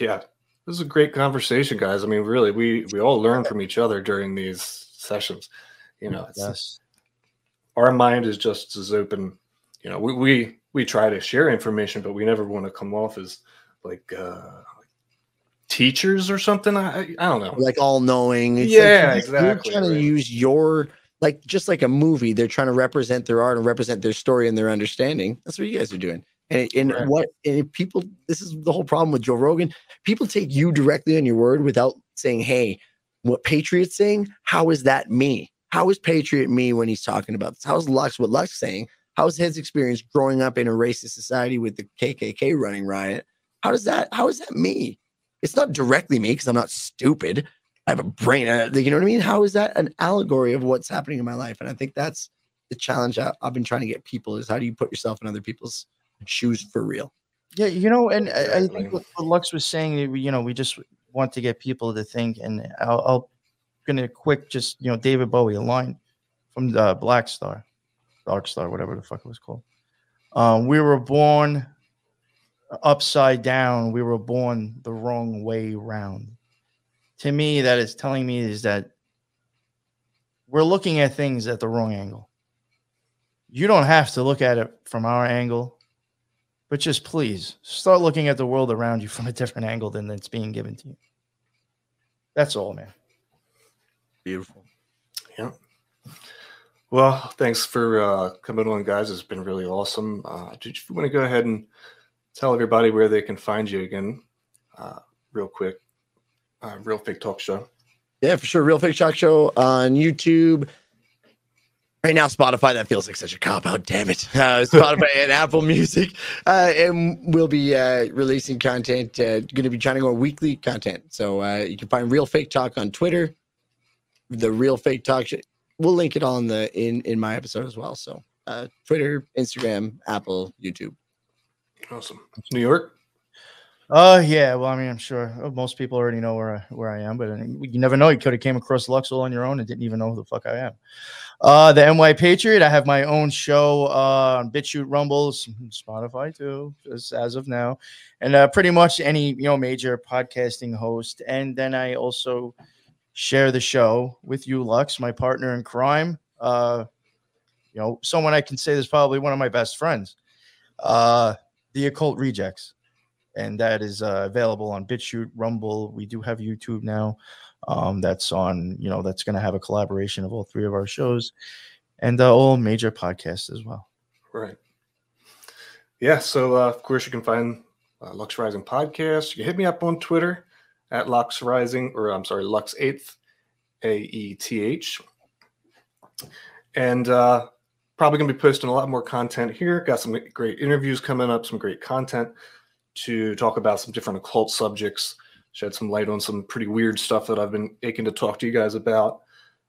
yeah, this is a great conversation, guys. I mean, really, we we all learn from each other during these sessions. You know, it's, Yes. our mind is just as open. You know, we we we try to share information, but we never want to come off as like uh, teachers or something. I I don't know. like all knowing. Yeah, you're exactly, trying right. to use your like just like a movie. They're trying to represent their art and represent their story and their understanding. That's what you guys are doing. And, and Correct. what and if people this is the whole problem with Joe Rogan. People take you directly on your word without saying, "Hey, what Patriot's saying? How is that me? How is Patriot me when he's talking about this? How is Lux what Lux saying? How is his experience growing up in a racist society with the KKK running riot? How does that? How is that me? It's not directly me because I'm not stupid. I have a brain. uh, you know what I mean? How is that an allegory of what's happening in my life? And I think that's the challenge I, I've been trying to get people is how do you put yourself in other people's shoes for real? Yeah, you know, and I, I think what, what Lux was saying, you know, we just want to get people to think, and I'll, I'll gonna quick just you know David Bowie, a line from the Black Star, Dark Star, whatever the fuck it was called. Um, we were born upside down. We were born the wrong way round. To me, that is telling me is that we're looking at things at the wrong angle. You don't have to look at it from our angle but just please start looking at the world around you from a different angle than it's being given to you. That's all, man. Beautiful. Yeah. Well, thanks for uh, coming on, guys. It's been really awesome. Uh, did you want to go ahead and tell everybody where they can find you again, uh, real quick? Uh, real Fake Talk Show. Yeah, for sure. Real Fake Talk Show on YouTube. Right now, Spotify. That feels like such a cop out. Damn it. Uh, Spotify and Apple Music. Uh, and we'll be uh, releasing content. Uh, going to be trying to go weekly content. So uh, you can find Real Fake Talk on Twitter. The Real Fake Talk. Show. We'll link it all in the in in my episode as well. So uh, Twitter, Instagram, Apple, YouTube. Awesome. New York. Oh yeah, well, I mean, I'm sure uh, most people already know where I, where I am, but uh, you never know. You could have came across Luxel on your own and didn't even know who the fuck I am. Uh, the NY Patriot. I have my own show uh, on BitChute, Rumbles, Spotify too, just as of now, and uh, pretty much any you know major podcasting host. And then I also share the show with you, Lux, my partner in crime. Uh, you know, someone I can say is probably one of my best friends. Uh, the Occult Rejects and that is uh, available on BitChute, Rumble. We do have YouTube now. Um, that's on, you know, that's going to have a collaboration of all three of our shows and uh, all major podcasts as well. Right. Yeah. So, uh, of course, you can find uh, Lux Rising podcast. You can hit me up on Twitter at Lux Rising, or I'm sorry, Lux Aeth, A E T H. And uh, probably going to be posting a lot more content here. Got some great interviews coming up, some great content to talk about some different occult subjects, shed some light on some pretty weird stuff that I've been aching to talk to you guys about.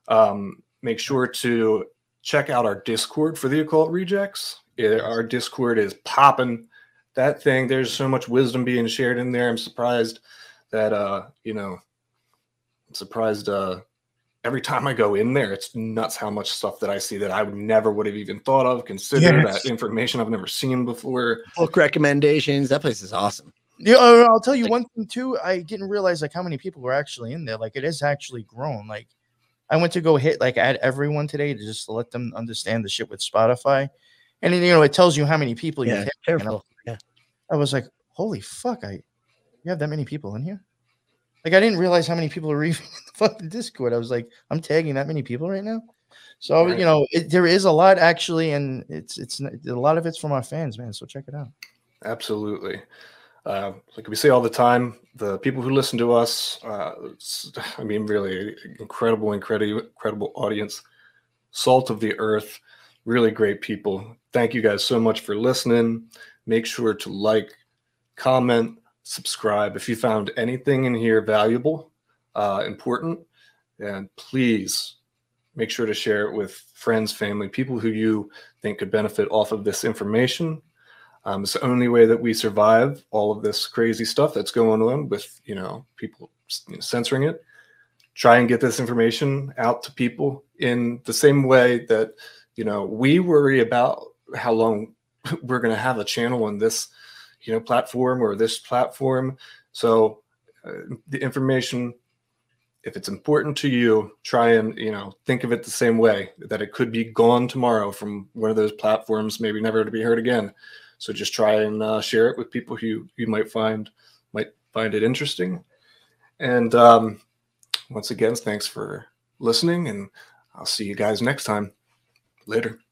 Um, make sure to check out our Discord for the occult rejects. It, our Discord is popping. That thing, there's so much wisdom being shared in there. I'm surprised that uh, you know, I'm surprised uh every time I go in there, it's nuts how much stuff that I see that I would never would have even thought of, consider yes. that information I've never seen before. Book recommendations. That place is awesome. Yeah, uh, I'll tell you like, one thing too. I didn't realize like how many people were actually in there. Like it has actually grown. Like I went to go hit like add everyone today to just let them understand the shit with Spotify, and then, you know it tells you how many people you hit. Careful. yeah. I was like, holy fuck! I you have that many people in here. Like I didn't realize how many people are [LAUGHS] reading the fucking Discord. I was like, I'm tagging that many people right now. So right. you know, it, there is a lot actually, and it's it's a lot of it's from our fans, man. So check it out. Absolutely. Uh, like we say all the time, the people who listen to us, uh, [SIGHS] I mean, really incredible, incredible, incredible audience, salt of the earth, really great people. Thank you guys so much for listening. Make sure to like, comment, subscribe. If you found anything in here valuable, uh, important, and please make sure to share it with friends, family, people who you think could benefit off of this information. Um, it's the only way that we survive all of this crazy stuff that's going on with you know people you know, censoring it. Try and get this information out to people in the same way that you know we worry about how long [LAUGHS] we're going to have a channel on this you know platform or this platform. So uh, the information if it's important to you try and you know think of it the same way that it could be gone tomorrow from one of those platforms maybe never to be heard again. So just try and uh, share it with people who you might find might find it interesting. And um, once again thanks for listening and i'll see you guys next time. Later